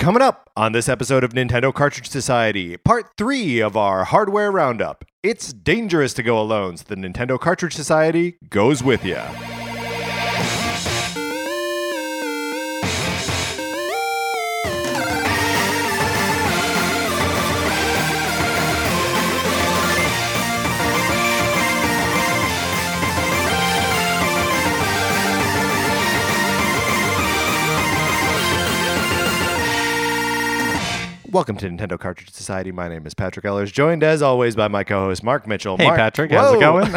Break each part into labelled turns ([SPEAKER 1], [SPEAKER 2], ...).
[SPEAKER 1] Coming up on this episode of Nintendo Cartridge Society, part three of our hardware roundup. It's dangerous to go alone, so the Nintendo Cartridge Society goes with you. Welcome to Nintendo Cartridge Society. My name is Patrick Ellers, joined as always by my co-host Mark Mitchell.
[SPEAKER 2] Hey
[SPEAKER 1] Mark-
[SPEAKER 2] Patrick, how's it going?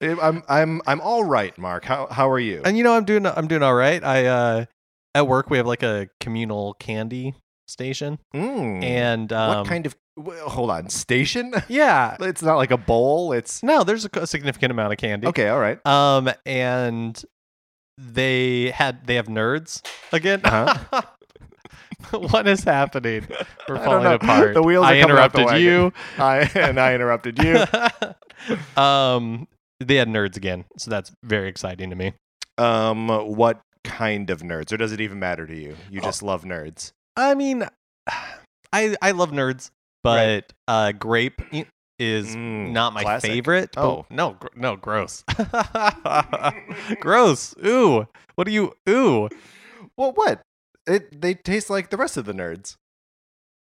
[SPEAKER 1] I'm I'm I'm all right, Mark. How how are you?
[SPEAKER 2] and you know I'm doing I'm doing all right. I uh at work we have like a communal candy station
[SPEAKER 1] Mm.
[SPEAKER 2] and um
[SPEAKER 1] what kind of? Hold on, station?
[SPEAKER 2] Yeah.
[SPEAKER 1] It's not like a bowl. It's
[SPEAKER 2] No, there's a, a significant amount of candy.
[SPEAKER 1] okay. All right.
[SPEAKER 2] Um and they had they have nerds again.
[SPEAKER 1] Uh-huh.
[SPEAKER 2] what is happening? We're falling apart.
[SPEAKER 1] The wheels
[SPEAKER 2] I
[SPEAKER 1] are coming off the
[SPEAKER 2] interrupted you.
[SPEAKER 1] I and I interrupted you.
[SPEAKER 2] um they had nerds again, so that's very exciting to me.
[SPEAKER 1] Um, what kind of nerds, or does it even matter to you? You
[SPEAKER 2] Oh.
[SPEAKER 1] just love nerds.
[SPEAKER 2] I mean, I I love nerds,
[SPEAKER 1] Right.
[SPEAKER 2] but uh, grape is
[SPEAKER 1] Mm,
[SPEAKER 2] not my
[SPEAKER 1] classic.
[SPEAKER 2] favorite.
[SPEAKER 1] Oh.
[SPEAKER 2] no, gr- no, gross, gross. Ooh, what do you? Ooh,
[SPEAKER 1] Well, what? It they taste like the rest of the nerds.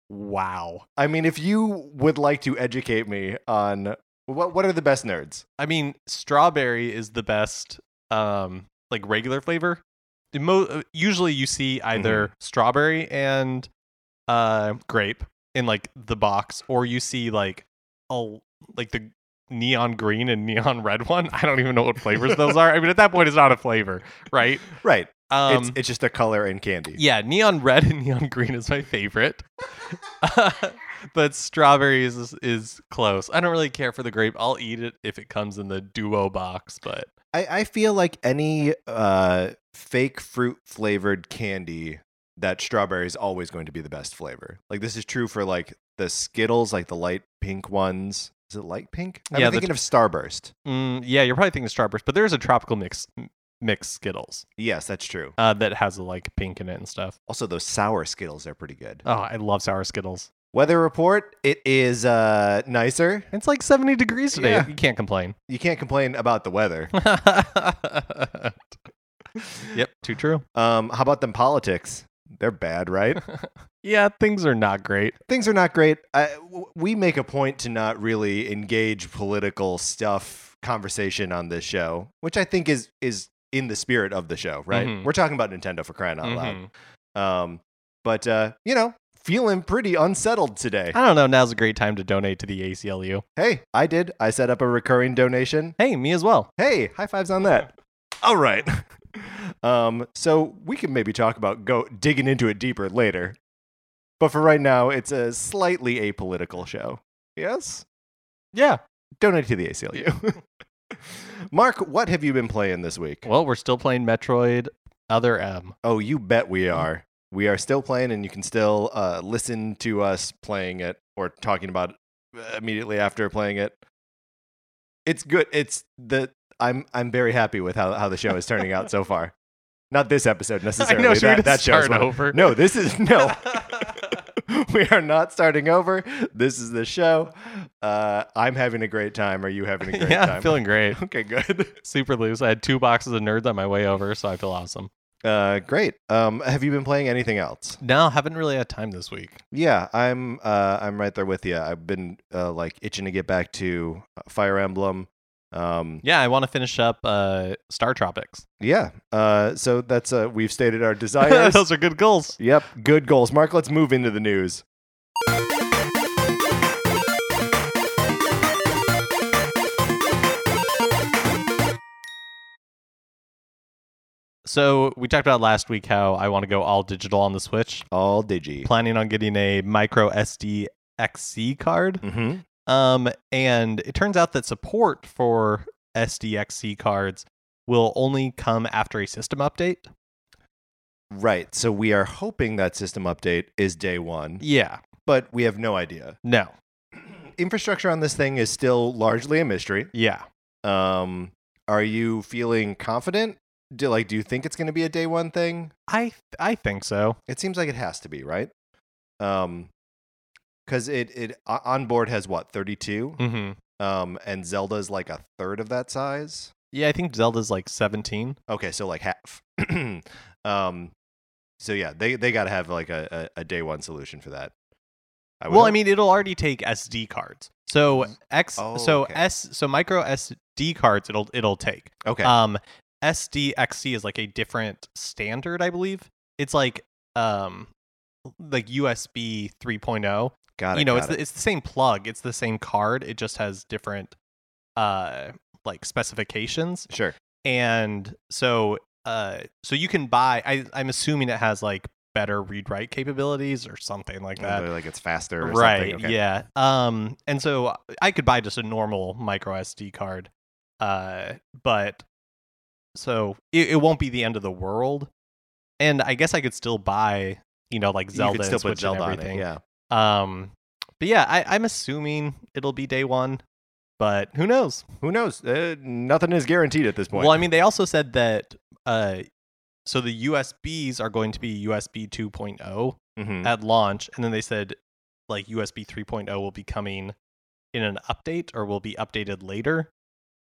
[SPEAKER 2] wow.
[SPEAKER 1] I mean, if you would like to educate me on what what are the best nerds?
[SPEAKER 2] I mean, strawberry is the best. Um, like regular flavor. The mo- uh, usually you see either
[SPEAKER 1] Mm-hmm.
[SPEAKER 2] strawberry and uh grape in like the box, or you see like a like the neon green and neon red one. I don't even know what flavors those are. I mean, at that point, it's not a flavor, right?
[SPEAKER 1] Right.
[SPEAKER 2] Um,
[SPEAKER 1] it's it's just a color and candy.
[SPEAKER 2] yeah, neon red and neon green is my favorite, but strawberries is is close. I don't really care for the grape. I'll eat it if it comes in the duo box, but
[SPEAKER 1] I, I feel like any uh, fake fruit flavored candy, that strawberry is always going to be the best flavor. Like this is true for like the Skittles, like the light pink ones. Is it light pink? I'm
[SPEAKER 2] Yeah,
[SPEAKER 1] thinking of Starburst.
[SPEAKER 2] mm, yeah, you're probably thinking Starburst, But there's a tropical mix mix Skittles
[SPEAKER 1] Yes, that's true.
[SPEAKER 2] uh, that has like pink in it and stuff.
[SPEAKER 1] Also, those sour Skittles are pretty good.
[SPEAKER 2] Oh, I love sour Skittles.
[SPEAKER 1] Weather report: It is uh, nicer.
[SPEAKER 2] It's like 70 degrees today.
[SPEAKER 1] Yeah.
[SPEAKER 2] You can't complain.
[SPEAKER 1] You can't complain about the weather.
[SPEAKER 2] yep, too true.
[SPEAKER 1] Um, how about them politics? They're bad, right?
[SPEAKER 2] Yeah, things are not great.
[SPEAKER 1] Things are not great. I, w- we make a point to not really engage political stuff conversation on this show, which I think is is in the spirit of the show, right?
[SPEAKER 2] Mhm.
[SPEAKER 1] We're talking about Nintendo for crying out
[SPEAKER 2] Mhm.
[SPEAKER 1] loud. Um, but uh, you know, feeling pretty unsettled today.
[SPEAKER 2] I don't know. Now's a great time to donate to the ACLU.
[SPEAKER 1] Hey, I did. I set up a recurring donation.
[SPEAKER 2] Hey, me as well.
[SPEAKER 1] Hey, high fives on that. All right. Um, so we can maybe talk about go digging into it deeper later. But for right now, it's a slightly apolitical show. Yes?
[SPEAKER 2] Yeah.
[SPEAKER 1] Donate to the ACLU. Mark, what have you been playing this week?
[SPEAKER 2] Well, we're still playing Metroid Other M.
[SPEAKER 1] Oh, you bet we are. We are still playing, and you can still uh, listen to us playing it or talking about it uh, immediately after playing it. It's good. It's the I'm I'm very happy with how, how the show is turning out so far. Not this episode necessarily.
[SPEAKER 2] I know.
[SPEAKER 1] That, that
[SPEAKER 2] just
[SPEAKER 1] show's
[SPEAKER 2] start over?
[SPEAKER 1] No, this is no. we are not starting over. This is the show. Uh, I'm having a great time. Are you having a great
[SPEAKER 2] yeah,
[SPEAKER 1] time?
[SPEAKER 2] I'm feeling great.
[SPEAKER 1] okay, good.
[SPEAKER 2] Super loose. I had two boxes of nerds on my way over, so I feel awesome.
[SPEAKER 1] Uh, great. Um, have you been playing anything else?
[SPEAKER 2] No, haven't really had time this week.
[SPEAKER 1] Yeah, I'm. Uh, I'm right there with you. I've been uh, like itching to get back to uh, Fire Emblem. Um,
[SPEAKER 2] Yeah, I want to finish up uh, Star Tropics.
[SPEAKER 1] yeah. Uh, so that's uh, we've stated our desires.
[SPEAKER 2] Those are good goals.
[SPEAKER 1] yep, good goals. Mark, let's move into the news.
[SPEAKER 2] So we talked about last week how I want to go all digital on the Switch.
[SPEAKER 1] All digi.
[SPEAKER 2] Planning on getting a micro SD XC card.
[SPEAKER 1] Mm-hmm.
[SPEAKER 2] Um, and it turns out that support for SDXC cards will only come after a system update.
[SPEAKER 1] Right. So we are hoping that system update is day one,
[SPEAKER 2] Yeah.
[SPEAKER 1] but we have no idea.
[SPEAKER 2] No.
[SPEAKER 1] Infrastructure on this thing is still largely a mystery.
[SPEAKER 2] Yeah.
[SPEAKER 1] Um, are you feeling confident do like do you think it's going to be a day one thing?
[SPEAKER 2] I I think so.
[SPEAKER 1] It seems like it has to be, right? Um cuz it it on board has what, 32?
[SPEAKER 2] Mm-hmm.
[SPEAKER 1] Um and Zelda's like a third of that size.
[SPEAKER 2] Yeah, I think Zelda's like 17.
[SPEAKER 1] Okay, so like half. um so yeah, they they got to have like a, a a day one solution for that. I
[SPEAKER 2] Well, I mean, it'll already take SD cards. So X,
[SPEAKER 1] Oh,
[SPEAKER 2] so
[SPEAKER 1] okay.
[SPEAKER 2] S, so micro SD cards, it'll it'll take.
[SPEAKER 1] okay.
[SPEAKER 2] Um, SDXC is like a different standard, I believe. It's like um, like USB 3.0.
[SPEAKER 1] got it.
[SPEAKER 2] you know, it's the, it's the same plug, it's the same card. It just has different uh like specifications.
[SPEAKER 1] sure.
[SPEAKER 2] and so uh so you can buy I, i'm assuming it has like better read write capabilities or something like that
[SPEAKER 1] like it's faster or
[SPEAKER 2] right
[SPEAKER 1] something. Okay.
[SPEAKER 2] yeah um and so i could buy just a normal micro sd card uh but so it, it won't be the end of the world and i guess i could still buy you know like
[SPEAKER 1] You
[SPEAKER 2] zelda
[SPEAKER 1] could still put Zelda on it. Yeah.
[SPEAKER 2] Um but yeah I, i'm assuming it'll be day one but who knows
[SPEAKER 1] Who knows? Uh, nothing is guaranteed at this point.
[SPEAKER 2] Well, I mean, they also said that uh, so the USBs are going to be USB 2.0
[SPEAKER 1] Mhm.
[SPEAKER 2] at launch, and then they said like USB 3.0 will be coming in an update or will be updated later.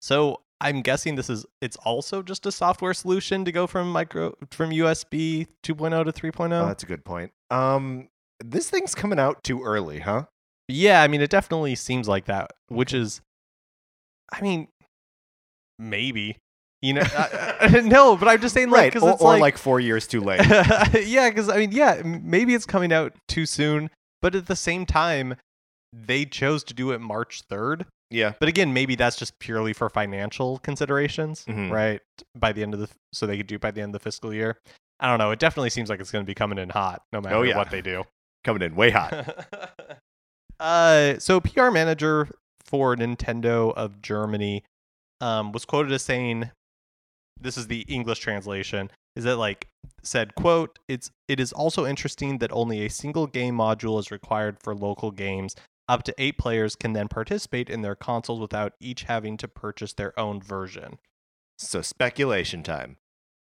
[SPEAKER 2] So I'm guessing this is it's also just a software solution to go from micro from USB 2.0 to 3.0.
[SPEAKER 1] Oh, that's a good point. Um, this thing's coming out too early, huh?
[SPEAKER 2] yeah, I mean, it definitely seems like that, which is, I mean, maybe. You know, I- I- no, but I'm just saying, like,
[SPEAKER 1] right. Or, or
[SPEAKER 2] like,
[SPEAKER 1] like four years too late.
[SPEAKER 2] yeah, because I mean, yeah, maybe it's coming out too soon, but at the same time, they chose to do it March 3rd.
[SPEAKER 1] yeah.
[SPEAKER 2] But again, maybe that's just purely for financial considerations,
[SPEAKER 1] Mhm.
[SPEAKER 2] right? By the end of the, so they could do it by the end of the fiscal year. I don't know. It definitely seems like it's going to be coming in hot, no matter
[SPEAKER 1] Oh, yeah.
[SPEAKER 2] what they do.
[SPEAKER 1] Coming in way hot.
[SPEAKER 2] uh, so PR manager for Nintendo of Germany um, was quoted as saying, "This is the English translation." Is that like said quote it's it is also interesting that only a single game module is required for local games up to eight players can then participate in their consoles without each having to purchase their own version
[SPEAKER 1] so speculation time.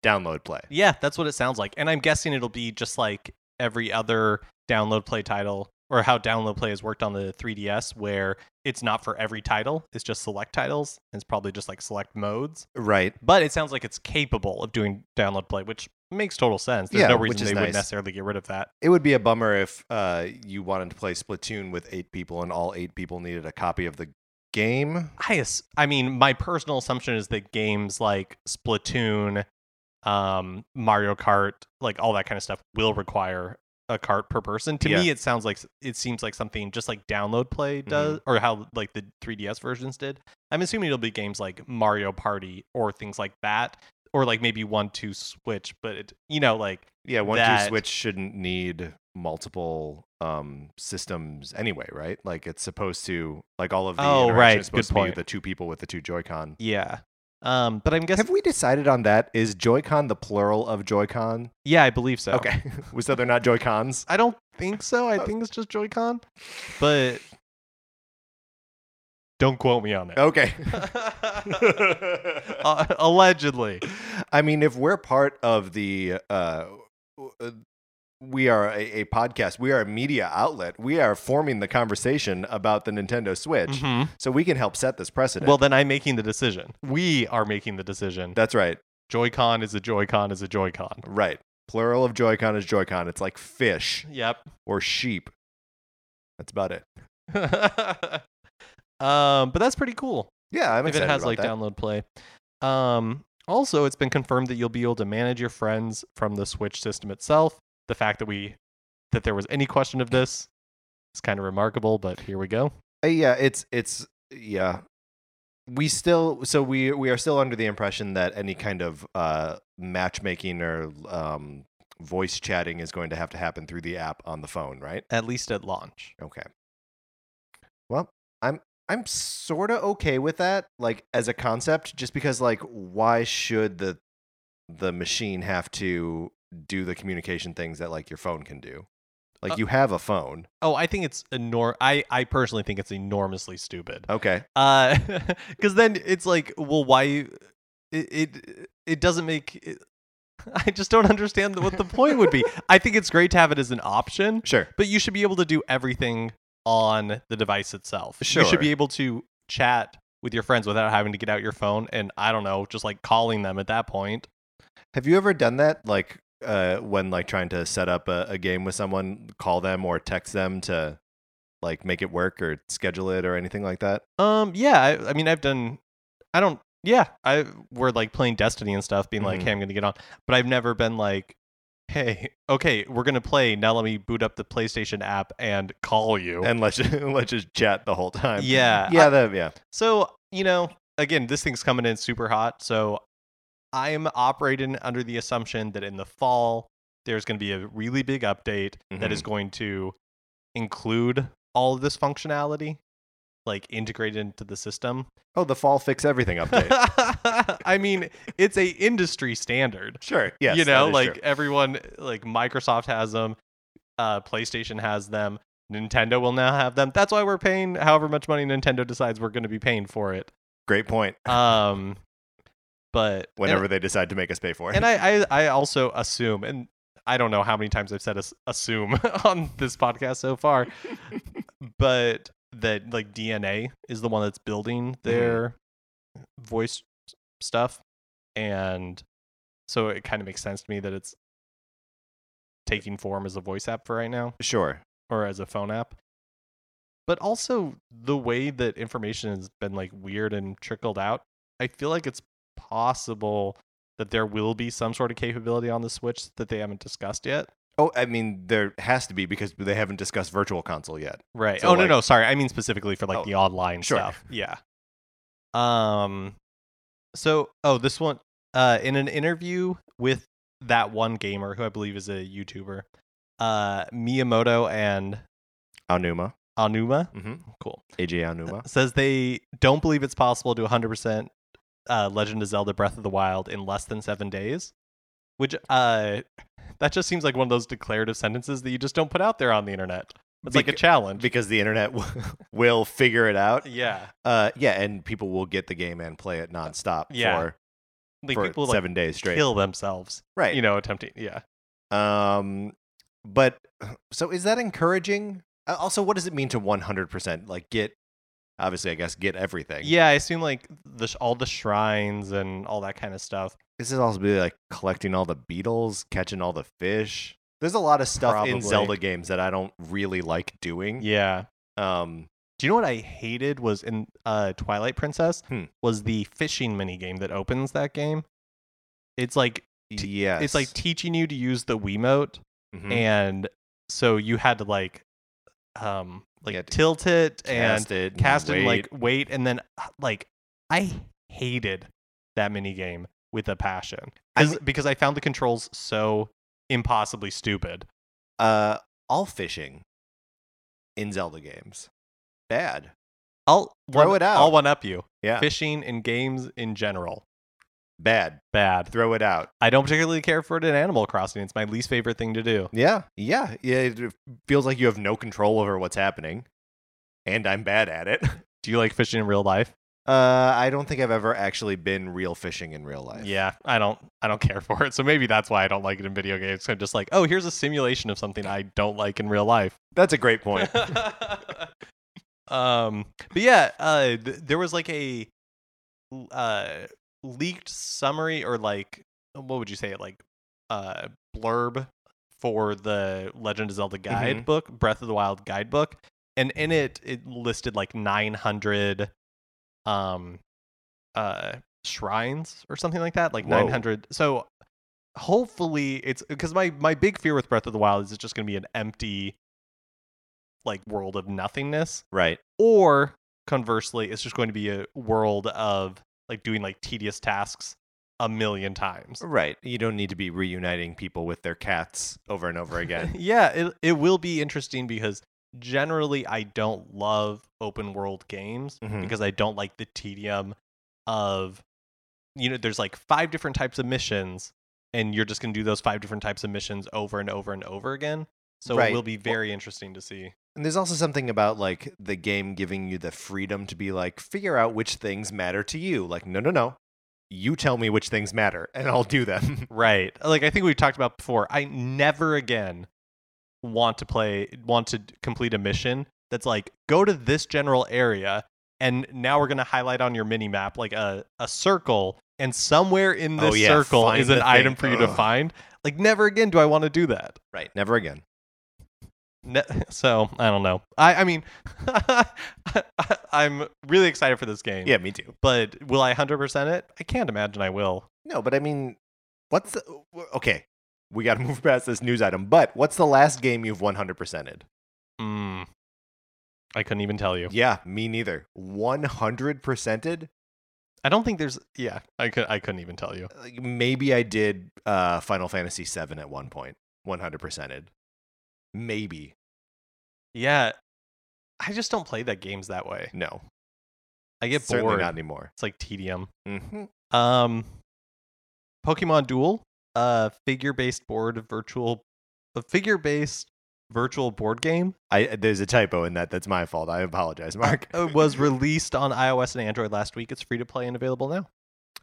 [SPEAKER 1] Download play.
[SPEAKER 2] yeah that's what it sounds like and i'm guessing it'll be just like every other download play title or how download play has worked on the 3ds where it's not for every title it's just select titles and it's probably just like select modes
[SPEAKER 1] Right.
[SPEAKER 2] but it sounds like it's capable of doing download play which makes total sense there's
[SPEAKER 1] Yeah,
[SPEAKER 2] no reason they
[SPEAKER 1] nice.
[SPEAKER 2] would necessarily get rid of that
[SPEAKER 1] It would be a bummer if uh, you wanted to play Splatoon with eight people and all eight people needed a copy of the game.
[SPEAKER 2] I, I mean, my personal assumption is that games like Splatoon, um, Mario Kart, like all that kind of stuff, will require a cart per person. To me, it sounds like it seems like something just like download play does, or how like the 3DS versions did. I'm assuming it'll be games like Mario Party or things like that, or like maybe one two Switch. But it, you know, like
[SPEAKER 1] Yeah, one
[SPEAKER 2] that-
[SPEAKER 1] two Switch shouldn't need multiple um, systems anyway, right? Like it's supposed to, like all of the
[SPEAKER 2] Oh, right, good
[SPEAKER 1] to
[SPEAKER 2] point.
[SPEAKER 1] be the two people with the two Joy-Con.
[SPEAKER 2] yeah. Um, but I'm guessing,
[SPEAKER 1] Have we decided on that? Is Joy-Con the plural of Joy-Con?
[SPEAKER 2] yeah, I believe so.
[SPEAKER 1] Okay, we said they're not Joy-Cons.
[SPEAKER 2] I don't think so. I
[SPEAKER 1] Oh.
[SPEAKER 2] think it's just Joy-Con, but don't quote me on it.
[SPEAKER 1] Okay.
[SPEAKER 2] Uh, allegedly.
[SPEAKER 1] I mean, if we're part of the, uh, uh, we are a, a podcast, we are a media outlet, we are forming the conversation about the Nintendo Switch,
[SPEAKER 2] Mhm.
[SPEAKER 1] so we can help set this precedent.
[SPEAKER 2] Well, then I'm making the decision. We are making the decision.
[SPEAKER 1] that's right,
[SPEAKER 2] Joy-Con is a Joy-Con is a Joy-Con.
[SPEAKER 1] right. Plural of Joy-Con is Joy-Con. It's like fish
[SPEAKER 2] Yep.
[SPEAKER 1] or sheep. That's about it.
[SPEAKER 2] um, but that's pretty cool.
[SPEAKER 1] Yeah, I'm
[SPEAKER 2] if
[SPEAKER 1] excited
[SPEAKER 2] it has like
[SPEAKER 1] that.
[SPEAKER 2] download play. Um, also, it's been confirmed that you'll be able to manage your friends from the Switch system itself. The fact that we that there was any question of this is kind of remarkable, but here we go.
[SPEAKER 1] Uh, yeah, it's it's yeah. We still so we we are still under the impression that any kind of uh, matchmaking or um, voice chatting is going to have to happen through the app on the phone, right?
[SPEAKER 2] At least at launch.
[SPEAKER 1] Okay. Well, I'm I'm sort of okay with that, like as a concept, just because like why should the the machine have to do the communication things that like your phone can do? Like
[SPEAKER 2] Uh,
[SPEAKER 1] you have a phone.
[SPEAKER 2] Oh, I think it's enor. I I personally think it's enormously stupid.
[SPEAKER 1] Okay.
[SPEAKER 2] Uh, because then it's like, well, why? It, it it doesn't make. It, I just don't understand what the point would be. I think it's great to have it as an option,
[SPEAKER 1] Sure.
[SPEAKER 2] but you should be able to do everything on the device itself.
[SPEAKER 1] Sure.
[SPEAKER 2] You should be able to chat with your friends without having to get out your phone and I don't know, just like calling them at that point.
[SPEAKER 1] Have you ever done that? Like uh, when like trying to set up a, a game with someone, call them or text them to like make it work or schedule it or anything like that?
[SPEAKER 2] Um, yeah, I, I mean, I've done. I don't. Yeah, I we're like playing Destiny and stuff, being like,
[SPEAKER 1] Mhm.
[SPEAKER 2] "Hey, I'm gonna get on," but I've never been like, "Hey, okay, we're gonna play now. Let me boot up the PlayStation app and call you."
[SPEAKER 1] And let's just, let's just chat the whole time.
[SPEAKER 2] yeah,
[SPEAKER 1] Yeah,
[SPEAKER 2] I-
[SPEAKER 1] that yeah.
[SPEAKER 2] so you know, again, this thing's coming in super hot, so I'm operating under the assumption that in the fall there's going to be a really big update that is going to include all of this functionality, like integrated into the system.
[SPEAKER 1] Oh, the fall fix everything update.
[SPEAKER 2] I mean, it's a industry standard.
[SPEAKER 1] sure. Yes.
[SPEAKER 2] you know, like
[SPEAKER 1] true.
[SPEAKER 2] everyone, like Microsoft has them, uh, PlayStation has them, Nintendo will now have them. That's why we're paying however much money Nintendo decides we're going to be paying for it.
[SPEAKER 1] great point.
[SPEAKER 2] Um, but
[SPEAKER 1] Whenever they decide to make us pay for it.
[SPEAKER 2] and, and I, I, I also assume, and I don't know how many times I've said assume on this podcast so far, but that like DeNA is the one that's building mm-hmm. their voice stuff, and so it kind of makes sense to me that it's taking form as a voice app for right now
[SPEAKER 1] sure.
[SPEAKER 2] or as a phone app. But also the way that information has been like weird and trickled out, I feel like it's possible that there will be some sort of capability on the Switch that they haven't discussed yet.
[SPEAKER 1] Oh, I mean, there has to be because they haven't discussed Virtual Console yet.
[SPEAKER 2] Right.
[SPEAKER 1] So,
[SPEAKER 2] oh no,
[SPEAKER 1] like-
[SPEAKER 2] no, sorry. I mean specifically for like
[SPEAKER 1] Oh,
[SPEAKER 2] the online
[SPEAKER 1] sure.
[SPEAKER 2] stuff. Yeah. Um so oh this one uh in an interview with that one gamer who I believe is a YouTuber, uh Miyamoto and
[SPEAKER 1] Anuma.
[SPEAKER 2] Anuma,
[SPEAKER 1] Mm-hmm.
[SPEAKER 2] cool.
[SPEAKER 1] Eiji Aonuma.
[SPEAKER 2] says they don't believe it's possible to 100% uh, Legend of Zelda Breath of the Wild in less than seven days, which uh, that just seems like one of those declarative sentences that you just don't put out there on the internet. It's like a challenge.
[SPEAKER 1] Because the internet w- will figure it out.
[SPEAKER 2] yeah,
[SPEAKER 1] Uh, yeah, and people will get the game and play it nonstop
[SPEAKER 2] Yeah.
[SPEAKER 1] for,
[SPEAKER 2] like
[SPEAKER 1] for
[SPEAKER 2] people like
[SPEAKER 1] seven days straight.
[SPEAKER 2] kill themselves,
[SPEAKER 1] right.
[SPEAKER 2] you know, attempting. Yeah,
[SPEAKER 1] Um, but so is that encouraging? Uh, Also, what does it mean to 100% like get? Obviously, I guess get everything.
[SPEAKER 2] yeah. I assume like the sh- all the shrines and all that kind of stuff.
[SPEAKER 1] This is also be like collecting all the beetles, catching all the fish. There's a lot of stuff in Zelda games that I don't really like doing.
[SPEAKER 2] Yeah.
[SPEAKER 1] Um,
[SPEAKER 2] Do you know what I hated was in uh, Twilight Princess
[SPEAKER 1] Hmm.
[SPEAKER 2] was the fishing mini game that opens that game. It's like T-
[SPEAKER 1] yes,
[SPEAKER 2] it's like teaching you to use the Wiimote,
[SPEAKER 1] Mhm.
[SPEAKER 2] and so you had to like, um, like
[SPEAKER 1] to
[SPEAKER 2] tilt it and
[SPEAKER 1] cast it, and
[SPEAKER 2] cast it, and,
[SPEAKER 1] wait.
[SPEAKER 2] like wait, and then like I hated that mini game with a passion
[SPEAKER 1] I
[SPEAKER 2] 'Cause- because I found the controls so impossibly stupid.
[SPEAKER 1] uh, all fishing in Zelda games bad.
[SPEAKER 2] I'll
[SPEAKER 1] Throw
[SPEAKER 2] one,
[SPEAKER 1] it out.
[SPEAKER 2] I'll one up you.
[SPEAKER 1] Yeah,
[SPEAKER 2] Fishing in games in general,
[SPEAKER 1] bad.
[SPEAKER 2] bad.
[SPEAKER 1] Throw it out.
[SPEAKER 2] I don't particularly care for it in Animal Crossing. It's my least favorite thing to do.
[SPEAKER 1] Yeah, yeah, yeah. It feels like you have no control over what's happening, and I'm bad at it.
[SPEAKER 2] Do you like fishing in real life?
[SPEAKER 1] Uh, I don't think I've ever actually been real fishing in real life.
[SPEAKER 2] Yeah, I don't I don't care for it. So maybe that's why I don't like it in video games. I'm just like, oh, here's a simulation of something I don't like in real life.
[SPEAKER 1] that's a great point.
[SPEAKER 2] um, but yeah, uh, th- there was like a uh leaked summary or like what would you say it like uh blurb for the Legend of Zelda guidebook, Breath of the Wild guidebook, and in it it listed like 900 um uh shrines or something like that, like
[SPEAKER 1] Whoa.
[SPEAKER 2] 900. So hopefully it's because my my big fear with Breath of the Wild is it's just going to be an empty like world of nothingness
[SPEAKER 1] right.
[SPEAKER 2] or conversely it's just going to be a world of like doing like tedious tasks a million times
[SPEAKER 1] Right. You don't need to be reuniting people with their cats over and over again.
[SPEAKER 2] yeah it, it will be interesting because generally i don't love open world games
[SPEAKER 1] Mhm.
[SPEAKER 2] because i don't like the tedium of you know there's like five different types of missions and you're just going to do those five different types of missions over and over and over again so
[SPEAKER 1] Right.
[SPEAKER 2] it will be very interesting to see
[SPEAKER 1] And there's also something about like the game giving you the freedom to be like figure out which things matter to you. Like no, no, no. you tell me which things matter, and I'll do them.
[SPEAKER 2] Right. Like I think we've talked about before. I never again want to play want to complete a mission that's like go to this general area and now we're going to highlight on your mini map like a a circle and somewhere in
[SPEAKER 1] Oh,
[SPEAKER 2] this
[SPEAKER 1] yeah,
[SPEAKER 2] circle
[SPEAKER 1] find
[SPEAKER 2] is an
[SPEAKER 1] the
[SPEAKER 2] item
[SPEAKER 1] thing.
[SPEAKER 2] for you to find. Like never again do I want to do that.
[SPEAKER 1] right. Never again.
[SPEAKER 2] So, I don't know. I I mean I'm really excited for this game.
[SPEAKER 1] Yeah, me too.
[SPEAKER 2] But will I 100% it? I can't imagine I will.
[SPEAKER 1] No, but I mean, what's the okay? We got to move past this news item. But what's the last game you've 100%ed?
[SPEAKER 2] Mm. I couldn't even tell you.
[SPEAKER 1] Yeah, me neither. 100%ed?
[SPEAKER 2] I don't think there's. Yeah, I could. I couldn't even tell you.
[SPEAKER 1] Like, maybe I did uh, Final Fantasy VII at one point. 100%ed. Maybe.
[SPEAKER 2] Yeah, I just don't play that games that way.
[SPEAKER 1] No.
[SPEAKER 2] I get bored.
[SPEAKER 1] Certainly
[SPEAKER 2] bored.
[SPEAKER 1] not anymore.
[SPEAKER 2] It's like tedium.
[SPEAKER 1] hmm
[SPEAKER 2] Um, Pokemon Duel, uh, figure-based board virtual, a figure-based virtual board game.
[SPEAKER 1] I there's a typo in that. That's my fault. I apologize, Mark.
[SPEAKER 2] Uh, was released on iOS and Android last week. It's free to play and available now.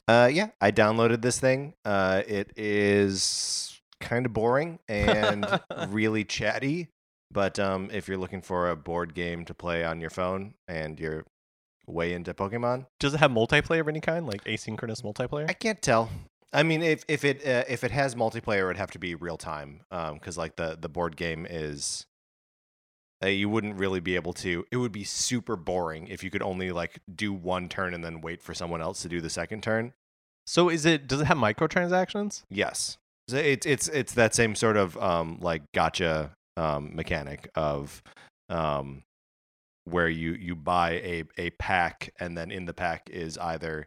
[SPEAKER 1] Uh, yeah, I downloaded this thing. Uh, it is kind of boring and really chatty. But um, if you're looking for a board game to play on your phone and you're way into Pokemon,
[SPEAKER 2] Does it have multiplayer of any kind, like asynchronous multiplayer?
[SPEAKER 1] I can't tell. I mean, if if it uh, if it has multiplayer, it'd have to be real time. Um, because like the the board game is. Uh, you wouldn't really be able to. It would be super boring if you could only like do one turn and then wait for someone else to do the second turn.
[SPEAKER 2] so is it? Does it have microtransactions?
[SPEAKER 1] Yes. So it's it's it's that same sort of um like gacha um mechanic of um where you you buy a a pack and then in the pack is either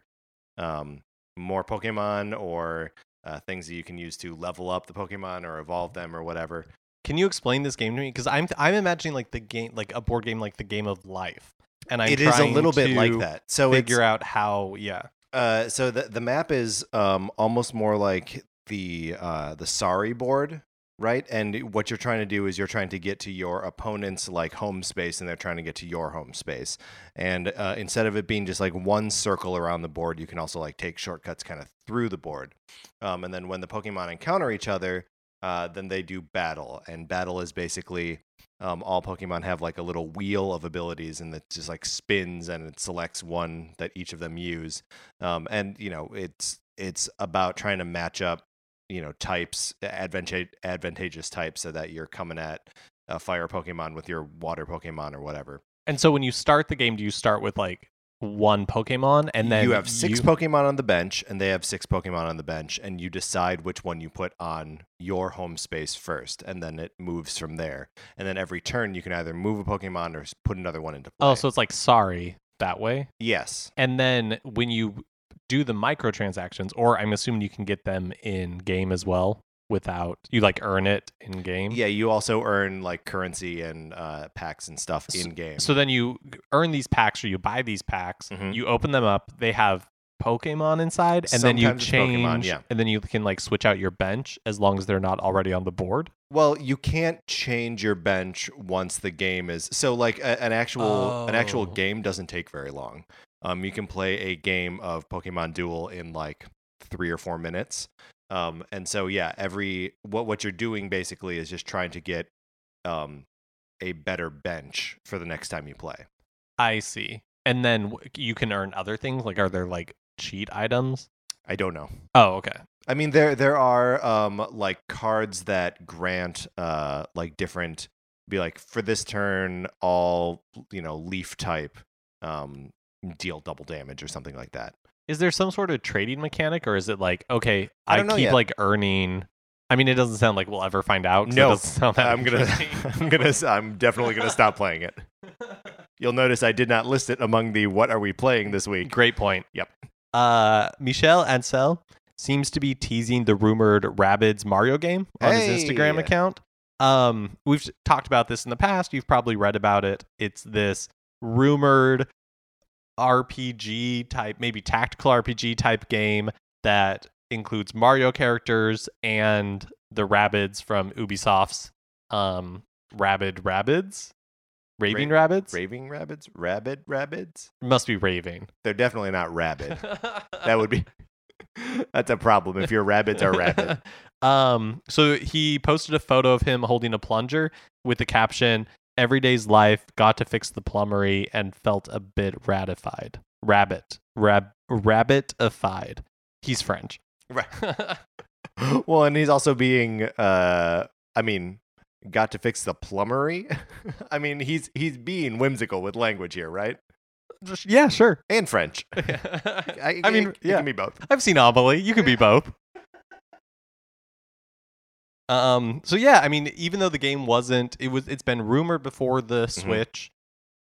[SPEAKER 1] um more Pokemon or uh, things that you can use to level up the Pokemon or evolve them or whatever.
[SPEAKER 2] Can you explain this game to me? Because I'm I'm imagining like the game, like a board game, like the game of life, and I'm
[SPEAKER 1] it is a little bit like that. So
[SPEAKER 2] figure out how. Yeah.
[SPEAKER 1] Uh, so the the map is um almost more like the uh the sorry board, right? And what you're trying to do is you're trying to get to your opponent's like home space, and they're trying to get to your home space. And uh, instead of it being just like one circle around the board, you can also like take shortcuts kind of through the board. Um, and then when the Pokemon encounter each other, uh, then they do battle, and battle is basically um, all Pokemon have like a little wheel of abilities, and it just like spins and it selects one that each of them use. Um, and you know, it's it's about trying to match up, you know, types, advanta- advantageous types, so that you're coming at a fire Pokemon with your water Pokemon or whatever.
[SPEAKER 2] And so when you start the game, do you start with like one Pokemon, and then
[SPEAKER 1] you have six
[SPEAKER 2] you-
[SPEAKER 1] Pokemon on the bench, and they have six Pokemon on the bench, and you decide which one you put on your home space first, and then it moves from there. And then every turn, you can either move a Pokemon or put another one into oh, play.
[SPEAKER 2] Oh, so it's like sorry that way.
[SPEAKER 1] yes,
[SPEAKER 2] And then when you do the microtransactions, or I'm assuming you can get them in game as well without you like earn it in game.
[SPEAKER 1] yeah. You also earn like currency and uh, packs and stuff in game.
[SPEAKER 2] So then you earn these packs or you buy these packs,
[SPEAKER 1] Mhm.
[SPEAKER 2] you open them up, they have Pokemon inside, and then you
[SPEAKER 1] it's Pokemon,
[SPEAKER 2] change,
[SPEAKER 1] yeah.
[SPEAKER 2] and then you can like switch out your bench as long as they're not already on the board.
[SPEAKER 1] Well, you can't change your bench once the game is so like a, an actual an actual
[SPEAKER 2] Oh.
[SPEAKER 1] game doesn't take very long. Um, you can play a game of Pokemon Duel in like three or four minutes. Um, and so yeah, every what what you're doing basically is just trying to get um a better bench for the next time you play.
[SPEAKER 2] I see. And then you can earn other things. Like, are there like cheat items?
[SPEAKER 1] I don't know.
[SPEAKER 2] Oh, okay.
[SPEAKER 1] I mean, there there are um like cards that grant uh like different be like for this turn all you know leaf type um deal double damage or something like that.
[SPEAKER 2] Is there some sort of trading mechanic, or is it like okay,
[SPEAKER 1] I
[SPEAKER 2] I, keep
[SPEAKER 1] yet.
[SPEAKER 2] like earning? I mean, it doesn't sound like we'll ever find out.
[SPEAKER 1] No,
[SPEAKER 2] doesn't sound that
[SPEAKER 1] I'm gonna. I'm gonna I'm definitely gonna stop playing it. You'll notice I did not list it among the what are we playing this week.
[SPEAKER 2] Great point.
[SPEAKER 1] Yep.
[SPEAKER 2] Uh, Michel Ancel seems to be teasing the rumored Rabbids Mario game on his Instagram account. Um, we've talked about this in the past. You've probably read about it. It's this rumored RPG type, maybe tactical RPG type game that includes Mario characters and the Rabbids from Ubisoft's um Rabid Rabbids. Raving Rabbids,
[SPEAKER 1] Raving rabbits, rabid rabbits.
[SPEAKER 2] Must be raving.
[SPEAKER 1] They're definitely not rabid. that would be That's a problem if your rabbits are rabid.
[SPEAKER 2] um, so he posted a photo of him holding a plunger with the caption "Everyday's life got to fix the plumbery and felt a bit ratified." Rabbit, rab, rabbitified. He's French.
[SPEAKER 1] Right. well, and he's also being uh I mean, got to fix the plumbery. I mean, he's he's being whimsical with language here, right?
[SPEAKER 2] Just- yeah, sure.
[SPEAKER 1] And French. I,
[SPEAKER 2] I mean,
[SPEAKER 1] it,
[SPEAKER 2] yeah.
[SPEAKER 1] it can be both.
[SPEAKER 2] I've seen Amelie. You can be both. Um. So yeah, I mean, even though the game wasn't, it was. It's been rumored before the Switch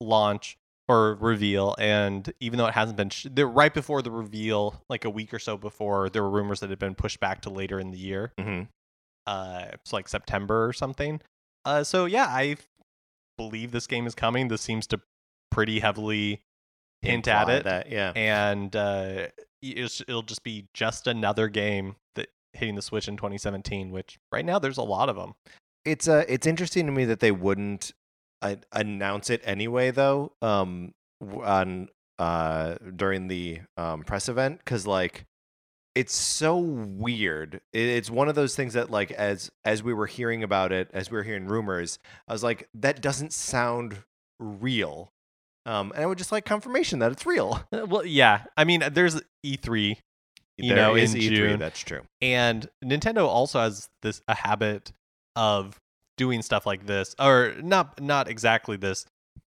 [SPEAKER 2] launch or reveal, and even though it hasn't been, sh- right before the reveal, like a week or so before, there were rumors that it had been pushed back to later in the year.
[SPEAKER 1] hmm
[SPEAKER 2] Uh, it's like September or something. Uh. So yeah, I believe this game is coming. This seems to pretty heavily hint at it
[SPEAKER 1] That, yeah.
[SPEAKER 2] and uh, it's, it'll just be just another game that hitting the Switch in 2017. Which right now there's a lot of them.
[SPEAKER 1] It's uh it's interesting to me that they wouldn't uh, announce it anyway though um on uh during the um press event cuz like it's so weird. It's one of those things that like as as we were hearing about it, as we were hearing rumors, I was like that doesn't sound real. Um and I would just like confirmation that it's real.
[SPEAKER 2] Uh, Well, yeah, I mean, there's E3, you
[SPEAKER 1] There
[SPEAKER 2] know,
[SPEAKER 1] is
[SPEAKER 2] in
[SPEAKER 1] E3,
[SPEAKER 2] June,
[SPEAKER 1] that's true.
[SPEAKER 2] and Nintendo also has this a habit of doing stuff like this, or not not exactly this,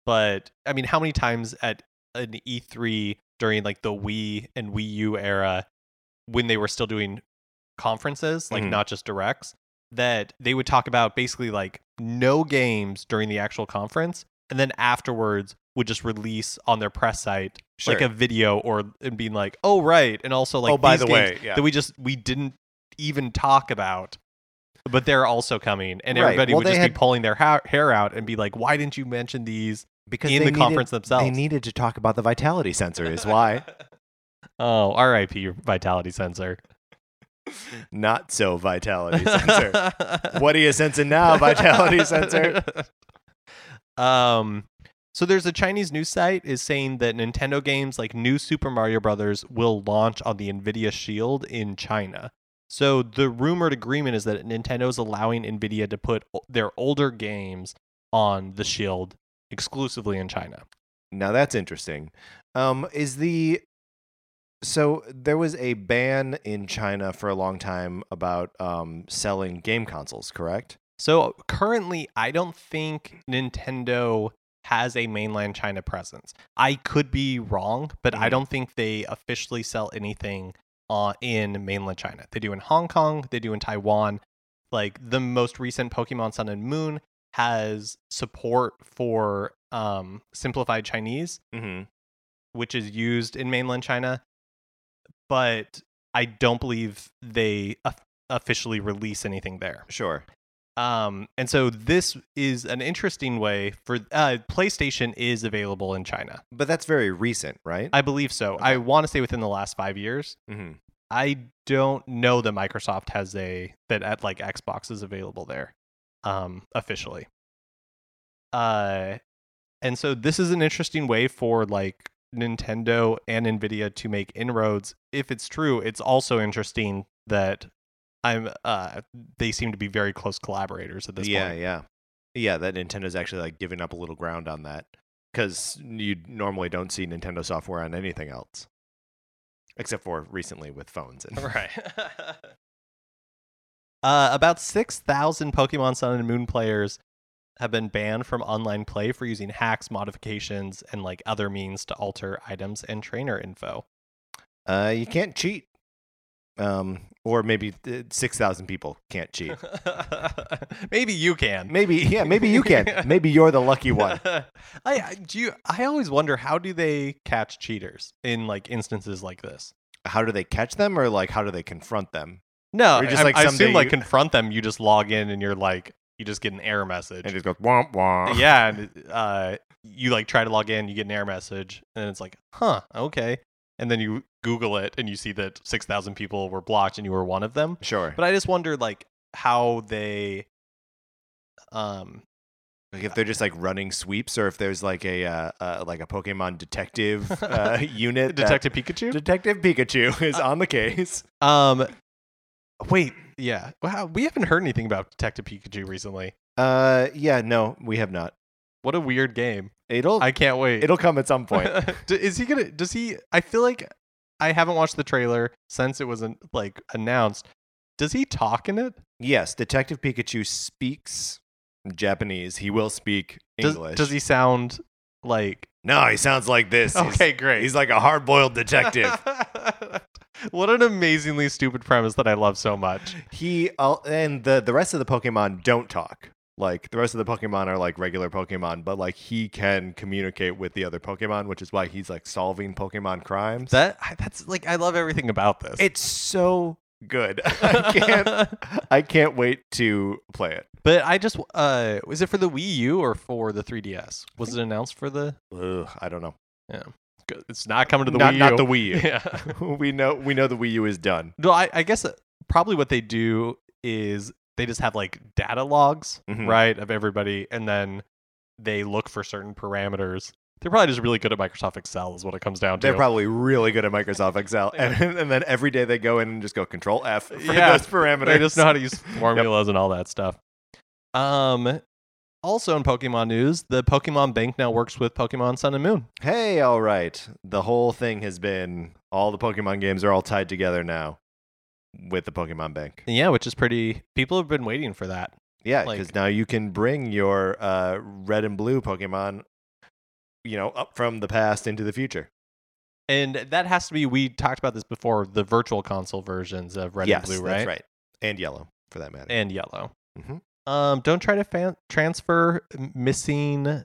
[SPEAKER 2] but I mean, how many times at an E3 during like the Wii and Wii U era, when they were still doing conferences, like
[SPEAKER 1] Mhm.
[SPEAKER 2] not just directs, that they would talk about basically like no games during the actual conference, and then afterwards would just release on their press site like a video or and being like, oh right, and also like
[SPEAKER 1] oh, by the way, yeah.
[SPEAKER 2] that we just we didn't even talk about but they're also coming and
[SPEAKER 1] Right.
[SPEAKER 2] everybody
[SPEAKER 1] Well,
[SPEAKER 2] would just
[SPEAKER 1] had-
[SPEAKER 2] be pulling their ha- hair out and be like why didn't you mention these
[SPEAKER 1] because
[SPEAKER 2] in the
[SPEAKER 1] needed-
[SPEAKER 2] conference themselves, They
[SPEAKER 1] needed to talk about the vitality sensor is why.
[SPEAKER 2] oh rip your vitality sensor
[SPEAKER 1] Not so vitality sensor. what are you sensing now, vitality sensor?
[SPEAKER 2] um so there's a Chinese news site is saying that Nintendo games like New Super Mario Brothers will launch on the Nvidia Shield in China. So the rumored agreement is that Nintendo is allowing Nvidia to put their older games on the Shield exclusively in China.
[SPEAKER 1] Now that's interesting. Um, is the so there was a ban in China for a long time about um, selling game consoles, correct?
[SPEAKER 2] So currently, I don't think Nintendo has a mainland China presence. I could be wrong, but I
[SPEAKER 1] Mhm.
[SPEAKER 2] don't think they officially sell anything uh, in mainland China. They do in Hong Kong, they do in Taiwan. Like the most recent Pokemon Sun and Moon has support for um, simplified Chinese,
[SPEAKER 1] Mm-hmm.
[SPEAKER 2] which is used in mainland China, but I don't believe they of- officially release anything there.
[SPEAKER 1] Sure.
[SPEAKER 2] Um, and so this is an interesting way for uh, PlayStation is available in China.
[SPEAKER 1] But that's very recent, right?
[SPEAKER 2] I believe so. I want to say within the last five years.
[SPEAKER 1] mm-hmm.
[SPEAKER 2] I don't know that Microsoft has a that at like Xbox is available there, um, officially. Uh, and so this is an interesting way for like Nintendo and Nvidia to make inroads. If it's true, it's also interesting that I'm uh they seem to be very close collaborators at this
[SPEAKER 1] Yeah,
[SPEAKER 2] point.
[SPEAKER 1] yeah, yeah. That Nintendo's actually like giving up a little ground on that because you normally don't see Nintendo software on anything else, except for recently with phones and
[SPEAKER 2] Right. uh, about 6,000 Pokemon Sun and Moon players have been banned from online play for using hacks, modifications, and like other means to alter items and trainer info.
[SPEAKER 1] Uh, you can't cheat. Um, or maybe uh, six thousand people can't cheat.
[SPEAKER 2] maybe you can.
[SPEAKER 1] Maybe, yeah, maybe you can. Maybe you're the lucky one.
[SPEAKER 2] I do you, I always wonder how do they catch cheaters in like instances like this?
[SPEAKER 1] How do they catch them, or like how do they confront them?
[SPEAKER 2] No,
[SPEAKER 1] Or just,
[SPEAKER 2] I,
[SPEAKER 1] like,
[SPEAKER 2] I assume like confront them. You just log in and you're like you just get an error message.
[SPEAKER 1] And just goes womp womp.
[SPEAKER 2] yeah, and uh, you like try to log in, you get an error message, and it's like, huh, okay. And then you Google it, and you see that six thousand people were blocked, and you were one of them.
[SPEAKER 1] Sure.
[SPEAKER 2] But I just wonder, like, how they, um,
[SPEAKER 1] Like if they're just like running sweeps, or if there's like a uh, uh, like a Pokemon detective uh, unit.
[SPEAKER 2] Detective Pikachu.
[SPEAKER 1] Detective Pikachu is on the case.
[SPEAKER 2] Um, wait, yeah. Wow, we haven't heard anything about Detective Pikachu recently.
[SPEAKER 1] Uh, yeah, no, we have not.
[SPEAKER 2] What a weird game.
[SPEAKER 1] It'll
[SPEAKER 2] I can't wait.
[SPEAKER 1] it'll come at some point.
[SPEAKER 2] Is he gonna? Does he? I feel like I haven't watched the trailer since it was like announced. Does he talk in it?
[SPEAKER 1] yes, Detective Pikachu speaks Japanese. He will speak English.
[SPEAKER 2] does he sound like?
[SPEAKER 1] No, he sounds like this. He's-
[SPEAKER 2] Okay, great.
[SPEAKER 1] He's like a hard-boiled detective.
[SPEAKER 2] what an amazingly stupid premise that I love so much.
[SPEAKER 1] he uh, and the the rest of the Pokemon don't talk. Like the rest of the Pokemon are like regular Pokemon, but like he can communicate with the other Pokemon, which is why he's like solving Pokemon crimes.
[SPEAKER 2] That that's like I love everything about this.
[SPEAKER 1] it's so good. I can't I can't wait to play it.
[SPEAKER 2] But I just uh was it for the Wii U or for the 3DS? Was it announced for the
[SPEAKER 1] Ugh, I don't know. Yeah.
[SPEAKER 2] It's not coming to the
[SPEAKER 1] not
[SPEAKER 2] Wii U.
[SPEAKER 1] not the Wii U.
[SPEAKER 2] Yeah.
[SPEAKER 1] we know we know the Wii U is done.
[SPEAKER 2] No, I, I guess uh, probably what they do is they just have like data logs,
[SPEAKER 1] Mhm.
[SPEAKER 2] right, of everybody, and then they look for certain parameters. They're probably just really good at Microsoft Excel, is what it comes down to.
[SPEAKER 1] They're probably really good at Microsoft Excel, and, and then every day they go in and just go Control F for
[SPEAKER 2] Yeah.
[SPEAKER 1] those parameters.
[SPEAKER 2] they just know how to use formulas and all that stuff. Um, also in Pokemon news, the Pokemon Bank now works with Pokemon Sun and Moon.
[SPEAKER 1] Hey, all right. The whole thing has been all the Pokemon games are all tied together now with the Pokemon Bank.
[SPEAKER 2] Yeah, which is pretty. People have been waiting for that.
[SPEAKER 1] Yeah,
[SPEAKER 2] Like-
[SPEAKER 1] because now you can bring your uh, red and blue Pokemon, you know, up from the past into the future.
[SPEAKER 2] And that has to be, we talked about this before, the virtual console versions of Red
[SPEAKER 1] yes,
[SPEAKER 2] and Blue, right?
[SPEAKER 1] that's right, and yellow for that matter.
[SPEAKER 2] And yellow.
[SPEAKER 1] Mhm.
[SPEAKER 2] Um, don't try to fan- transfer missing.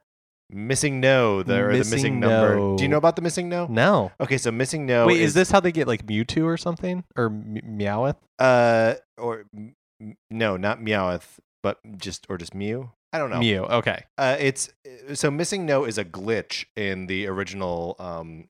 [SPEAKER 1] Missing no, the, or the
[SPEAKER 2] Missing
[SPEAKER 1] missing number. Do you know about the missing no?
[SPEAKER 2] No.
[SPEAKER 1] Okay, so missing no.
[SPEAKER 2] Wait, is, this how they get like Mewtwo or something? Or M- Meowth?
[SPEAKER 1] uh or m- m- no, not Meowth, but just or just Mew? I don't know.
[SPEAKER 2] Mew. Okay.
[SPEAKER 1] Uh, it's so missing no is a glitch in the original um,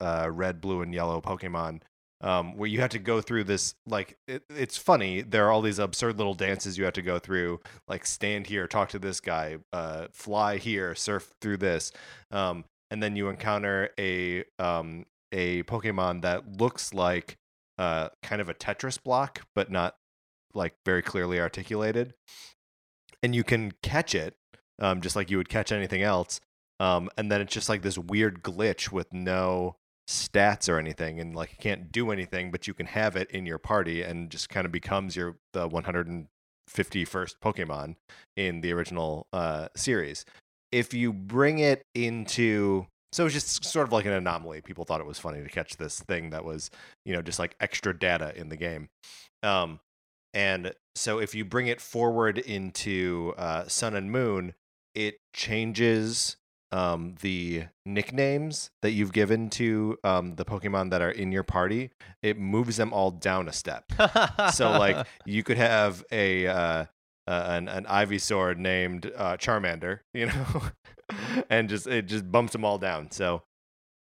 [SPEAKER 1] uh, red, blue, and yellow Pokemon, um, where you have to go through this. Like it, it's funny. There are all these absurd little dances you have to go through, like stand here, talk to this guy, uh, fly here, surf through this, um, and then you encounter a um, a Pokemon that looks like uh, kind of a Tetris block, but not like very clearly articulated and you can catch it um, just like you would catch anything else. Um, and then it's just like this weird glitch with no stats or anything, and like you can't do anything, but you can have it in your party, and just kind of becomes your the 151st Pokemon in the original uh, series. If you bring it into so it's just sort of like an anomaly. People thought it was funny to catch this thing that was, you know, just like extra data in the game. Um, and so if you bring it forward into uh, Sun and Moon, it changes um, the nicknames that you've given to um, the Pokemon that are in your party. It moves them all down a step. So like you could have a uh, uh, an an Ivysaur named uh, Charmander, you know, and just it just bumps them all down. So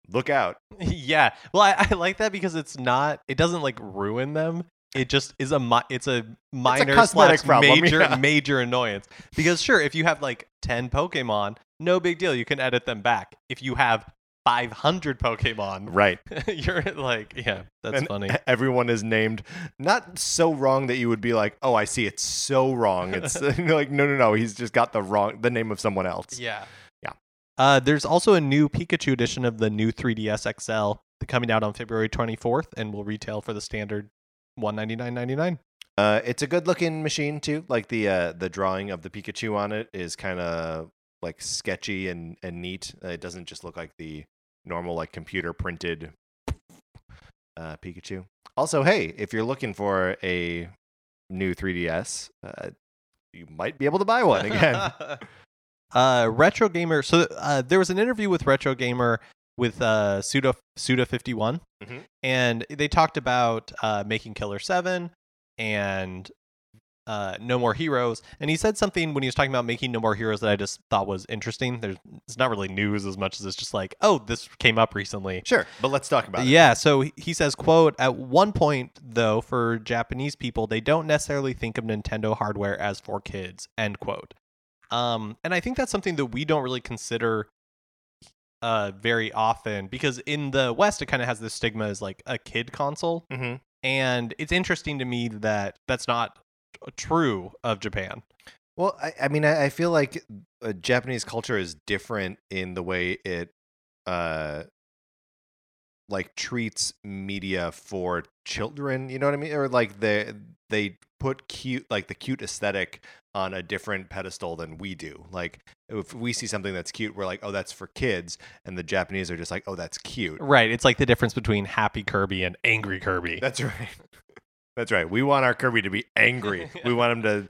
[SPEAKER 1] look out.
[SPEAKER 2] yeah. Well, I, I like that because it's not. It doesn't like ruin them. It just is a mi- it's a minor
[SPEAKER 1] cosmetic
[SPEAKER 2] slash
[SPEAKER 1] problem,
[SPEAKER 2] major
[SPEAKER 1] yeah.
[SPEAKER 2] major annoyance. Because sure, if you have like ten Pokemon, no big deal. You can edit them back. If you have five hundred Pokemon,
[SPEAKER 1] Right.
[SPEAKER 2] you're like, yeah, that's
[SPEAKER 1] And
[SPEAKER 2] funny.
[SPEAKER 1] Everyone is named not so wrong that you would be like, "Oh, I see. It's so wrong." It's like, no, no, no. He's just got the wrong the name of someone else.
[SPEAKER 2] Yeah.
[SPEAKER 1] Yeah.
[SPEAKER 2] Uh, there's also a new Pikachu edition of the new 3DS XL coming out on February 24th and will retail for the standard 199.99.
[SPEAKER 1] Uh, it's a good looking machine too. Like the uh, the drawing of the Pikachu on it is kind of like sketchy and and neat. Uh, it doesn't just look like the normal like computer printed uh, Pikachu. Also, hey, if you're looking for a new 3DS, uh, you might be able to buy one again.
[SPEAKER 2] uh, Retro Gamer. So uh, there was an interview with Retro Gamer with uh, Suda Suda 51,
[SPEAKER 1] Mhm.
[SPEAKER 2] and they talked about uh, making Killer Seven and uh, No More Heroes. And he said something when he was talking about making No More Heroes that I just thought was interesting. There's it's not really news as much as it's just like, oh, this came up recently.
[SPEAKER 1] sure, but let's talk about it.
[SPEAKER 2] Yeah, so he- he says, quote, at one point though, for Japanese people, they don't necessarily think of Nintendo hardware as for kids, end quote. Um, and I think that's something that we don't really consider uh very often because in the West it kind of has this stigma as like a kid console,
[SPEAKER 1] Mm-hmm.
[SPEAKER 2] and it's interesting to me that that's not true of Japan.
[SPEAKER 1] Well, I, I mean, I, I feel like uh, Japanese culture is different in the way it, uh, like treats media for children. You know what I mean? Or like they they put cute, like the cute aesthetic on a different pedestal than we do. Like if we see something that's cute, we're like, oh, that's for kids, and the Japanese are just like, oh, that's cute.
[SPEAKER 2] Right. It's like the difference between happy Kirby and angry Kirby.
[SPEAKER 1] That's right. That's right. We want our Kirby to be angry. we want him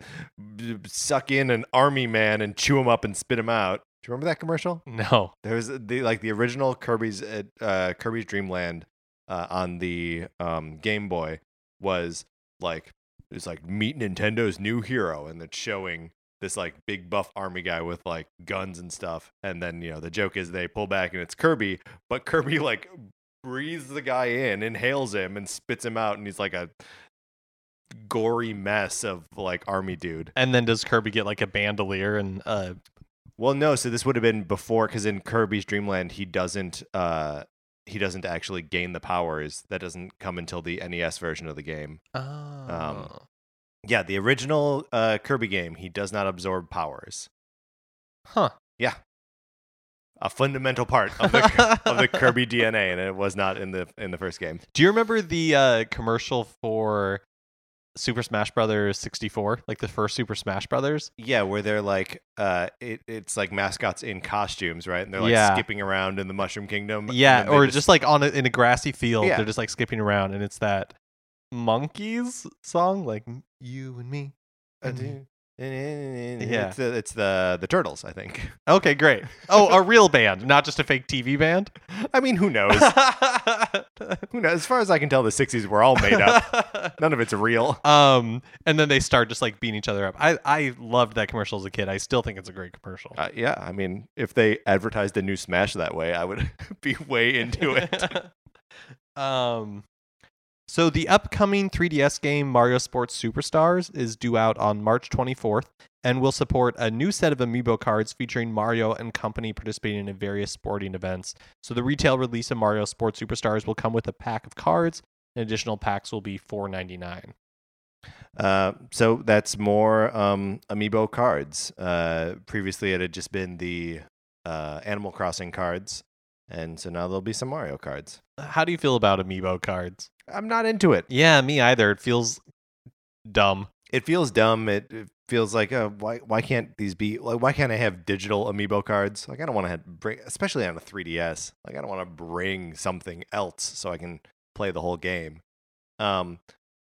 [SPEAKER 1] to suck in an army man and chew him up and spit him out. Do you remember that commercial?
[SPEAKER 2] no.
[SPEAKER 1] There was the like the original Kirby's uh, uh, Kirby's Dream Land uh, on the um, Game Boy was like it was like meet Nintendo's new hero, and it's showing this like big buff army guy with like guns and stuff. And then you know the joke is they pull back and it's Kirby, but Kirby like breathes the guy in, inhales him, and spits him out, and he's like a gory mess of like army dude.
[SPEAKER 2] And then does Kirby get like a bandolier and uh
[SPEAKER 1] Well, no. So this would have been before, because in Kirby's Dreamland, he doesn't. Uh, he doesn't actually gain the powers. That doesn't come until the NES version of the game.
[SPEAKER 2] oh.
[SPEAKER 1] Yeah, the original uh, Kirby game, he does not absorb powers.
[SPEAKER 2] huh. Yeah.
[SPEAKER 1] A fundamental part of the of the Kirby DNA, and it was not in the in the first game.
[SPEAKER 2] Do you remember the uh, commercial for Super Smash Brothers 64? Like the first Super Smash Brothers?
[SPEAKER 1] Yeah, where they're like, uh, it, it's like mascots in costumes, right? And they're like
[SPEAKER 2] Yeah.
[SPEAKER 1] skipping around in the Mushroom Kingdom.
[SPEAKER 2] Yeah, or just, like on a, in a grassy field,
[SPEAKER 1] Yeah.
[SPEAKER 2] they're just like skipping around, and it's that Monkees song, like you and me. And-
[SPEAKER 1] yeah, it's the, it's the the turtles, I think.
[SPEAKER 2] Okay, great. Oh, a real band, not just a fake TV band.
[SPEAKER 1] I mean, who knows? who knows? As far as I can tell, the '60s were all made up. None of it's real.
[SPEAKER 2] um, and then they start just like beating each other up. I I loved that commercial as a kid. I still think it's a great commercial.
[SPEAKER 1] Uh, yeah, I mean, if they advertised the new Smash that way, I would be way into it.
[SPEAKER 2] um, so the upcoming 3DS game Mario Sports Superstars is due out on March 24th and will support a new set of amiibo cards featuring Mario and company participating in various sporting events. So the retail release of Mario Sports Superstars will come with a pack of cards. And additional packs will be $4.99.
[SPEAKER 1] Uh, so that's more um, amiibo cards. Uh, previously, it had just been the uh, Animal Crossing cards, and so now there'll be some Mario cards.
[SPEAKER 2] How do you feel about amiibo cards?
[SPEAKER 1] I'm not into it.
[SPEAKER 2] Yeah, me either. It feels dumb.
[SPEAKER 1] It feels dumb. It, it feels like, uh, why why can't these be like? Why can't I have digital amiibo cards? Like, I don't want to bring, especially on a 3DS. Like, I don't want to bring something else so I can play the whole game. Um,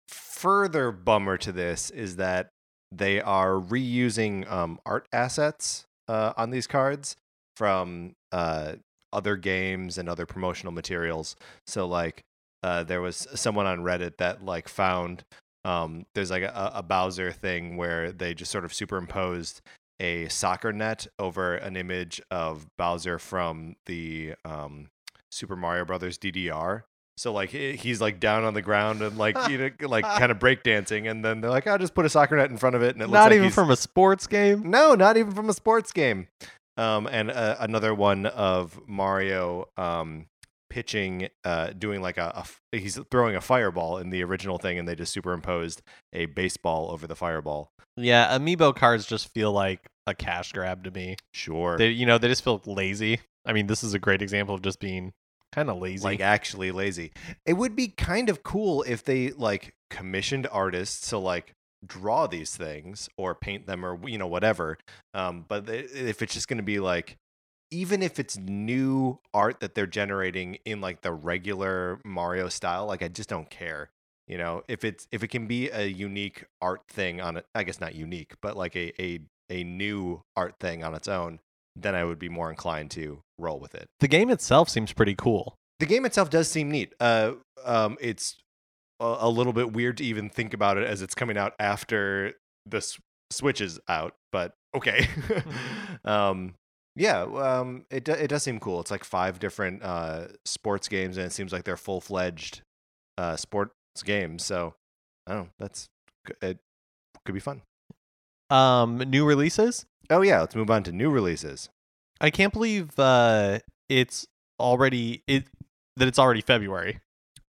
[SPEAKER 1] further bummer to this is that they are reusing um, art assets uh, on these cards from uh, other games and other promotional materials. So like uh, there was someone on Reddit that like found um, there's like a, a Bowser thing where they just sort of superimposed a soccer net over an image of Bowser from the um, Super Mario Brothers DDR. So like he's like down on the ground and like you know like kind of breakdancing, and then they're like, "I'll just put a soccer net in front of it," and it looks
[SPEAKER 2] Not
[SPEAKER 1] like
[SPEAKER 2] even from a sports game.
[SPEAKER 1] no, not even from a sports game. Um, and uh, another one of Mario um, pitching, uh, doing like a—he's throwing a fireball in the original thing, and they just superimposed a baseball over the fireball.
[SPEAKER 2] Yeah, amiibo cards just feel like a cash grab to me.
[SPEAKER 1] Sure,
[SPEAKER 2] They, you know, they just feel lazy. I mean, this is a great example of just being kind of lazy.
[SPEAKER 1] like actually lazy. It would be kind of cool if they like commissioned artists to like draw these things or paint them or you know whatever. Um, but if it's just going to be like even if it's new art that they're generating in like the regular Mario style, like I just don't care. You know, if it's if it can be a unique art thing on it, I guess not unique, but like a a a new art thing on its own, then I would be more inclined to roll with it
[SPEAKER 2] the game itself seems pretty cool.
[SPEAKER 1] the game itself does seem neat. Uh, um, it's a, a little bit weird to even think about it as it's coming out after the s- Switch is out, but okay. um, yeah, um, it do- it does seem cool. It's like five different uh, sports games, and it seems like they're full fledged uh, sports games. So I don't know. That's it could be fun.
[SPEAKER 2] Um, new releases.
[SPEAKER 1] Oh yeah, let's move on to new releases.
[SPEAKER 2] I can't believe uh, it's already it that it's already February.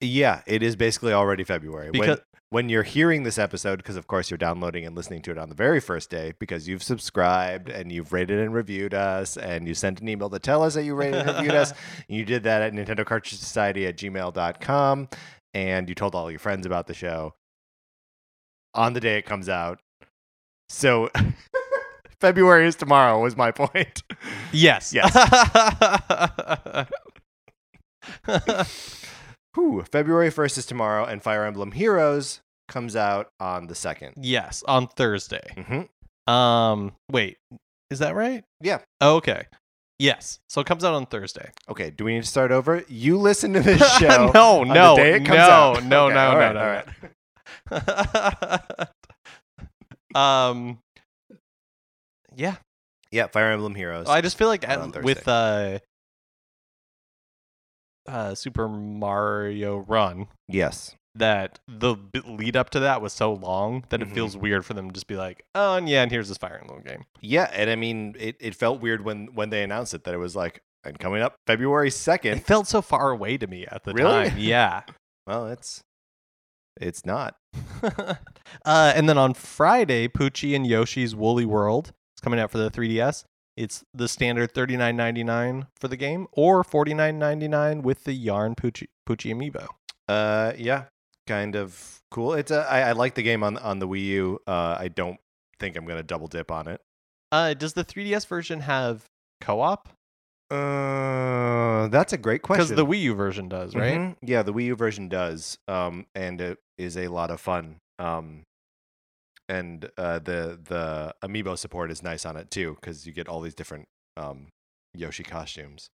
[SPEAKER 1] Yeah, it is basically already February.
[SPEAKER 2] Because-
[SPEAKER 1] when, you're hearing this episode, because of course you're downloading and listening to it on the very first day, because you've subscribed and you've rated and reviewed us, and you sent an email to tell us that you rated and reviewed us. And you did that at Nintendo Cartridge Society at gmail.com, and you told all your friends about the show on the day it comes out. So February is tomorrow, was my point.
[SPEAKER 2] Yes.
[SPEAKER 1] Yes. Whew, February 1st is tomorrow, and Fire Emblem Heroes comes out on the 2nd.
[SPEAKER 2] yes, on Thursday.
[SPEAKER 1] Mm-hmm.
[SPEAKER 2] Um, wait, is that right?
[SPEAKER 1] Yeah.
[SPEAKER 2] Okay. Yes. So it comes out on Thursday.
[SPEAKER 1] Okay, do we need to start over? You listen to this show.
[SPEAKER 2] no, no,
[SPEAKER 1] the day it comes
[SPEAKER 2] no,
[SPEAKER 1] out.
[SPEAKER 2] no,
[SPEAKER 1] Okay,
[SPEAKER 2] no, no,
[SPEAKER 1] right,
[SPEAKER 2] no,
[SPEAKER 1] all right.
[SPEAKER 2] no. um, yeah.
[SPEAKER 1] Yeah, Fire Emblem Heroes.
[SPEAKER 2] I just feel like at, with uh, uh, Super Mario Run,
[SPEAKER 1] yes.
[SPEAKER 2] that the lead up to that was so long that
[SPEAKER 1] Mhm.
[SPEAKER 2] it feels weird for them to just be like, oh, and yeah, and here's this Fire Emblem game.
[SPEAKER 1] Yeah, and I mean, it, it felt weird when when they announced it that it was like, and coming up February
[SPEAKER 2] second.
[SPEAKER 1] It
[SPEAKER 2] felt so far away to me at the
[SPEAKER 1] Really?
[SPEAKER 2] time. Yeah.
[SPEAKER 1] Well, it's it's not.
[SPEAKER 2] uh, and then on Friday, Poochie and Yoshi's Woolly World is coming out for the 3DS. It's the standard thirty nine ninety nine for the game, or forty nine ninety nine with the Yarn Poochie, Poochie amiibo.
[SPEAKER 1] Uh, yeah, kind of cool. It's a, I, I like the game on on the Wii U. Uh, I don't think I'm gonna double dip on it.
[SPEAKER 2] Uh, does the 3DS version have co op?
[SPEAKER 1] Uh, that's a great question.
[SPEAKER 2] Because the Wii U version does, right?
[SPEAKER 1] Mhm. Yeah, the Wii U version does, um, and it is a lot of fun. Um, and uh, the the amiibo support is nice on it too, because you get all these different um, Yoshi costumes.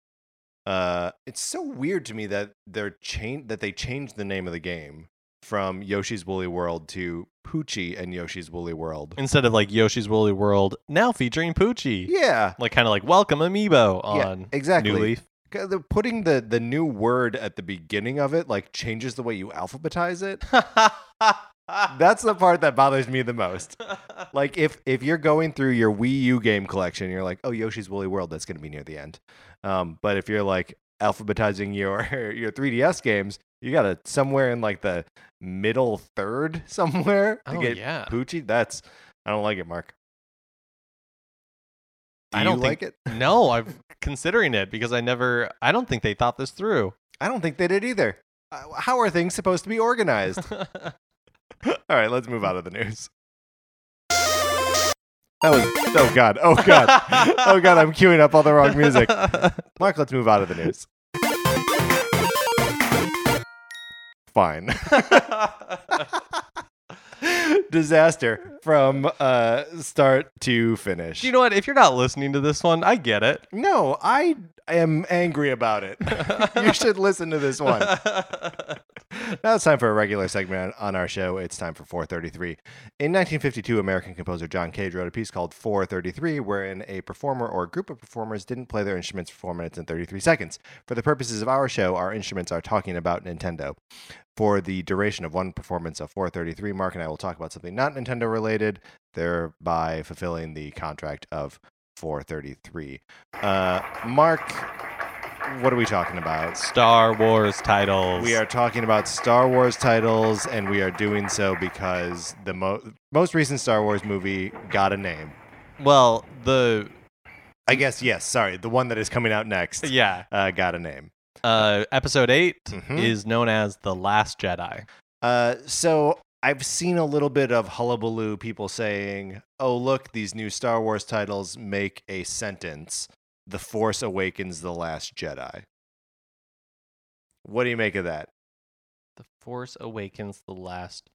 [SPEAKER 1] Uh, it's so weird to me that they're change that they changed the name of the game from Yoshi's Woolly World to Poochie and Yoshi's Woolly World.
[SPEAKER 2] Instead of like Yoshi's Woolly World, now featuring Poochie.
[SPEAKER 1] Yeah,
[SPEAKER 2] Like kind of like Welcome Amiibo
[SPEAKER 1] yeah,
[SPEAKER 2] on
[SPEAKER 1] exactly.
[SPEAKER 2] New Leaf.
[SPEAKER 1] the- Putting the the new word at the beginning of it like changes the way you alphabetize it. That's the part that bothers me the most. Like if if you're going through your Wii U game collection, you're like, oh Yoshi's Woolly World, that's gonna be near the end. Um, but if you're like alphabetizing your your 3DS games, you got to somewhere in like the middle third somewhere to
[SPEAKER 2] oh
[SPEAKER 1] get
[SPEAKER 2] yeah.
[SPEAKER 1] Poochie. That's I don't like it, Mark. Do
[SPEAKER 2] I don't
[SPEAKER 1] you
[SPEAKER 2] think-
[SPEAKER 1] like it.
[SPEAKER 2] No, I'm considering it because I never. I don't think they thought this through.
[SPEAKER 1] I don't think they did either. Uh, How are things supposed to be organized? All right, let's move out of the news. That was oh god, oh god, oh god. I'm queuing up all the wrong music. Mark, let's move out of the news. Fine. Disaster from uh, start to finish.
[SPEAKER 2] You know what? If you're not listening to this one, I get it.
[SPEAKER 1] no, I am angry about it. you should listen to this one. Now it's time for a regular segment on our show. It's time for 433. In 1952, American composer John Cage wrote a piece called 433, wherein a performer or a group of performers didn't play their instruments for 4 minutes and 33 seconds. For the purposes of our show, our instruments are talking about Nintendo. For the duration of one performance of 433, Mark and I will talk about something not Nintendo related, thereby fulfilling the contract of 433. Uh, Mark, what are we talking about?
[SPEAKER 2] Star Wars titles.
[SPEAKER 1] We are talking about Star Wars titles, and we are doing so because the mo- most recent Star Wars movie got a name.
[SPEAKER 2] well, the
[SPEAKER 1] I guess yes. Sorry, the one that is coming out next
[SPEAKER 2] yeah.
[SPEAKER 1] uh, got a name.
[SPEAKER 2] Uh, episode 8
[SPEAKER 1] Mhm.
[SPEAKER 2] is known as the Last Jedi.
[SPEAKER 1] Uh, so I've seen a little bit of hullabaloo, people saying, "Oh, look, these new Star Wars titles make a sentence: The Force Awakens, The Last Jedi." What do you make of that?
[SPEAKER 2] The Force Awakens, the Last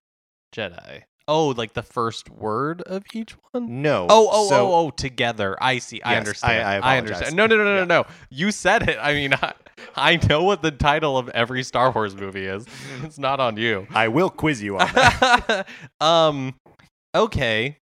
[SPEAKER 2] Jedi. Oh, like the first word of each one.
[SPEAKER 1] No.
[SPEAKER 2] Oh, oh,
[SPEAKER 1] so-
[SPEAKER 2] oh, oh! Together, I see. I
[SPEAKER 1] Yes,
[SPEAKER 2] understand.
[SPEAKER 1] I- I apologize.
[SPEAKER 2] understand. No, no, no, no,
[SPEAKER 1] Yeah.
[SPEAKER 2] no, no. You said it. I mean, I, I know what the title of every Star Wars movie is. It's not on you.
[SPEAKER 1] I will quiz you on that.
[SPEAKER 2] um, okay.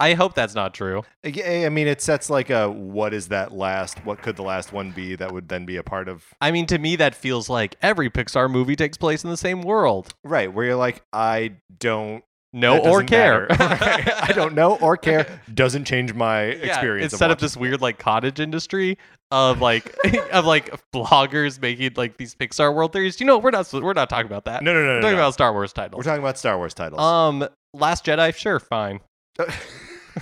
[SPEAKER 2] I hope that's not true.
[SPEAKER 1] Yeah, I mean, it sets like a what is that last? What could the last one be that would then be a part of?
[SPEAKER 2] I mean, to me, that feels like every Pixar movie takes place in the same world.
[SPEAKER 1] Right, where you're like, I don't
[SPEAKER 2] know or care.
[SPEAKER 1] I don't know or care. Doesn't change my
[SPEAKER 2] Yeah,
[SPEAKER 1] experience.
[SPEAKER 2] It's
[SPEAKER 1] of
[SPEAKER 2] set up this weird like cottage industry of like of like bloggers making like these Pixar World theories. You know, we're not we're not talking about that.
[SPEAKER 1] No, no, no,
[SPEAKER 2] we're
[SPEAKER 1] no.
[SPEAKER 2] talking
[SPEAKER 1] no.
[SPEAKER 2] about Star Wars titles.
[SPEAKER 1] We're talking about Star Wars titles.
[SPEAKER 2] um, Last Jedi, sure, fine.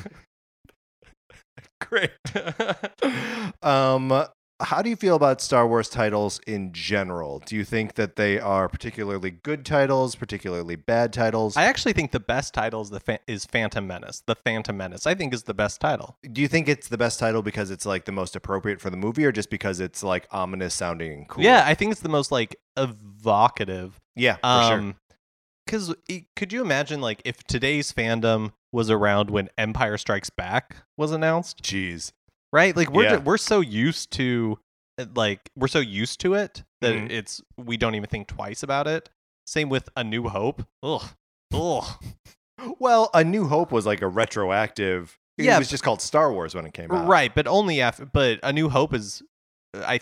[SPEAKER 1] Great. um, how do you feel about Star Wars titles in general? Do you think that they are particularly good titles, particularly bad titles?
[SPEAKER 2] I actually think the best title is the fa- is Phantom Menace. The Phantom Menace, I think, is the best title.
[SPEAKER 1] do you think it's the best title because it's like the most appropriate for the movie, or just because it's like ominous sounding and cool?
[SPEAKER 2] Yeah, I think it's the most like evocative.
[SPEAKER 1] yeah, for sure.
[SPEAKER 2] Um, because could you imagine like if today's fandom was around when Empire Strikes Back was announced?
[SPEAKER 1] Jeez.
[SPEAKER 2] right like we're
[SPEAKER 1] Yeah.
[SPEAKER 2] we're so used to uh, like we're so used to it that
[SPEAKER 1] Mhm.
[SPEAKER 2] it's we don't even think twice about it same with a new hope ugh ugh
[SPEAKER 1] Well, A New Hope was like a retroactive. Yeah, It
[SPEAKER 2] Yeah,
[SPEAKER 1] was just called Star Wars when it came out.
[SPEAKER 2] right but only after but a new hope is i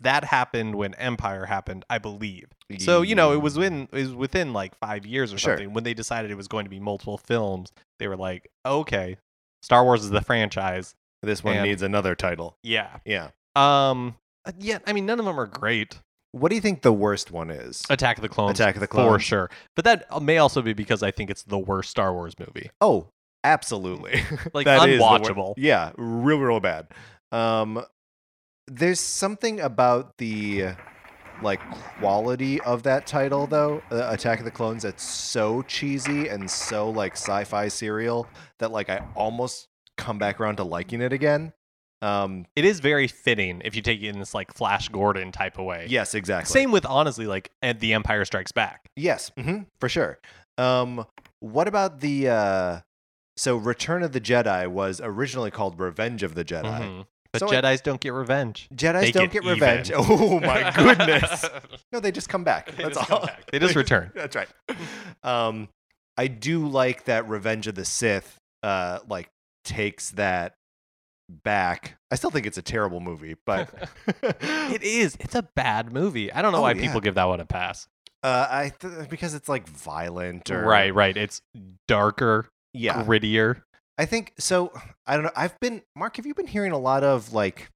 [SPEAKER 2] that happened when empire happened i believe so you know it was when it was within like five years or
[SPEAKER 1] Sure.
[SPEAKER 2] something when they decided it was going to be multiple films they were like okay star wars is the franchise
[SPEAKER 1] This one
[SPEAKER 2] and-
[SPEAKER 1] needs another title.
[SPEAKER 2] yeah
[SPEAKER 1] Yeah.
[SPEAKER 2] um uh, yeah i mean none of them are great
[SPEAKER 1] What do you think the worst one is?
[SPEAKER 2] Attack of the Clones.
[SPEAKER 1] Attack of the Clones.
[SPEAKER 2] For sure. But that uh, may also be because I think it's the worst Star Wars movie.
[SPEAKER 1] Oh, absolutely.
[SPEAKER 2] Like,
[SPEAKER 1] That is the wor-
[SPEAKER 2] unwatchable.
[SPEAKER 1] yeah, real, real bad. Um, there's something about the like quality of that title though, uh, Attack of the Clones, that's so cheesy and so like sci-fi serial that like I almost come back around to liking it again. Um,
[SPEAKER 2] It is very fitting if you take it in this like Flash Gordon type of way.
[SPEAKER 1] yes, exactly.
[SPEAKER 2] Same with honestly like and The Empire Strikes Back.
[SPEAKER 1] Yes, hmm for sure. Um, what about the uh, so Return of the Jedi was originally called Revenge of the Jedi.
[SPEAKER 2] Mhm. But
[SPEAKER 1] So it-
[SPEAKER 2] Jedi's don't get revenge.
[SPEAKER 1] Jedi's
[SPEAKER 2] They
[SPEAKER 1] don't
[SPEAKER 2] get
[SPEAKER 1] get, revenge. Oh my goodness! no, they just come back.
[SPEAKER 2] They
[SPEAKER 1] That's
[SPEAKER 2] just
[SPEAKER 1] all.
[SPEAKER 2] come back. They just return.
[SPEAKER 1] That's right. Um, I do like that Revenge of the Sith. Uh, like takes that back. I still think it's a terrible movie, but
[SPEAKER 2] It is. It's a bad movie. I don't know
[SPEAKER 1] Oh,
[SPEAKER 2] why
[SPEAKER 1] yeah.
[SPEAKER 2] people give that one a pass.
[SPEAKER 1] uh, I th- because it's like violent or
[SPEAKER 2] Right, right. It's darker,
[SPEAKER 1] Yeah,
[SPEAKER 2] grittier.
[SPEAKER 1] I think so. I don't know. I've been Mark. Have you been hearing a lot of like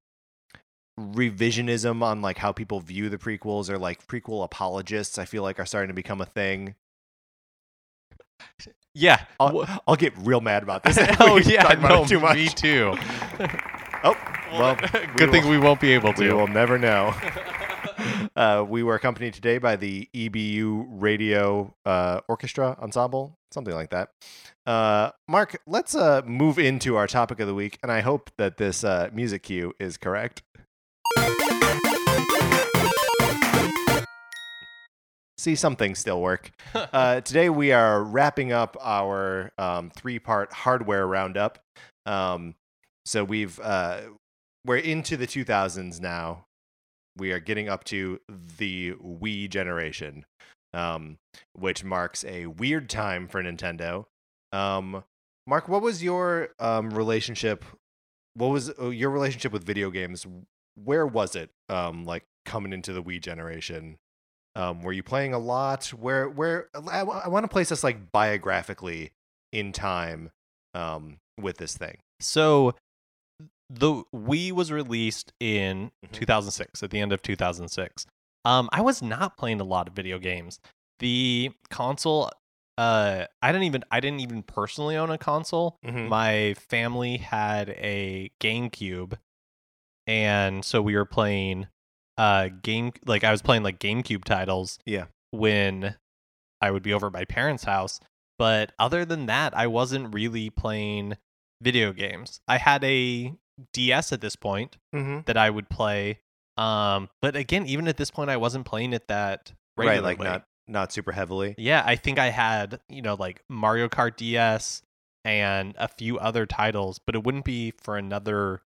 [SPEAKER 1] revisionism on like how people view the prequels or like prequel apologists? I feel like are starting to become a thing.
[SPEAKER 2] Yeah.
[SPEAKER 1] I'll, I'll get real mad about this.
[SPEAKER 2] oh yeah, no,
[SPEAKER 1] too much.
[SPEAKER 2] me too.
[SPEAKER 1] Oh, well,
[SPEAKER 2] good thing
[SPEAKER 1] will-
[SPEAKER 2] we won't be able to.
[SPEAKER 1] we will never know. Uh, we were accompanied today by the EBU Radio uh, Orchestra Ensemble, something like that. Uh, Mark, let's uh, move into our topic of the week, and I hope that this uh, music cue is correct. See, some things still work. Uh, today we are wrapping up our um, three-part hardware roundup. Um, so we've uh, we're into the 2000s now. We are getting up to the Wii generation, um, which marks a weird time for Nintendo. Um, Mark, what was your um, relationship? What was uh, your relationship with video games? Where was it? Um, like coming into the Wii generation, um, were you playing a lot? Where, where? I, want to place us like biographically in time um, with this thing.
[SPEAKER 2] So the Wii was released in
[SPEAKER 1] Mhm.
[SPEAKER 2] 2006 at the end of 2006. Um, I was not playing a lot of video games. The console, uh, I didn't even I didn't even personally own a console.
[SPEAKER 1] Mhm.
[SPEAKER 2] My family had a GameCube, and so we were playing uh game like I was playing like GameCube titles.
[SPEAKER 1] Yeah.
[SPEAKER 2] When I would be over at my parents' house, but other than that, I wasn't really playing video games. I had a DS at this point
[SPEAKER 1] Mm-hmm.
[SPEAKER 2] that I would play. Um, but again, even at this point, I wasn't playing it that regularly.
[SPEAKER 1] Right, like not not super heavily.
[SPEAKER 2] Yeah, I think I had you know like Mario Kart DS and a few other titles, but it wouldn't be for another,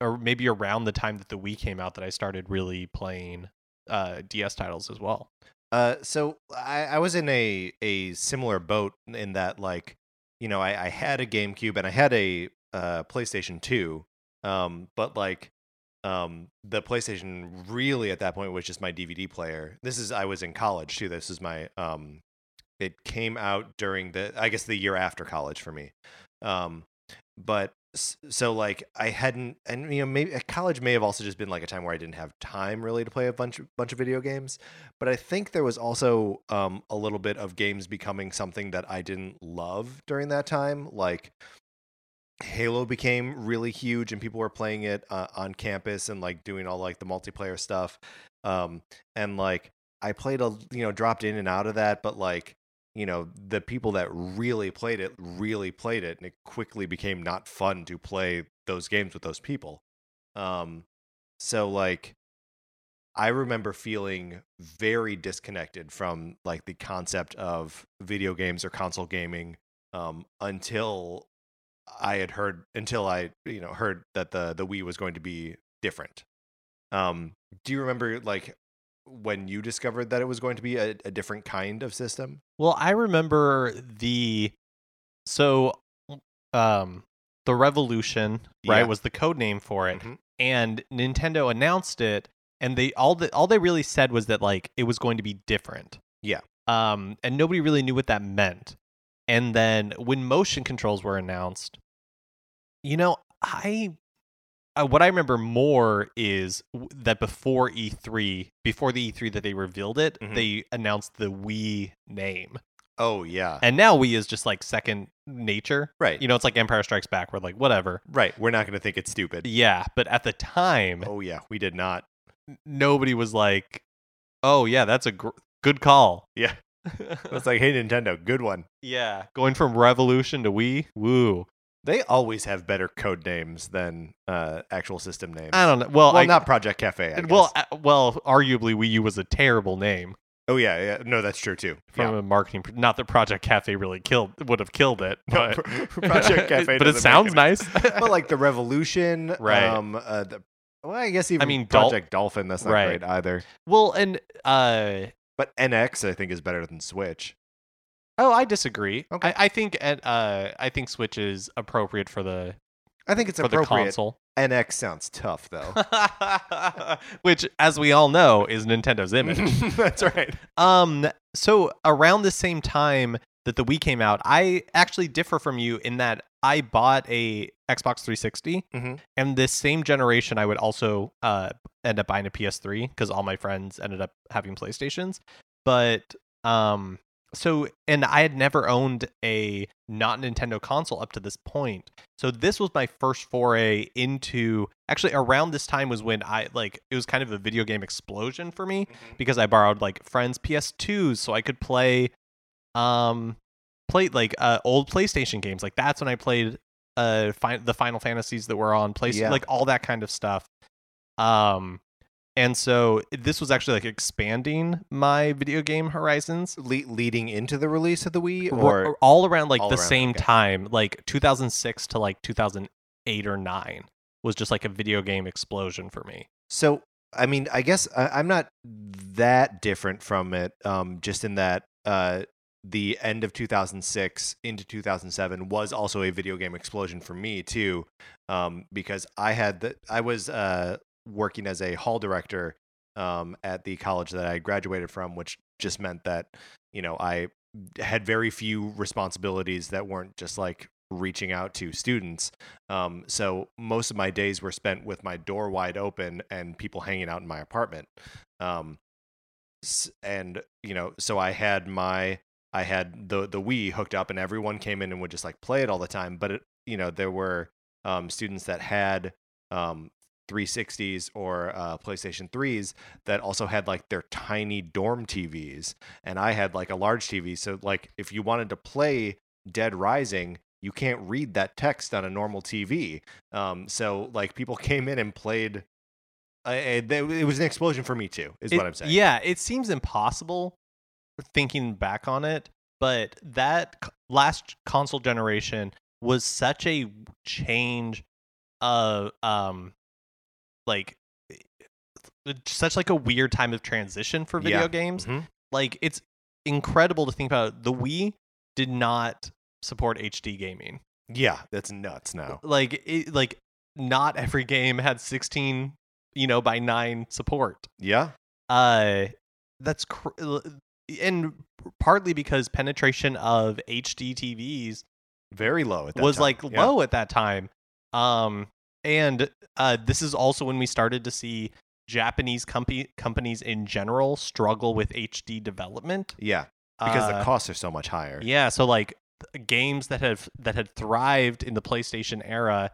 [SPEAKER 2] or maybe around the time that the Wii came out that I started really playing uh, DS titles as well.
[SPEAKER 1] Uh, so I, I was in a a similar boat in that like, you know, I, I had a GameCube and I had a uh, PlayStation Two, um, but like, um, the PlayStation really at that point was just my DVD player. This is I was in college too. This is my um, it came out during the I guess the year after college for me. Um, but so like I hadn't, and you know, maybe college may have also just been like a time where I didn't have time really to play a bunch bunch of video games. But I think there was also um, a little bit of games becoming something that I didn't love during that time, like. Halo became really huge, and people were playing it uh, on campus and like doing all like the multiplayer stuff. Um, and like I played a you know dropped in and out of that, but like you know the people that really played it really played it, and it quickly became not fun to play those games with those people. Um, so like I remember feeling very disconnected from like the concept of video games or console gaming um, until I had heard until I you know heard that the the Wii was going to be different. Um, do you remember like when you discovered that it was going to be a, a different kind of system?
[SPEAKER 2] Well, I remember the so um the Revolution, right,
[SPEAKER 1] Yeah.
[SPEAKER 2] was the code name for it.
[SPEAKER 1] Mhm.
[SPEAKER 2] And Nintendo announced it and they all the all they really said was that like it was going to be different.
[SPEAKER 1] Yeah.
[SPEAKER 2] Um and nobody really knew what that meant. And then when motion controls were announced, you know, I uh, what I remember more is that before E3, before the E3 that they revealed it,
[SPEAKER 1] Mhm.
[SPEAKER 2] they announced the Wii name.
[SPEAKER 1] Oh yeah,
[SPEAKER 2] And now Wii is just like second nature.
[SPEAKER 1] right.
[SPEAKER 2] You know, it's like Empire Strikes Back. We're like, whatever.
[SPEAKER 1] right. We're not going to think it's stupid.
[SPEAKER 2] Yeah, but at the time,
[SPEAKER 1] Oh yeah, we did not.
[SPEAKER 2] nobody was like, "Oh yeah, that's a gr- good call."
[SPEAKER 1] Yeah. It's like, hey Nintendo, good one.
[SPEAKER 2] yeah, going from Revolution to Wii, woo.
[SPEAKER 1] They always have better code names than uh, actual system names.
[SPEAKER 2] I don't know. Well,
[SPEAKER 1] well,
[SPEAKER 2] I,
[SPEAKER 1] not Project Cafe. I
[SPEAKER 2] well, uh, well, arguably Wii U was a terrible name
[SPEAKER 1] oh yeah, yeah. No, that's true too.
[SPEAKER 2] from
[SPEAKER 1] Yeah.
[SPEAKER 2] a marketing. Not that Project Cafe really killed would have killed it,
[SPEAKER 1] No,
[SPEAKER 2] but
[SPEAKER 1] Project Cafe
[SPEAKER 2] but it sounds
[SPEAKER 1] any
[SPEAKER 2] nice.
[SPEAKER 1] but like the Revolution,
[SPEAKER 2] Right.
[SPEAKER 1] Um, uh, the, well, I guess even I
[SPEAKER 2] mean, Dol-
[SPEAKER 1] Project Dolphin. That's not
[SPEAKER 2] Right.
[SPEAKER 1] great either.
[SPEAKER 2] well, and uh,
[SPEAKER 1] But NX, I think, is better than Switch.
[SPEAKER 2] oh, I disagree.
[SPEAKER 1] Okay.
[SPEAKER 2] I, I think at uh, I think Switch is appropriate for the
[SPEAKER 1] I think it's
[SPEAKER 2] for the
[SPEAKER 1] appropriate.
[SPEAKER 2] console.
[SPEAKER 1] NX sounds tough though.
[SPEAKER 2] which as we all know is Nintendo's image.
[SPEAKER 1] that's right.
[SPEAKER 2] um so around the same time that the Wii came out, I actually differ from you in that I bought a Xbox 360
[SPEAKER 1] Mhm.
[SPEAKER 2] and this same generation I would also uh end up buying a PS3 because all my friends ended up having PlayStations. But um so and I had never owned a not Nintendo console up to this point. So this was my first foray into actually around this time was when I like it was kind of a video game explosion for me because I borrowed like friends PS2s so I could play um play like uh old PlayStation games. Like that's when I played uh fi- the Final Fantasies that were on PlayStation
[SPEAKER 1] Yeah.
[SPEAKER 2] like all that kind of stuff. Um and so this was actually like expanding my video game horizons
[SPEAKER 1] Le- leading into the release of the Wii, or
[SPEAKER 2] all around like
[SPEAKER 1] all
[SPEAKER 2] the
[SPEAKER 1] around,
[SPEAKER 2] same
[SPEAKER 1] okay.
[SPEAKER 2] time like 2006 to like 2008 or 9 was just like a video game explosion for me.
[SPEAKER 1] So, I mean, I guess I, I'm not that different from it, um, just in that uh, the end of 2006 into 2007 was also a video game explosion for me too, um, because I had the I was uh, working as a hall director um, at the college that I graduated from, which just meant that you know I had very few responsibilities that weren't just like reaching out to students. Um, so most of my days were spent with my door wide open and people hanging out in my apartment. Um, and you know, so I had my I had the the Wii hooked up, and everyone came in and would just like play it all the time. But it, you know, there were um, students that had um, 360s or uh, PlayStation 3s that also had like their tiny dorm TVs, and I had like a large TV. So like, if you wanted to play Dead Rising, you can't read that text on a normal TV. Um, so like, people came in and played. Uh, it it was an explosion for me too, is
[SPEAKER 2] It-
[SPEAKER 1] what I'm saying.
[SPEAKER 2] Yeah, it seems impossible thinking back on it, but that last console generation was such a change of um like such like a weird time of transition for video
[SPEAKER 1] Yeah.
[SPEAKER 2] games.
[SPEAKER 1] Mhm.
[SPEAKER 2] Like it's incredible to think about. The Wii did not support HD gaming.
[SPEAKER 1] Yeah, that's nuts now.
[SPEAKER 2] Like it, like not every game had 16, you know, by 9 support
[SPEAKER 1] Yeah.
[SPEAKER 2] uh that's cr- and partly because penetration of HD TVs
[SPEAKER 1] Very low at that
[SPEAKER 2] was
[SPEAKER 1] time.
[SPEAKER 2] like
[SPEAKER 1] Yeah.
[SPEAKER 2] low at that time. Um, and uh, this is also when we started to see Japanese company companies in general struggle with HD development
[SPEAKER 1] Yeah, because
[SPEAKER 2] Uh,
[SPEAKER 1] the costs are so much higher.
[SPEAKER 2] Yeah, so like games that have that had thrived in the PlayStation era,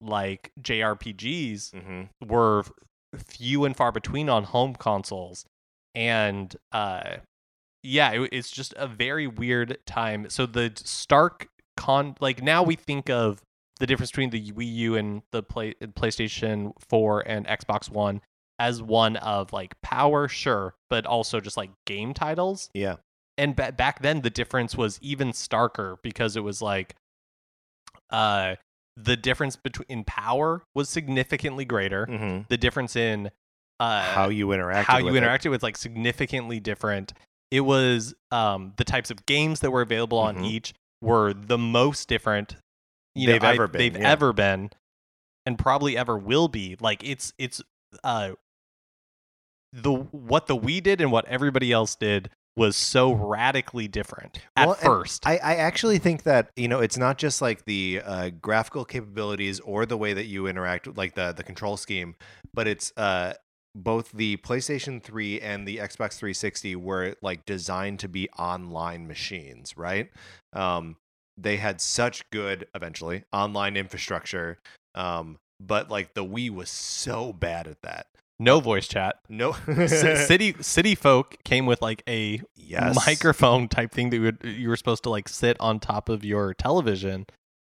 [SPEAKER 2] like JRPGs,
[SPEAKER 1] hmm
[SPEAKER 2] were few and far between on home consoles, and uh, yeah, it, it's just a very weird time. So the stark con, like now we think of the difference between the Wii U and the play PlayStation Four and Xbox One as one of like power, sure, but also just like game titles.
[SPEAKER 1] Yeah,
[SPEAKER 2] and ba- back then the difference was even starker because it was like uh the difference between in power was significantly greater.
[SPEAKER 1] Hmm
[SPEAKER 2] the difference in uh
[SPEAKER 1] how you interacted.
[SPEAKER 2] how you
[SPEAKER 1] with it.
[SPEAKER 2] interacted was like significantly different it was um the types of games that were available on
[SPEAKER 1] Mhm.
[SPEAKER 2] each were the most different you
[SPEAKER 1] They've
[SPEAKER 2] know, I-
[SPEAKER 1] ever been,
[SPEAKER 2] they've
[SPEAKER 1] yeah.
[SPEAKER 2] ever been and probably ever will be like it's it's uh the what the Wii did and what everybody else did was so radically different at
[SPEAKER 1] Well,
[SPEAKER 2] first
[SPEAKER 1] I, I actually think that you know it's not just like the uh, graphical capabilities or the way that you interact with like the the control scheme, but it's uh, both the PlayStation 3 and the Xbox 360 were like designed to be online machines, right? Um, they had such good eventually online infrastructure, um, but like the Wii was so bad at that.
[SPEAKER 2] no voice chat
[SPEAKER 1] No,
[SPEAKER 2] city city folk came with like a
[SPEAKER 1] yes,
[SPEAKER 2] microphone type thing that you, would, you were supposed to like sit on top of your television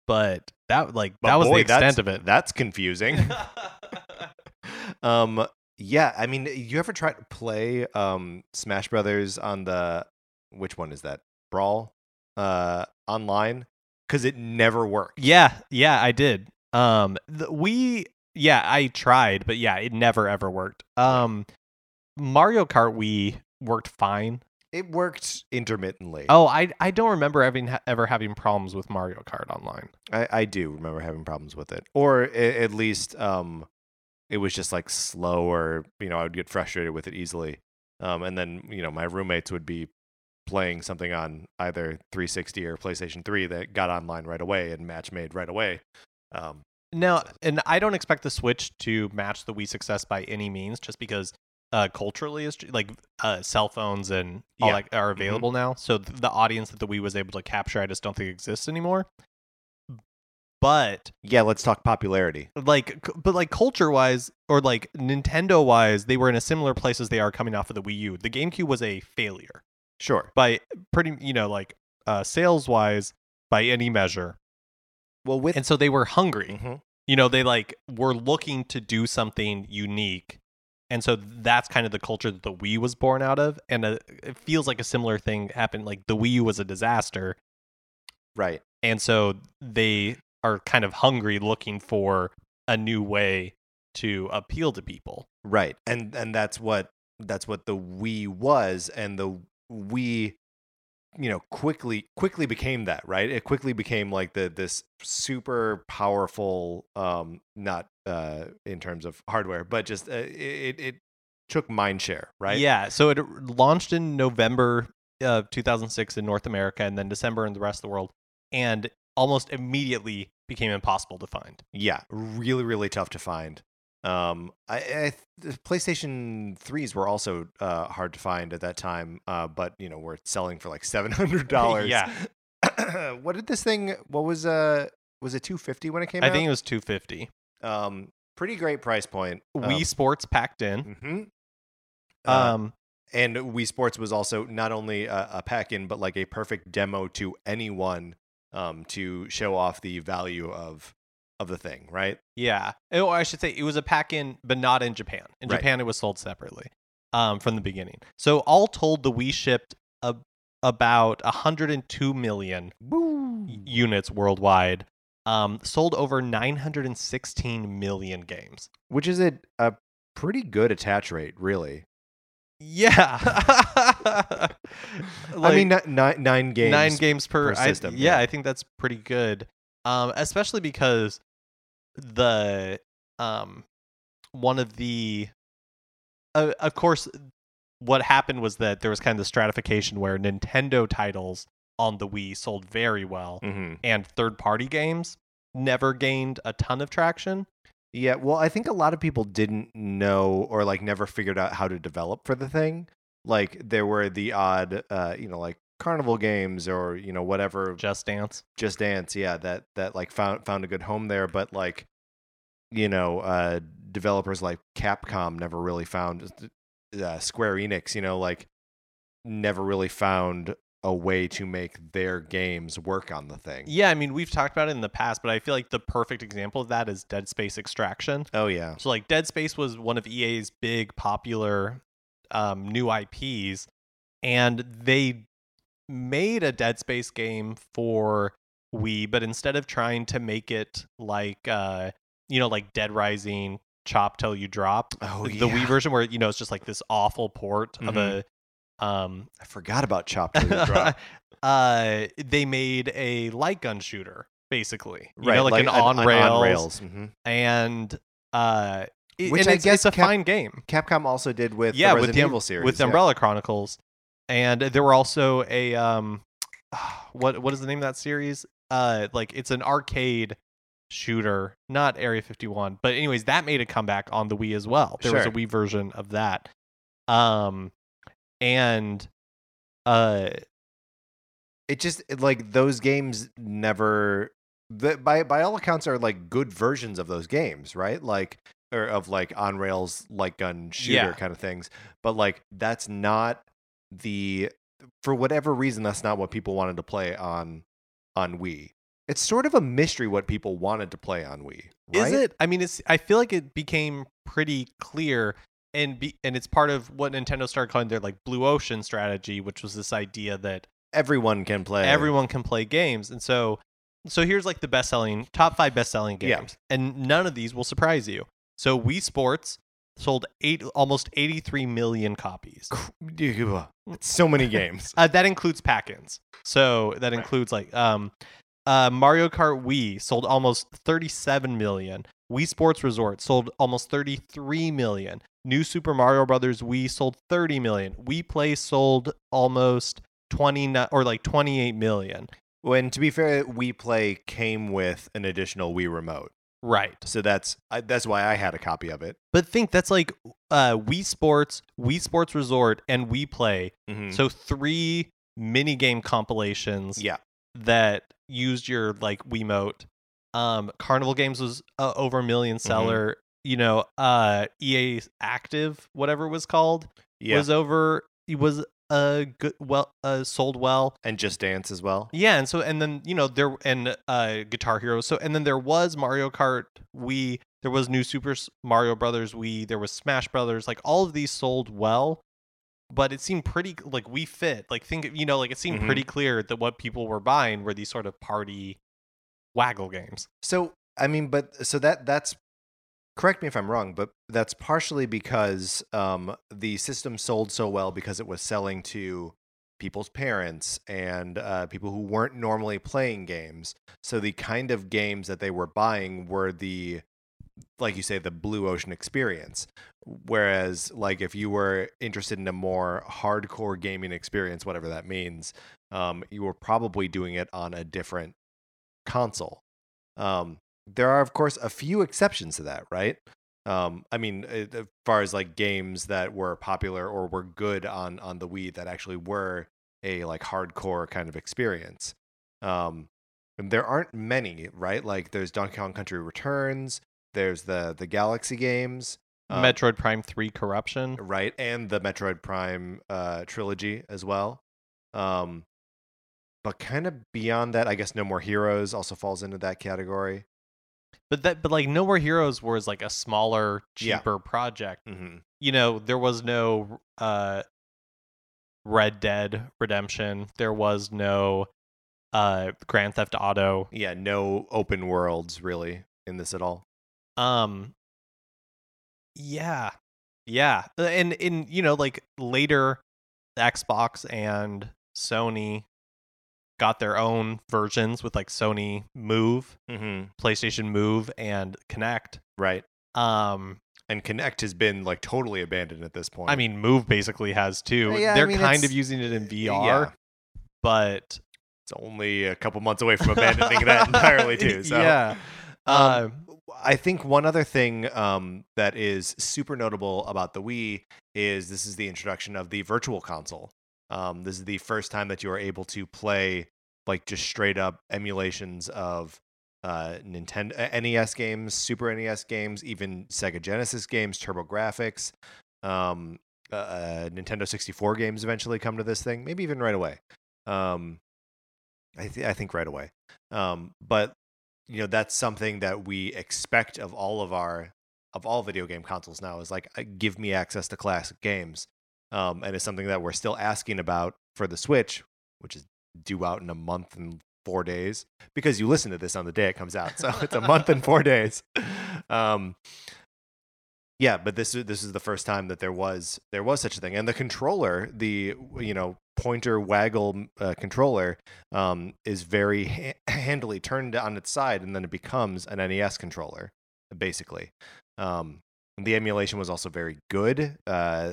[SPEAKER 2] but that like
[SPEAKER 1] But
[SPEAKER 2] that was
[SPEAKER 1] boy,
[SPEAKER 2] the extent of it
[SPEAKER 1] That's confusing. um yeah i mean you ever try to play um smash brothers on the which one is that? Brawl? Uh online? Because it never worked.
[SPEAKER 2] Yeah yeah i did. Um the, we yeah i tried but yeah it never ever worked. Um mario kart Wii worked fine.
[SPEAKER 1] It worked intermittently.
[SPEAKER 2] Oh i i don't remember having ever having problems with mario kart online.
[SPEAKER 1] I, I do remember having problems with it. Or a- at least um it was just like slow or you know i would get frustrated with it easily um and then you know my roommates would be playing something on either 360 or playstation 3 that got online right away and match made right away um
[SPEAKER 2] Now, and I don't expect the Switch to match the Wii success by any means, just because uh, culturally is like uh, cell phones and all
[SPEAKER 1] Yeah.
[SPEAKER 2] that are
[SPEAKER 1] Mhm.
[SPEAKER 2] available now. So th- the audience that the Wii was able to capture, I just don't think exists anymore. But
[SPEAKER 1] yeah let's talk popularity.
[SPEAKER 2] like, but like culture wise, or like Nintendo wise, they were in a similar place as they are coming off of the Wii U. The GameCube was a failure.
[SPEAKER 1] Sure.
[SPEAKER 2] By pretty, you know, like uh, sales wise by any measure,
[SPEAKER 1] well with
[SPEAKER 2] and so they were hungry.
[SPEAKER 1] Mhm.
[SPEAKER 2] you know they like were looking to do something unique. And so that's kind of the culture that the wii was born out of. And uh it feels like a similar thing happened like the wii U was a disaster.
[SPEAKER 1] Right.
[SPEAKER 2] And so they are kind of hungry looking for a new way to appeal to people.
[SPEAKER 1] Right and and that's what that's what the wii was and the wii you know quickly quickly became that right? It quickly became like the this super powerful um not uh in terms of hardware but just uh, it it took mind share right?
[SPEAKER 2] Yeah so it launched in november of 2006 in north america and then december in the rest of the world and almost immediately became impossible to find.
[SPEAKER 1] Yeah really really tough to find. Um i, I the playstation 3s were also uh hard to find at that time uh but you know we're selling for like $700
[SPEAKER 2] Yeah.
[SPEAKER 1] what did this thing what was uh was it 250 when it came
[SPEAKER 2] i
[SPEAKER 1] out?
[SPEAKER 2] I think it was 250
[SPEAKER 1] um pretty great price point.
[SPEAKER 2] Wii Sports packed in.
[SPEAKER 1] hmm
[SPEAKER 2] Um,
[SPEAKER 1] and Wii Sports was also not only a, a pack in, but like a perfect demo to anyone um, to show off the value of of the thing, right?
[SPEAKER 2] yeah. Oh, I should say it was a pack in, but not in Japan. In
[SPEAKER 1] Right.
[SPEAKER 2] Japan, it was sold separately um, from the beginning. So all told, the Wii shipped a, about 102 million
[SPEAKER 1] Woo!
[SPEAKER 2] units worldwide. Um, sold over 916 million games.
[SPEAKER 1] Which is a, a pretty good attach rate, really.
[SPEAKER 2] Yeah.
[SPEAKER 1] I mean, nine, nine games.
[SPEAKER 2] nine games per,
[SPEAKER 1] per
[SPEAKER 2] I-
[SPEAKER 1] system,
[SPEAKER 2] yeah,
[SPEAKER 1] yeah.
[SPEAKER 2] I think that's pretty good. Um, especially because the um one of the uh, of course what happened was that there was kind of the stratification where Nintendo titles on the Wii sold very well,
[SPEAKER 1] hmm
[SPEAKER 2] and third party games never gained a ton of traction.
[SPEAKER 1] Yeah, well, I think a lot of people didn't know or like never figured out how to develop for the thing. Like there were the odd, uh, you know, like carnival games or you know whatever,
[SPEAKER 2] Just Dance.
[SPEAKER 1] Just Dance, yeah, that that like found found a good home there. But like, you know, uh, developers like Capcom never really found uh, Square Enix, you know, like never really found a way to make their games work on the thing.
[SPEAKER 2] Yeah, I mean, we've talked about it in the past, but I feel like the perfect example of that is Dead Space Extraction.
[SPEAKER 1] Oh yeah,
[SPEAKER 2] So, like, Dead Space was one of EA's big popular um, new IPs, and they made a Dead Space game for Wii, but instead of trying to make it like, uh, you know, like Dead Rising, chop till you drop,
[SPEAKER 1] oh
[SPEAKER 2] the
[SPEAKER 1] yeah.
[SPEAKER 2] Wii version where you know it's just like this awful port of a um
[SPEAKER 1] I forgot about Chop Till Drop.
[SPEAKER 2] uh they made a light gun shooter basically you
[SPEAKER 1] right,
[SPEAKER 2] know like, an on rails
[SPEAKER 1] on rails. mhm.
[SPEAKER 2] and uh it-
[SPEAKER 1] Which
[SPEAKER 2] and
[SPEAKER 1] I
[SPEAKER 2] it's,
[SPEAKER 1] guess
[SPEAKER 2] it's a
[SPEAKER 1] Cap-
[SPEAKER 2] fine game
[SPEAKER 1] Capcom also did with
[SPEAKER 2] yeah
[SPEAKER 1] the
[SPEAKER 2] with the
[SPEAKER 1] Evil series.
[SPEAKER 2] with
[SPEAKER 1] yeah.
[SPEAKER 2] Umbrella Chronicles and there were also a um what what is the name of that series uh like it's an arcade shooter not Area 51 but anyways that made a comeback on the Wii as well there was a Wii version of that um and uh
[SPEAKER 1] It just it, like those games never. The, by by all accounts are like good versions of those games, right? Like or of like on rails light gun shooter
[SPEAKER 2] Yeah.
[SPEAKER 1] kind of things. But like that's not the for whatever reason that's not what people wanted to play on on Wii. It's sort of a mystery what people wanted to play on Wii. Right?
[SPEAKER 2] Is it? I mean, it's. I feel like it became pretty clear, and be, and it's part of what Nintendo started calling their like blue ocean strategy, which was this idea that
[SPEAKER 1] Everyone can play.
[SPEAKER 2] everyone can play games, and so so here's like the best selling top five best selling
[SPEAKER 1] Yeah.
[SPEAKER 2] games, and none of these will surprise you. So Wii Sports sold eight almost 83 million copies.
[SPEAKER 1] It's so many games.
[SPEAKER 2] Uh, that includes pack-ins. So that includes like um, uh, Mario Kart Wii sold almost 37 million. Wii Sports Resort sold almost 33 million. New Super Mario Brothers Wii sold 30 million. Wii Play sold almost 29 or like 28 million.
[SPEAKER 1] When to be fair, Wii Play came with an additional Wii remote,
[SPEAKER 2] Right.
[SPEAKER 1] so that's I, that's why I had a copy of it.
[SPEAKER 2] But think that's like uh, Wii Sports, Wii Sports Resort, and Wii Play.
[SPEAKER 1] Mhm.
[SPEAKER 2] So three mini game compilations.
[SPEAKER 1] yeah,
[SPEAKER 2] that used your like Wiimote. Um, Carnival Games was uh, over a 1000000
[SPEAKER 1] Mm-hmm.
[SPEAKER 2] seller. You know, uh, EA Active, whatever it was called,
[SPEAKER 1] yeah,
[SPEAKER 2] was over. It was uh good, well, uh, sold well.
[SPEAKER 1] and Just Dance as well.
[SPEAKER 2] Yeah, and so and then you know there and uh Guitar Hero. So and then there was Mario Kart Wii. There was New Super Mario Brothers Wii. There was Smash Brothers. Like all of these sold well, but it seemed pretty like Wii Fit. Like think you know like it seemed
[SPEAKER 1] Mhm.
[SPEAKER 2] pretty clear that what people were buying were these sort of party waggle games.
[SPEAKER 1] So I mean, but so that that's correct me if I'm wrong, but that's partially because um, the system sold so well because it was selling to people's parents and uh, people who weren't normally playing games. So the kind of games that they were buying were the like you say the blue ocean experience whereas like if you were interested in a more hardcore gaming experience whatever that means um, you were probably doing it on a different console um, there are of course a few exceptions to that right? Um, i mean uh, as far as like games that were popular or were good on on the wii that actually were a like hardcore kind of experience. Um, and there aren't many right? Like there's donkey kong country returns there's the the galaxy games um,
[SPEAKER 2] Metroid Prime Three Corruption.
[SPEAKER 1] right and the metroid prime uh, trilogy as well. Um, but kind of beyond that i guess no more heroes also falls into that category
[SPEAKER 2] But that but like No More Heroes was like a smaller,
[SPEAKER 1] Yeah.
[SPEAKER 2] cheaper project.
[SPEAKER 1] mm-hmm.
[SPEAKER 2] You know, there was no uh Red Dead Redemption. There was no uh Grand Theft Auto.
[SPEAKER 1] yeah no open worlds really in this at all
[SPEAKER 2] Um Yeah. Yeah. Uh, And in you know, like later Xbox and Sony got their own versions with like Sony Move,
[SPEAKER 1] mm-hmm.
[SPEAKER 2] PlayStation Move and Kinect.
[SPEAKER 1] right
[SPEAKER 2] Um
[SPEAKER 1] and Kinect has been like totally abandoned at this point.
[SPEAKER 2] I mean, Move basically has too.
[SPEAKER 1] Yeah,
[SPEAKER 2] They're
[SPEAKER 1] mean,
[SPEAKER 2] kind of using it in VR,
[SPEAKER 1] yeah.
[SPEAKER 2] but
[SPEAKER 1] it's only a couple months away from abandoning that entirely too. So
[SPEAKER 2] yeah.
[SPEAKER 1] Um,
[SPEAKER 2] Uh,
[SPEAKER 1] I think one other thing um, that is super notable about the Wii is this is the introduction of the Virtual Console. Um, this is the first time that you are able to play like just straight up emulations of uh, Nintendo NES games, Super NES games, even Sega Genesis games, TurboGrafx, um, uh, uh, Nintendo 64 games eventually come to this thing. Maybe even right away. Um, I, th- I think right away. Um, but you know that's something that we expect of all of our of all video game consoles now is like uh, give me access to classic games um, and it's something that we're still asking about for the switch which is due out in a month and four days because you listen to this on the day it comes out so it's a month and four days. Um, yeah but this is this is the first time that there was there was such a thing. And the controller the you know pointer waggle uh, controller um, is very ha- handily turned on its side and then it becomes an nes controller basically. Um, the emulation was also very good uh,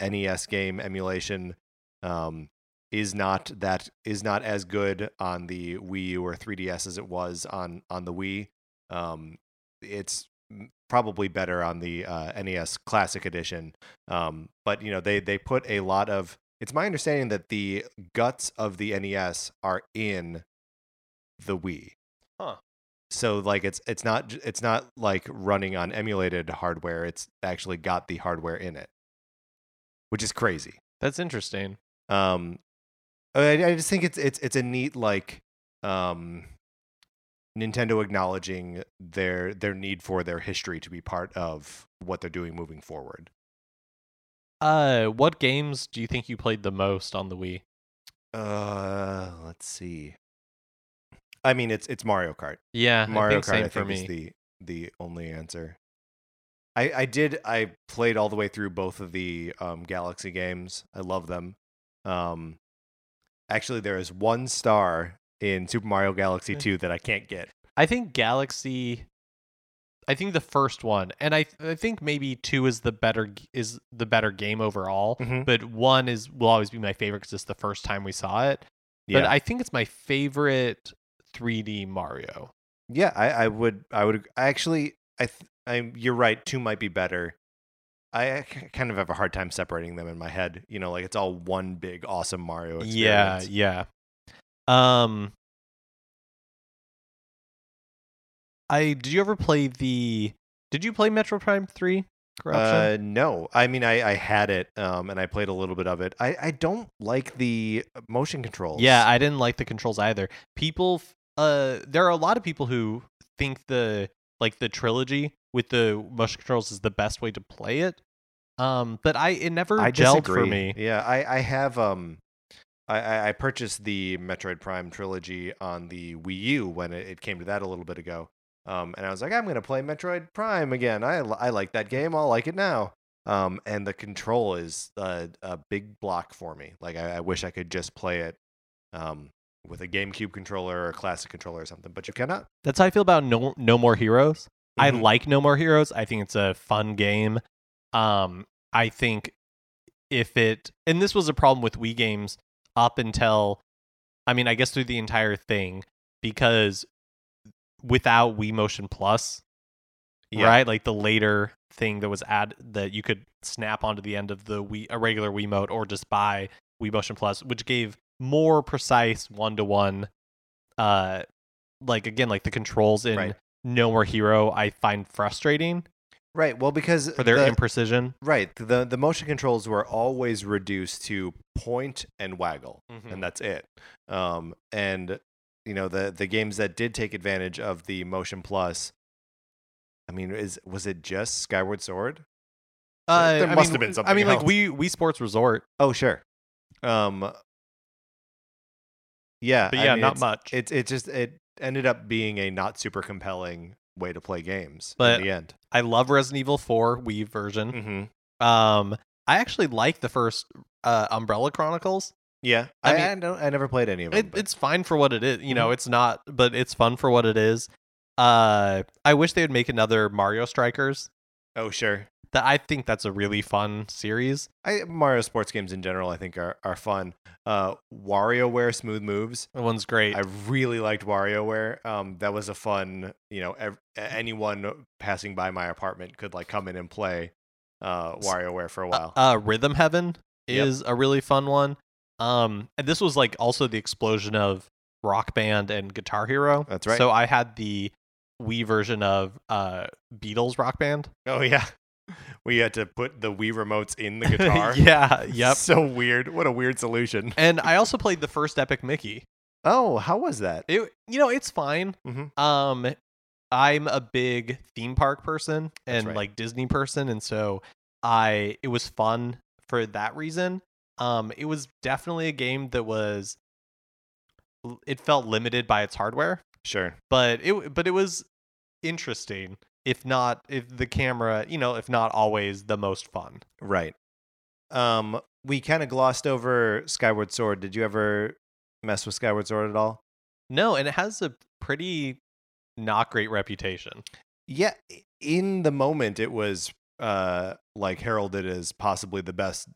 [SPEAKER 1] nes game emulation um, is not that is not as good on the wii u or 3ds as it was on on the wii. Um, it's probably better on the uh, nes classic edition. Um, but you know they they put a lot of it's my understanding that the guts of the nes are in the wii.
[SPEAKER 2] Huh.
[SPEAKER 1] so like it's it's not it's not like running on emulated hardware it's actually got the hardware in it which is crazy
[SPEAKER 2] that's interesting.
[SPEAKER 1] um I, I just think it's it's it's a neat like um Nintendo acknowledging their their need for their history to be part of what they're doing moving forward.
[SPEAKER 2] Uh, what games do you think you played the most on the Wii?
[SPEAKER 1] Uh, let's see. I mean, it's it's Mario Kart.
[SPEAKER 2] Yeah,
[SPEAKER 1] Mario
[SPEAKER 2] I
[SPEAKER 1] Kart, I
[SPEAKER 2] for
[SPEAKER 1] think,
[SPEAKER 2] me.
[SPEAKER 1] is the the only answer. I I did I played all the way through both of the um, Galaxy games. I love them. Um, actually, there is one star in Super Mario Galaxy 2 that I can't get.
[SPEAKER 2] I think Galaxy. I think the first one, and I I think maybe two is the better is the better game overall.
[SPEAKER 1] Mhm.
[SPEAKER 2] But one is will always be my favorite because it's the first time we saw it.
[SPEAKER 1] Yeah.
[SPEAKER 2] But I think it's my favorite 3D Mario.
[SPEAKER 1] yeah, I, I would I would I actually I th- I you're right. Two might be better. I kind of have a hard time separating them in my head. You know, like it's all one big awesome Mario
[SPEAKER 2] Yeah,
[SPEAKER 1] experience.
[SPEAKER 2] yeah. Um, I did you ever play the? Did you play Metroid Prime Three? Corruption.
[SPEAKER 1] Uh, no, I mean I, I had it, um, and I played a little bit of it. I, I don't like the motion controls.
[SPEAKER 2] Yeah, I didn't like the controls either. People, uh, there are a lot of people who think the like the trilogy with the motion controls is the best way to play it. Um, but I it never
[SPEAKER 1] I
[SPEAKER 2] gelled
[SPEAKER 1] disagree.
[SPEAKER 2] for me.
[SPEAKER 1] Yeah, I, I have um, I- I, purchased the Metroid Prime trilogy on the Wii U when it, it came to that a little bit ago. Um, and I was like, I'm gonna play Metroid Prime again. I I like that game. I'll like it now. Um, and the control is a, a big block for me. Like I, I wish I could just play it, um, with a GameCube controller or a classic controller or something. But you cannot.
[SPEAKER 2] That's how I feel about No No More Heroes. I
[SPEAKER 1] Mhm.
[SPEAKER 2] like No More Heroes. I think it's a fun game. Um, I think if it and this was a problem with Wii games up until I mean, I guess through the entire thing because without Wii Motion Plus,
[SPEAKER 1] Yeah.
[SPEAKER 2] right? Like the later thing that was add that you could snap onto the end of the Wii a regular Wiimote or just buy Wii Motion Plus, which gave more precise one to one uh like again like the controls in
[SPEAKER 1] Right.
[SPEAKER 2] No More Hero I find frustrating
[SPEAKER 1] Right. Well, because
[SPEAKER 2] for their
[SPEAKER 1] the,
[SPEAKER 2] imprecision.
[SPEAKER 1] Right. The the motion controls were always reduced to point and waggle,
[SPEAKER 2] Mhm.
[SPEAKER 1] and that's it. Um, and you know the the games that did take advantage of the motion plus. I mean, is was it just Skyward Sword?
[SPEAKER 2] Uh,
[SPEAKER 1] there
[SPEAKER 2] I
[SPEAKER 1] must
[SPEAKER 2] mean,
[SPEAKER 1] have been something.
[SPEAKER 2] I mean,
[SPEAKER 1] something
[SPEAKER 2] like
[SPEAKER 1] we
[SPEAKER 2] Wii Sports Resort,
[SPEAKER 1] Oh, sure. Um. Yeah.
[SPEAKER 2] but
[SPEAKER 1] I
[SPEAKER 2] yeah,
[SPEAKER 1] mean,
[SPEAKER 2] not
[SPEAKER 1] it's-
[SPEAKER 2] much.
[SPEAKER 1] It it just it ended up being a not super compelling way to play games
[SPEAKER 2] But-
[SPEAKER 1] in the end.
[SPEAKER 2] I love Resident Evil 4 Wii version.
[SPEAKER 1] Mm-hmm.
[SPEAKER 2] Um, I actually like the first uh, Umbrella Chronicles.
[SPEAKER 1] Yeah.
[SPEAKER 2] I
[SPEAKER 1] I,
[SPEAKER 2] mean-
[SPEAKER 1] I don't. I never played any of them.
[SPEAKER 2] It, it's fine for what it is. You
[SPEAKER 1] Mm-hmm.
[SPEAKER 2] know, it's not, but it's fun for what it is. Uh, I wish they would make another Mario Strikers.
[SPEAKER 1] Oh sure.
[SPEAKER 2] That I think that's a really fun series.
[SPEAKER 1] I Mario sports games in general I think are are fun. Uh, WarioWare Smooth Moves.
[SPEAKER 2] That one's great.
[SPEAKER 1] I really liked WarioWare. Um, that was a fun. You know, ev- anyone passing by my apartment could like come in and play uh, WarioWare for a while.
[SPEAKER 2] Uh, Rhythm Heaven
[SPEAKER 1] Yep.
[SPEAKER 2] is a really fun one. Um, and this was like also the explosion of Rock Band and Guitar Hero.
[SPEAKER 1] That's right.
[SPEAKER 2] So I had the Wii version of uh, Beatles Rock Band.
[SPEAKER 1] oh yeah, we had to put the Wii remotes in the guitar.
[SPEAKER 2] yeah. Yep.
[SPEAKER 1] So weird. What a weird solution.
[SPEAKER 2] and I also played the first Epic Mickey.
[SPEAKER 1] Oh, how was that?
[SPEAKER 2] It, you know, it's fine.
[SPEAKER 1] Mhm.
[SPEAKER 2] Um, I'm a big theme park person and
[SPEAKER 1] right.
[SPEAKER 2] like Disney person, and so I it was fun for that reason. Um, it was definitely a game that was it felt limited by its hardware,
[SPEAKER 1] Sure.
[SPEAKER 2] but it but it was interesting. If not, if the camera, you know, if not always the most fun.
[SPEAKER 1] Right. Um, we kind of glossed over Skyward Sword. Did you ever mess with Skyward Sword at all?
[SPEAKER 2] No, and it has a pretty not great reputation.
[SPEAKER 1] Yeah, in the moment it was uh like heralded as possibly the best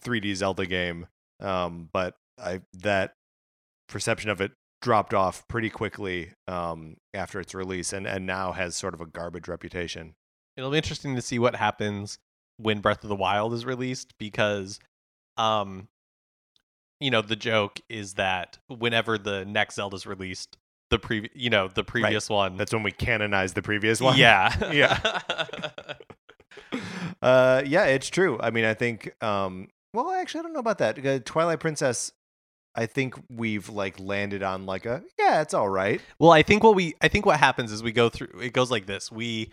[SPEAKER 1] 3D Zelda game. Um, but I that perception of it dropped off pretty quickly um after its release and and now has sort of a garbage reputation.
[SPEAKER 2] it'll be interesting to see what happens when Breath of the Wild is released because um you know the joke is that whenever the next Zelda is released the pre you know the previous one
[SPEAKER 1] That's when we canonize the previous one.
[SPEAKER 2] yeah
[SPEAKER 1] Yeah. uh yeah, it's true. I mean, I think um well, actually I don't know about that. Uh, Twilight Princess I think we've like landed on like a yeah, it's all right.
[SPEAKER 2] well I think what we I think what happens is we go through it goes like this we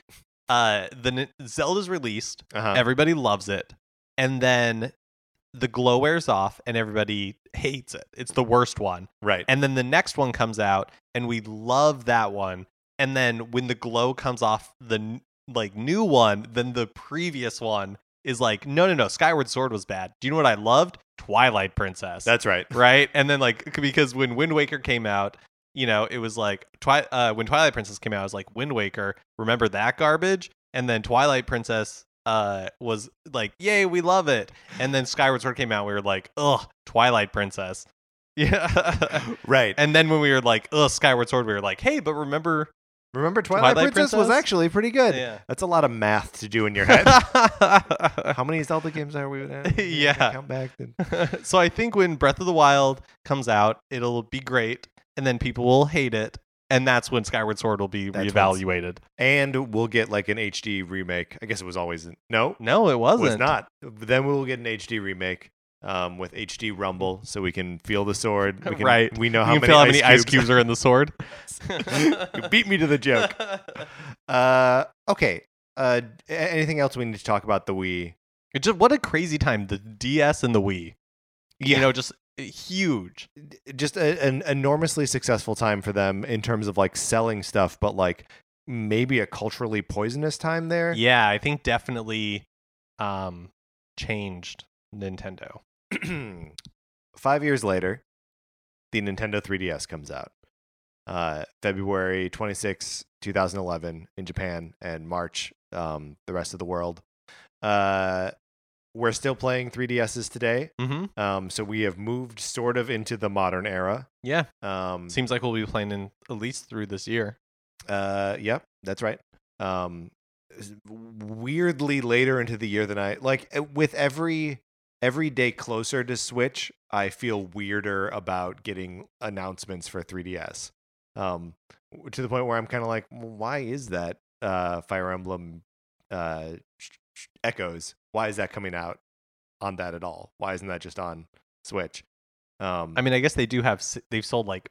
[SPEAKER 2] uh the N- Zelda's released
[SPEAKER 1] Uh-huh.
[SPEAKER 2] everybody loves it and then the glow wears off and everybody hates it it's the worst one
[SPEAKER 1] right.
[SPEAKER 2] and then the next one comes out and we love that one and then when the glow comes off the n- like new one then the previous one is like no no no skyward sword was bad. Do you know what i loved? Twilight princess.
[SPEAKER 1] That's right.
[SPEAKER 2] right? And then like because when wind waker came out you know it was like Twi- uh, when twilight princess came out I was like wind waker remember that garbage? And then twilight princess uh was like yay we love it. And then skyward sword came out we were like ugh twilight princess. Yeah.
[SPEAKER 1] Right.
[SPEAKER 2] and then when we were like, ugh, Skyward Sword, we were like, hey, but remember.
[SPEAKER 1] Remember Twilight,
[SPEAKER 2] Twilight
[SPEAKER 1] Princess, was actually pretty good.
[SPEAKER 2] Yeah.
[SPEAKER 1] That's a lot of math to do in your head. How many Zelda games are we at?
[SPEAKER 2] Yeah.
[SPEAKER 1] Count back. then.
[SPEAKER 2] so I think when Breath of the Wild comes out, it'll be great, and then people will hate it, and that's when Skyward Sword will be
[SPEAKER 1] That's
[SPEAKER 2] reevaluated.
[SPEAKER 1] And we'll get like an HD remake. I guess it was always no,
[SPEAKER 2] No, it
[SPEAKER 1] it
[SPEAKER 2] wasn't.
[SPEAKER 1] was not. Then we will get an HD remake um, with HD rumble, so we can feel the sword. We can,
[SPEAKER 2] Right.
[SPEAKER 1] We know
[SPEAKER 2] You
[SPEAKER 1] how
[SPEAKER 2] can
[SPEAKER 1] many,
[SPEAKER 2] feel how
[SPEAKER 1] ice,
[SPEAKER 2] many ice
[SPEAKER 1] cubes.
[SPEAKER 2] cubes are in the sword.
[SPEAKER 1] you beat me to the joke. Uh, okay. Uh, anything else we need to talk about the Wii?
[SPEAKER 2] It just what a crazy time the DS and the Wii. You know, just uh, huge.
[SPEAKER 1] just a, an enormously successful time for them in terms of like selling stuff, but like maybe a culturally poisonous time there.
[SPEAKER 2] Yeah, I think definitely um changed Nintendo.
[SPEAKER 1] Five years later, the Nintendo 3DS comes out. Uh, February 26, 2011 in Japan, and March, um, the rest of the world. Uh, we're still playing 3DSs today.
[SPEAKER 2] Mm-hmm.
[SPEAKER 1] Um, so we have moved sort of into the modern era.
[SPEAKER 2] Yeah,
[SPEAKER 1] Um,
[SPEAKER 2] seems like we'll be playing in at least through this year.
[SPEAKER 1] Uh, yep, that's right. Um, weirdly later into the year than I like. uh, With every every day closer to Switch, I feel weirder about getting announcements for 3DS. Um, to the point where I'm kind of like, why is that? Uh, Fire Emblem, uh, Echoes. Why is that coming out on that at all? Why isn't that just on Switch? Um,
[SPEAKER 2] I mean, I guess they do have they've sold like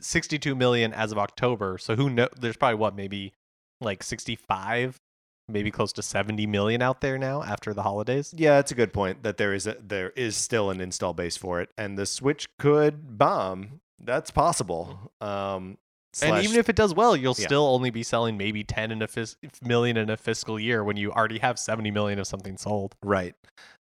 [SPEAKER 2] 62 million as of October. So who know there's probably what maybe like 65, maybe close to 70 million out there now after the holidays.
[SPEAKER 1] Yeah, that's a good point. That there is a, there is still an install base for it, and the Switch could bomb. That's possible. Um,
[SPEAKER 2] and even if it does well, you'll
[SPEAKER 1] Yeah.
[SPEAKER 2] still only be selling maybe 10 in a fis- million in a fiscal year when you already have 70 million of something sold.
[SPEAKER 1] right,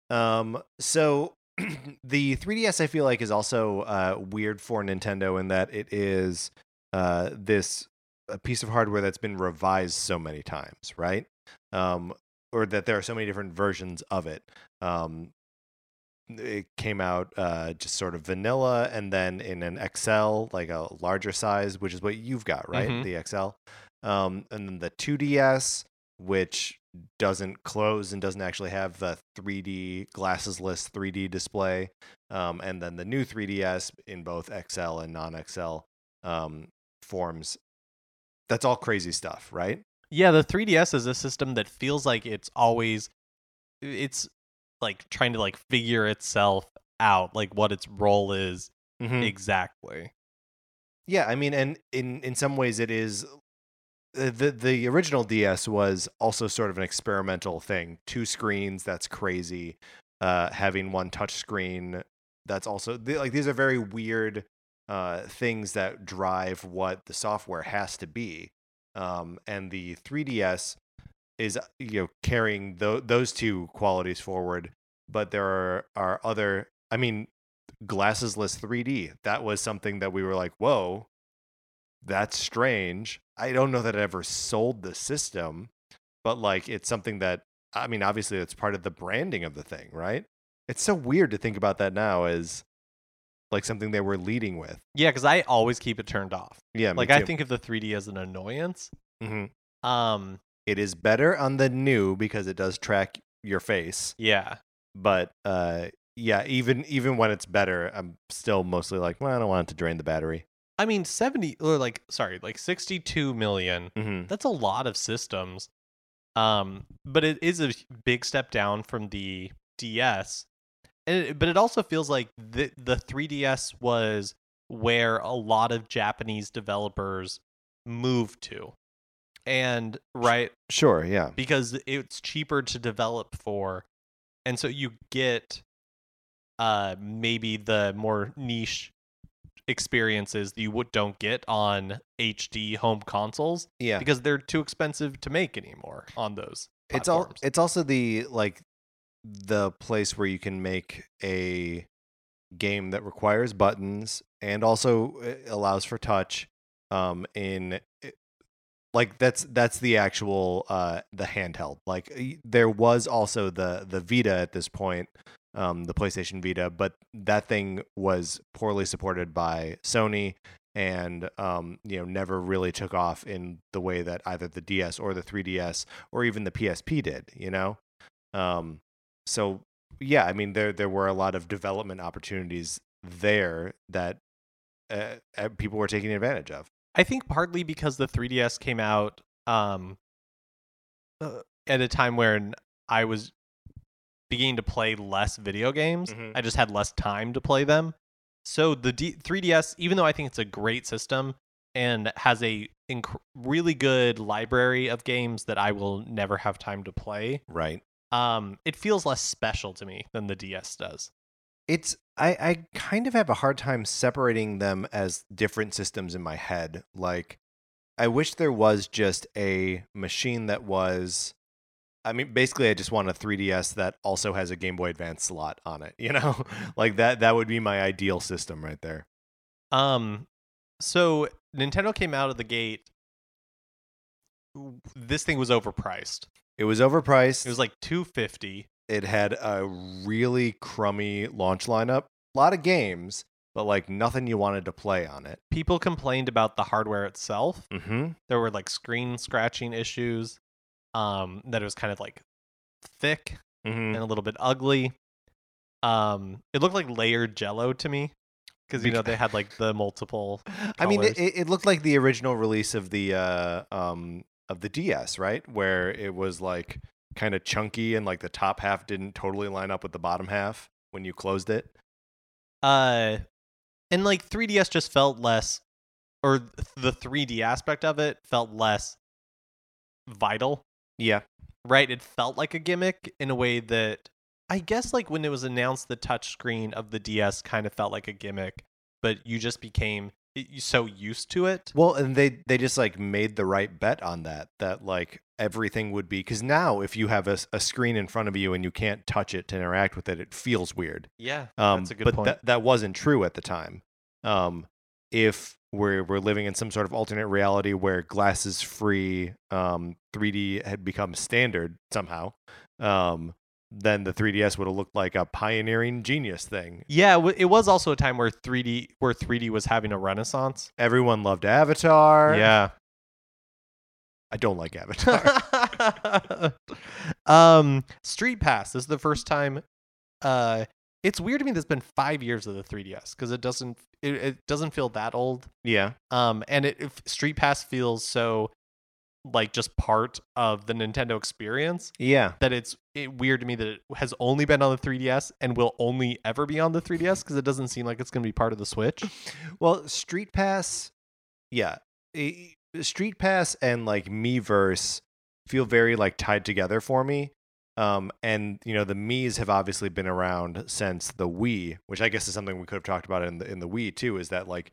[SPEAKER 1] um, so the 3DS I feel like is also uh, weird for Nintendo in that it is uh, this a piece of hardware that's been revised so many times, right? Um, or that there are so many different versions of it. Um, it came out uh, just sort of vanilla, and then in an XL, like a larger size, which is what you've got, right?
[SPEAKER 2] Mhm.
[SPEAKER 1] The XL, um, and then the 2DS, which doesn't close and doesn't actually have the 3D glassesless 3D display, um, and then the new 3DS in both XL and non-XL um, forms. That's all crazy stuff, right?
[SPEAKER 2] Yeah, the 3DS is a system that feels like it's always it's like trying to like figure itself out, like what its role is
[SPEAKER 1] Mm-hmm.
[SPEAKER 2] exactly.
[SPEAKER 1] Yeah, I mean, and in in some ways, it is uh, the the original DS was also sort of an experimental thing. Two screens, that's crazy. Uh, having one touch screen, that's also like these are very weird uh, things that drive what the software has to be. Um, and the 3DS is you know carrying tho- those two qualities forward, but there are, are other. I mean, glassesless 3D. That was something that we were like, whoa, that's strange. I don't know that it ever sold the system, but like it's something that I mean, obviously it's part of the branding of the thing, right? It's so weird to think about that now as like something they were leading with.
[SPEAKER 2] Yeah, because I always keep it turned off.
[SPEAKER 1] Yeah,
[SPEAKER 2] like I think of the 3D as an annoyance.
[SPEAKER 1] Mhm.
[SPEAKER 2] Um,
[SPEAKER 1] it is better on the new because it does track your face,
[SPEAKER 2] yeah.
[SPEAKER 1] but uh yeah, even even when it's better, I'm still mostly like, well, I don't want it to drain the battery.
[SPEAKER 2] I mean, 70 or like sorry, like 62 million.
[SPEAKER 1] Mm-hmm.
[SPEAKER 2] That's a lot of systems. Um, but it is a big step down from the DS. And it, but it also feels like the the 3DS was where a lot of Japanese developers moved to. And right
[SPEAKER 1] Sure, yeah.
[SPEAKER 2] because it's cheaper to develop for and so you get uh maybe the more niche experiences that you would don't get on HD home consoles
[SPEAKER 1] Yeah.
[SPEAKER 2] because they're too expensive to make anymore on those.
[SPEAKER 1] it's all it's also the like the place where you can make a game that requires buttons and also uh, allows for touch um in like that's that's the actual uh the handheld like there was also the the vita at this point um the playstation vita but that thing was poorly supported by sony and um, you know never really took off in the way that either the DS or the 3DS or even the PSP did. You know, um, so yeah, I mean there there were a lot of development opportunities there that uh, uh, people were taking advantage of.
[SPEAKER 2] I think partly because the 3DS came out um uh, at a time when I was beginning to play less video games.
[SPEAKER 1] Mhm.
[SPEAKER 2] I just had less time to play them. So the D- 3DS, even though I think it's a great system and has a inc- really good library of games that I will never have time to play,
[SPEAKER 1] Right.
[SPEAKER 2] Um, it feels less special to me than the DS does.
[SPEAKER 1] It's I I kind of have a hard time separating them as different systems in my head. Like I wish there was just a machine that was I mean basically I just want a 3DS that also has a Game Boy Advance slot on it, you know? like that that would be my ideal system right there.
[SPEAKER 2] Um, so Nintendo came out of the gate. This thing was overpriced.
[SPEAKER 1] It was overpriced.
[SPEAKER 2] It was like two fifty.
[SPEAKER 1] it had a really crummy launch lineup. A lot of games, but like nothing you wanted to play on it.
[SPEAKER 2] People complained about the hardware itself.
[SPEAKER 1] Mhm.
[SPEAKER 2] There were like screen scratching issues. Um, that it was kind of like thick
[SPEAKER 1] Mhm.
[SPEAKER 2] and a little bit ugly. Um, it looked like layered Jello to me because you know they had like the multiple.
[SPEAKER 1] I mean, it, it it looked like the original release of the uh, um of the DS, right? Where it was like kind of chunky and like the top half didn't totally line up with the bottom half when you closed it.
[SPEAKER 2] Uh, and like 3DS just felt less, or the 3D aspect of it felt less vital,
[SPEAKER 1] Yeah.
[SPEAKER 2] right? It felt like a gimmick in a way that I guess like when it was announced, the touchscreen of the DS kind of felt like a gimmick, but you just became so used to it.
[SPEAKER 1] Well, and they they just like made the right bet on that. That like everything would be because now if you have a, a screen in front of you and you can't touch it to interact with it, it feels weird.
[SPEAKER 2] Yeah,
[SPEAKER 1] Um,
[SPEAKER 2] that's a good
[SPEAKER 1] but
[SPEAKER 2] point.
[SPEAKER 1] that that wasn't true at the time. Um, if we're we're living in some sort of alternate reality where glasses free um 3D had become standard somehow. Um then the 3DS would have looked like a pioneering genius thing.
[SPEAKER 2] Yeah, it was also a time where 3D where 3D was having a renaissance.
[SPEAKER 1] Everyone loved Avatar.
[SPEAKER 2] Yeah.
[SPEAKER 1] I don't like Avatar.
[SPEAKER 2] um, Street Pass this is the first time. Uh, it's weird to me. that It's been five years of the 3DS because it doesn't it, it doesn't feel that old.
[SPEAKER 1] yeah.
[SPEAKER 2] Um, and it, if Street Pass feels so like just part of the Nintendo experience
[SPEAKER 1] Yeah.
[SPEAKER 2] that it's it, weird to me that it has only been on the 3DS and will only ever be on the 3DS because it doesn't seem like it's going to be part of the Switch.
[SPEAKER 1] Well, Street Pass, yeah, Street Pass and like Miiverse feel very like tied together for me. Um, and you know the Mii's have obviously been around since the Wii, which I guess is something we could have talked about in the in the Wii too. Is that like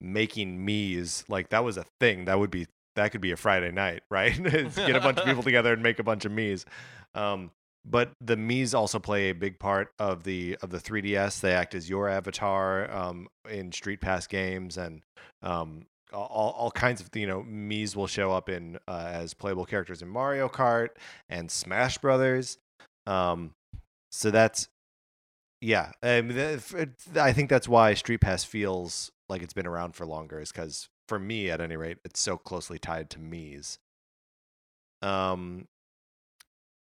[SPEAKER 1] making Mii's like that was a thing that would be that could be a Friday night, right? Get a bunch of people together and make a bunch of Mii's. Um, but the Mii's also play a big part of the of the 3DS. They act as your avatar um, in Street Pass games, and um, all, all kinds of you know Mii's will show up in uh, as playable characters in Mario Kart and Smash Brothers. Um, so that's yeah. I, mean, f- it- I think that's why Street Pass feels like it's been around for longer, is because for me, at any rate, it's so closely tied to Mii's. Um,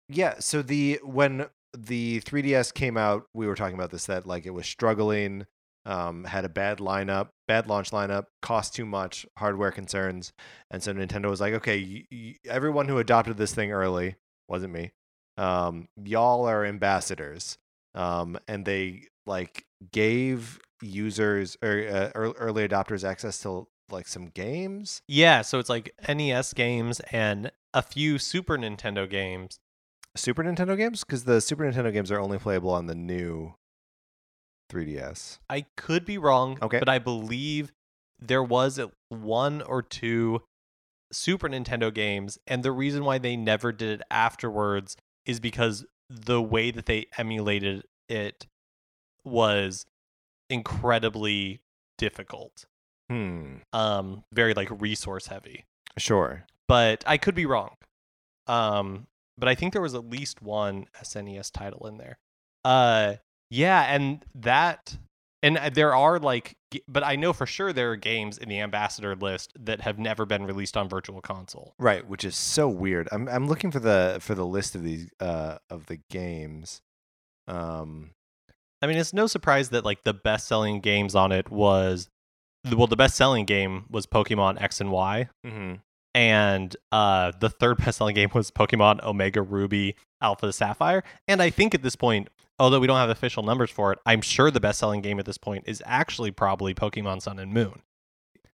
[SPEAKER 1] yeah. So the when the 3DS came out, we were talking about this that like it was struggling, um, had a bad lineup, bad launch lineup, cost too much, hardware concerns, and so Nintendo was like, okay, y- y- everyone who adopted this thing early wasn't me. Um, y'all are ambassadors, um, and they like gave users or uh, early adopters access to like some games.
[SPEAKER 2] Yeah, so it's like NES games and a few Super Nintendo games.
[SPEAKER 1] Super Nintendo games because the Super Nintendo games are only playable on the new 3DS.
[SPEAKER 2] I could be wrong,
[SPEAKER 1] Okay.
[SPEAKER 2] but I believe there was one or two Super Nintendo games, and the reason why they never did it afterwards is because the way that they emulated it was incredibly difficult.
[SPEAKER 1] Hmm.
[SPEAKER 2] Um, very like resource heavy.
[SPEAKER 1] Sure.
[SPEAKER 2] But I could be wrong. Um, but I think there was at least one SNES title in there. Uh, yeah, and that, and uh, there are like, but I know for sure there are games in the ambassador list that have never been released on Virtual Console.
[SPEAKER 1] Right, which is so weird. I'm I'm looking for the for the list of these uh of the games. Um.
[SPEAKER 2] I mean, it's no surprise that like the best selling games on it was, well, the best selling game was Pokemon X and Y.
[SPEAKER 1] mhm.
[SPEAKER 2] and uh, the third best-selling game was Pokemon Omega Ruby Alpha Sapphire. And I think at this point, although we don't have official numbers for it, I'm sure the best-selling game at this point is actually probably Pokemon Sun and Moon.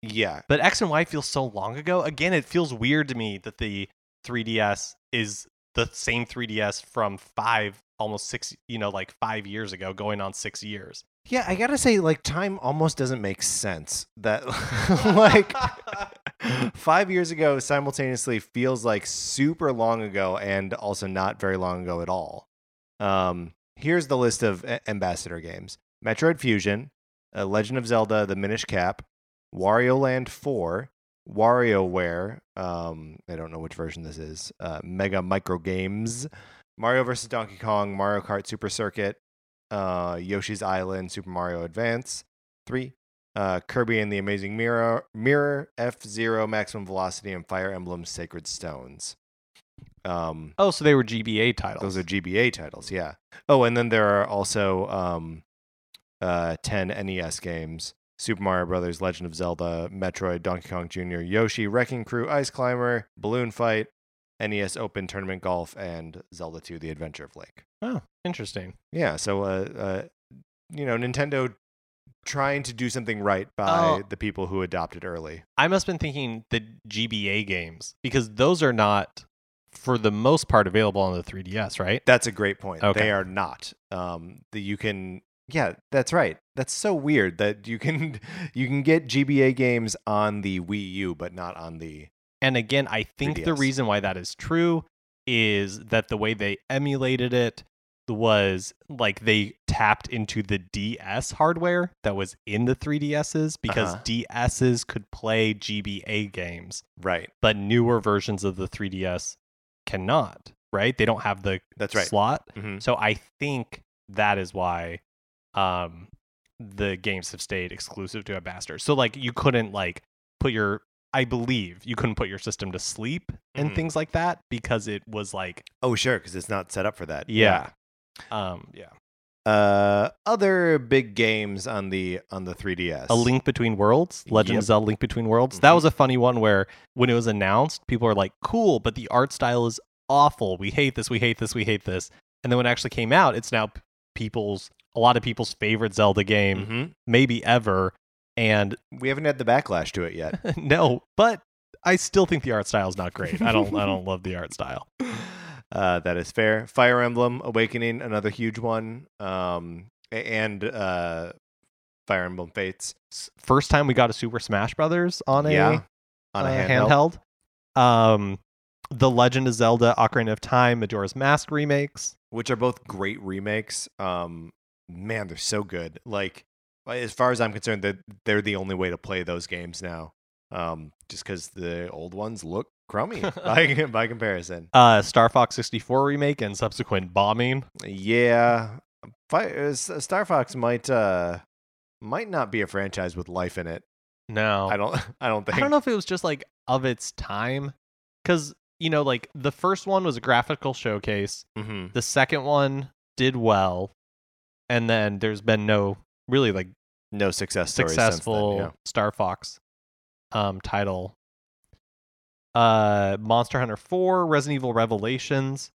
[SPEAKER 1] Yeah.
[SPEAKER 2] But X and Y feels so long ago. Again, it feels weird to me that the 3DS is the same 3DS from five, almost six, you know, like five years ago, going on six years.
[SPEAKER 1] Yeah, I gotta say, like, time almost doesn't make sense. That, like, five years ago simultaneously feels like super long ago and also not very long ago at all. Um, here's the list of a- ambassador games Metroid Fusion, uh, Legend of Zelda The Minish Cap, Wario Land 4, WarioWare, um, I don't know which version this is, uh, Mega Micro Games, Mario vs. Donkey Kong, Mario Kart Super Circuit, uh, Yoshi's Island, Super Mario Advance, three, uh, Kirby and the Amazing Mirror, Mirror, F Zero, Maximum Velocity, and Fire Emblem Sacred Stones. Um,
[SPEAKER 2] Oh, so they were GBA titles.
[SPEAKER 1] those are GBA titles, yeah. Oh, and then there are also um, uh, 10 NES games Super Mario Brothers, Legend of Zelda, Metroid, Donkey Kong Jr., Yoshi, Wrecking Crew, Ice Climber, Balloon Fight, NES Open Tournament Golf, and Zelda 2 The Adventure of Link.
[SPEAKER 2] oh, interesting.
[SPEAKER 1] Yeah, so, uh, uh, you know, Nintendo trying to do something right by
[SPEAKER 2] Oh.
[SPEAKER 1] the people who adopted early.
[SPEAKER 2] I must have been thinking the GBA games because those are not, for the most part, available on the 3DS, right?
[SPEAKER 1] That's a great point.
[SPEAKER 2] Okay.
[SPEAKER 1] They are not. Um, that you can. Yeah, that's right. That's so weird that you can you can get GBA games on the Wii U, but not on the.
[SPEAKER 2] And again, I think the
[SPEAKER 1] 3DS.
[SPEAKER 2] reason why that is true is that the way they emulated it was like they tapped into the DS hardware that was in the 3DSs because
[SPEAKER 1] Uh-huh.
[SPEAKER 2] DSs could play GBA games,
[SPEAKER 1] Right.
[SPEAKER 2] but newer versions of the 3DS cannot, right? They don't have the
[SPEAKER 1] That's right.
[SPEAKER 2] slot.
[SPEAKER 1] Mhm.
[SPEAKER 2] So I think that is why um the games have stayed exclusive to Ambassador. So like you couldn't like put your I believe you couldn't put your system to sleep and
[SPEAKER 1] Mhm.
[SPEAKER 2] things like that because it was like
[SPEAKER 1] Oh, sure, because it's not set up for that.
[SPEAKER 2] yeah. Um yeah.
[SPEAKER 1] Uh, other big games on the on the 3DS.
[SPEAKER 2] A Link Between Worlds, Legend
[SPEAKER 1] Yep.
[SPEAKER 2] of Zelda Link Between Worlds. That
[SPEAKER 1] Mhm.
[SPEAKER 2] was a funny one where when it was announced, people were like, "Cool," but the art style is awful. We hate this. We hate this. We hate this. And then when it actually came out, it's now people's a lot of people's favorite Zelda game,
[SPEAKER 1] Mhm.
[SPEAKER 2] maybe ever. And
[SPEAKER 1] We haven't had the backlash to it yet.
[SPEAKER 2] no, but I still think the art style is not great. I don't. I don't love the art style.
[SPEAKER 1] Uh, that is fair. Fire Emblem Awakening, another huge one. Um, and uh, Fire Emblem Fates.
[SPEAKER 2] First time we got a Super Smash Brothers on a
[SPEAKER 1] yeah, on a
[SPEAKER 2] uh,
[SPEAKER 1] handheld.
[SPEAKER 2] handheld. Um, the Legend of Zelda: Ocarina of Time, Majora's Mask remakes.
[SPEAKER 1] which are both great remakes. Um, man, they're so good. Like, as far as I'm concerned, that they're, the only way to play those games now. Um, just because the old ones look crummy by by comparison.
[SPEAKER 2] uh Star Fox 64 remake and subsequent bombing.
[SPEAKER 1] Yeah, Fi- Star Fox might uh might not be a franchise with life in it.
[SPEAKER 2] No.
[SPEAKER 1] I don't. I don't think.
[SPEAKER 2] I don't know if it was just like of its time cuz you know like the first one was a graphical showcase,
[SPEAKER 1] hmm
[SPEAKER 2] the second one did well and then there's been no really like
[SPEAKER 1] No success stories
[SPEAKER 2] successful
[SPEAKER 1] then,
[SPEAKER 2] Star Fox um title. Uh Monster Hunter 4, Resident Evil Revelations.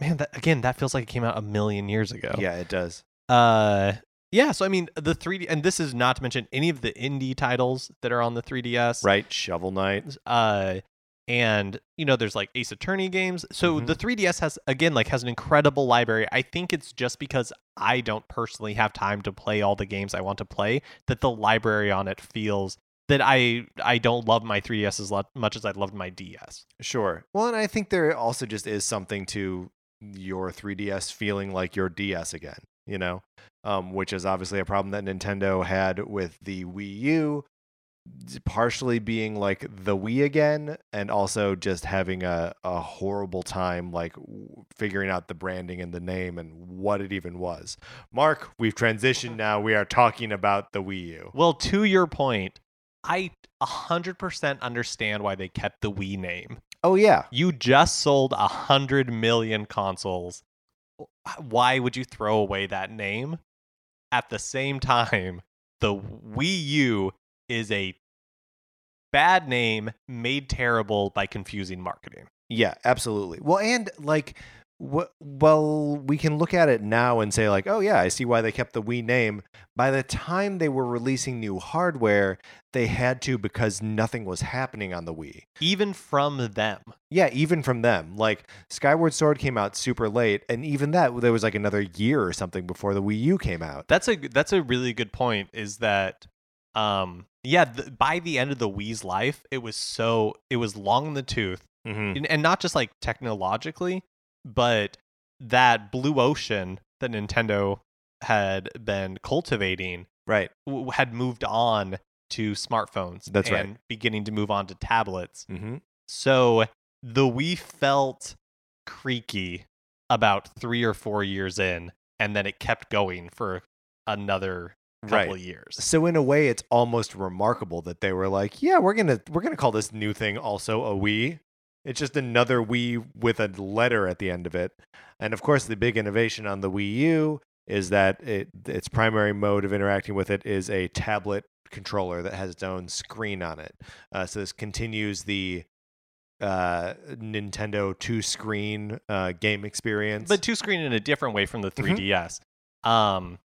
[SPEAKER 2] Man, that again, that feels like it came out a million years ago.
[SPEAKER 1] yeah. yeah, it does.
[SPEAKER 2] Uh yeah, so I mean the 3D and this is not to mention any of the indie titles that are on the 3DS.
[SPEAKER 1] Right, Shovel Knight.
[SPEAKER 2] Uh and you know there's like Ace Attorney games. So
[SPEAKER 1] Mhm.
[SPEAKER 2] the 3DS has again like has an incredible library. I think it's just because I don't personally have time to play all the games I want to play that the library on it feels that I I don't love my 3DS as much as I loved my DS.
[SPEAKER 1] Sure. Well, and I think there also just is something to your 3DS feeling like your DS again, you know, um, which is obviously a problem that Nintendo had with the Wii U, partially being like the Wii again, and also just having a, a horrible time like w- figuring out the branding and the name and what it even was. Mark, we've transitioned now. We are talking about the Wii U.
[SPEAKER 2] Well, to your point, I 100% understand why they kept the Wii name.
[SPEAKER 1] Oh, yeah.
[SPEAKER 2] You just sold a hundred million consoles. Why would you throw away that name? At the same time, the Wii U is a bad name made terrible by confusing marketing.
[SPEAKER 1] Yeah, absolutely. Well, and like, well, we can look at it now and say like, oh yeah, I see why they kept the Wii name. By the time they were releasing new hardware, they had to because nothing was happening on the Wii.
[SPEAKER 2] Even from them.
[SPEAKER 1] Yeah, even from them, like Skyward Sword came out super late, and even that there was like another year or something before the Wii U came out.
[SPEAKER 2] That's a that's a really good point. Is that um yeah the, by the end of the Wii's life, it was so it was long in the tooth.
[SPEAKER 1] Mm-hmm.
[SPEAKER 2] and, and not just like technologically, but that blue ocean that Nintendo had been cultivating
[SPEAKER 1] Right.
[SPEAKER 2] w- had moved on to smartphones.
[SPEAKER 1] That's right.
[SPEAKER 2] Beginning to move on to tablets.
[SPEAKER 1] Mm-hmm.
[SPEAKER 2] So the Wii felt creaky about three or four years in, and then it kept going for another couple
[SPEAKER 1] Right.
[SPEAKER 2] years.
[SPEAKER 1] So in a way, it's almost remarkable that they were like, "Yeah, we're gonna we're gonna call this new thing also a Wii." It's just another Wii with a letter at the end of it. And of course, the big innovation on the Wii U is that it, its primary mode of interacting with it is a tablet controller that has its own screen on it. Uh, so this continues the uh, Nintendo two screen uh, game experience.
[SPEAKER 2] but two screen in a different way from the
[SPEAKER 1] Mhm.
[SPEAKER 2] 3ds um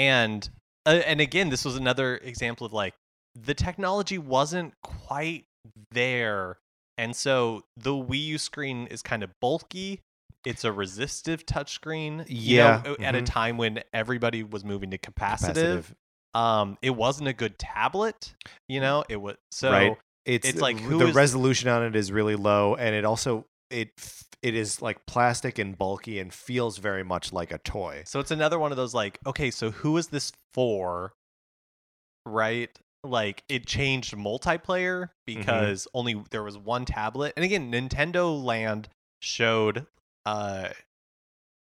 [SPEAKER 2] and uh, and again this was another example of like the technology wasn't quite there and so the wii u screen is kind of bulky it's a resistive touchscreen you know,
[SPEAKER 1] Yeah,
[SPEAKER 2] at a
[SPEAKER 1] mhm.
[SPEAKER 2] time when everybody was moving to capacitive,
[SPEAKER 1] capacitive.
[SPEAKER 2] um it wasn't a good tablet you know it was so
[SPEAKER 1] right. It's,
[SPEAKER 2] it's like,
[SPEAKER 1] the
[SPEAKER 2] is-
[SPEAKER 1] resolution on it is really low, and it also it it is like plastic and bulky and feels very much like a toy.
[SPEAKER 2] So it's another one of those like, okay, so who is this for? Right? Like it changed multiplayer
[SPEAKER 1] Mm-hmm.
[SPEAKER 2] because only there was one tablet. And again, Nintendo Land showed uh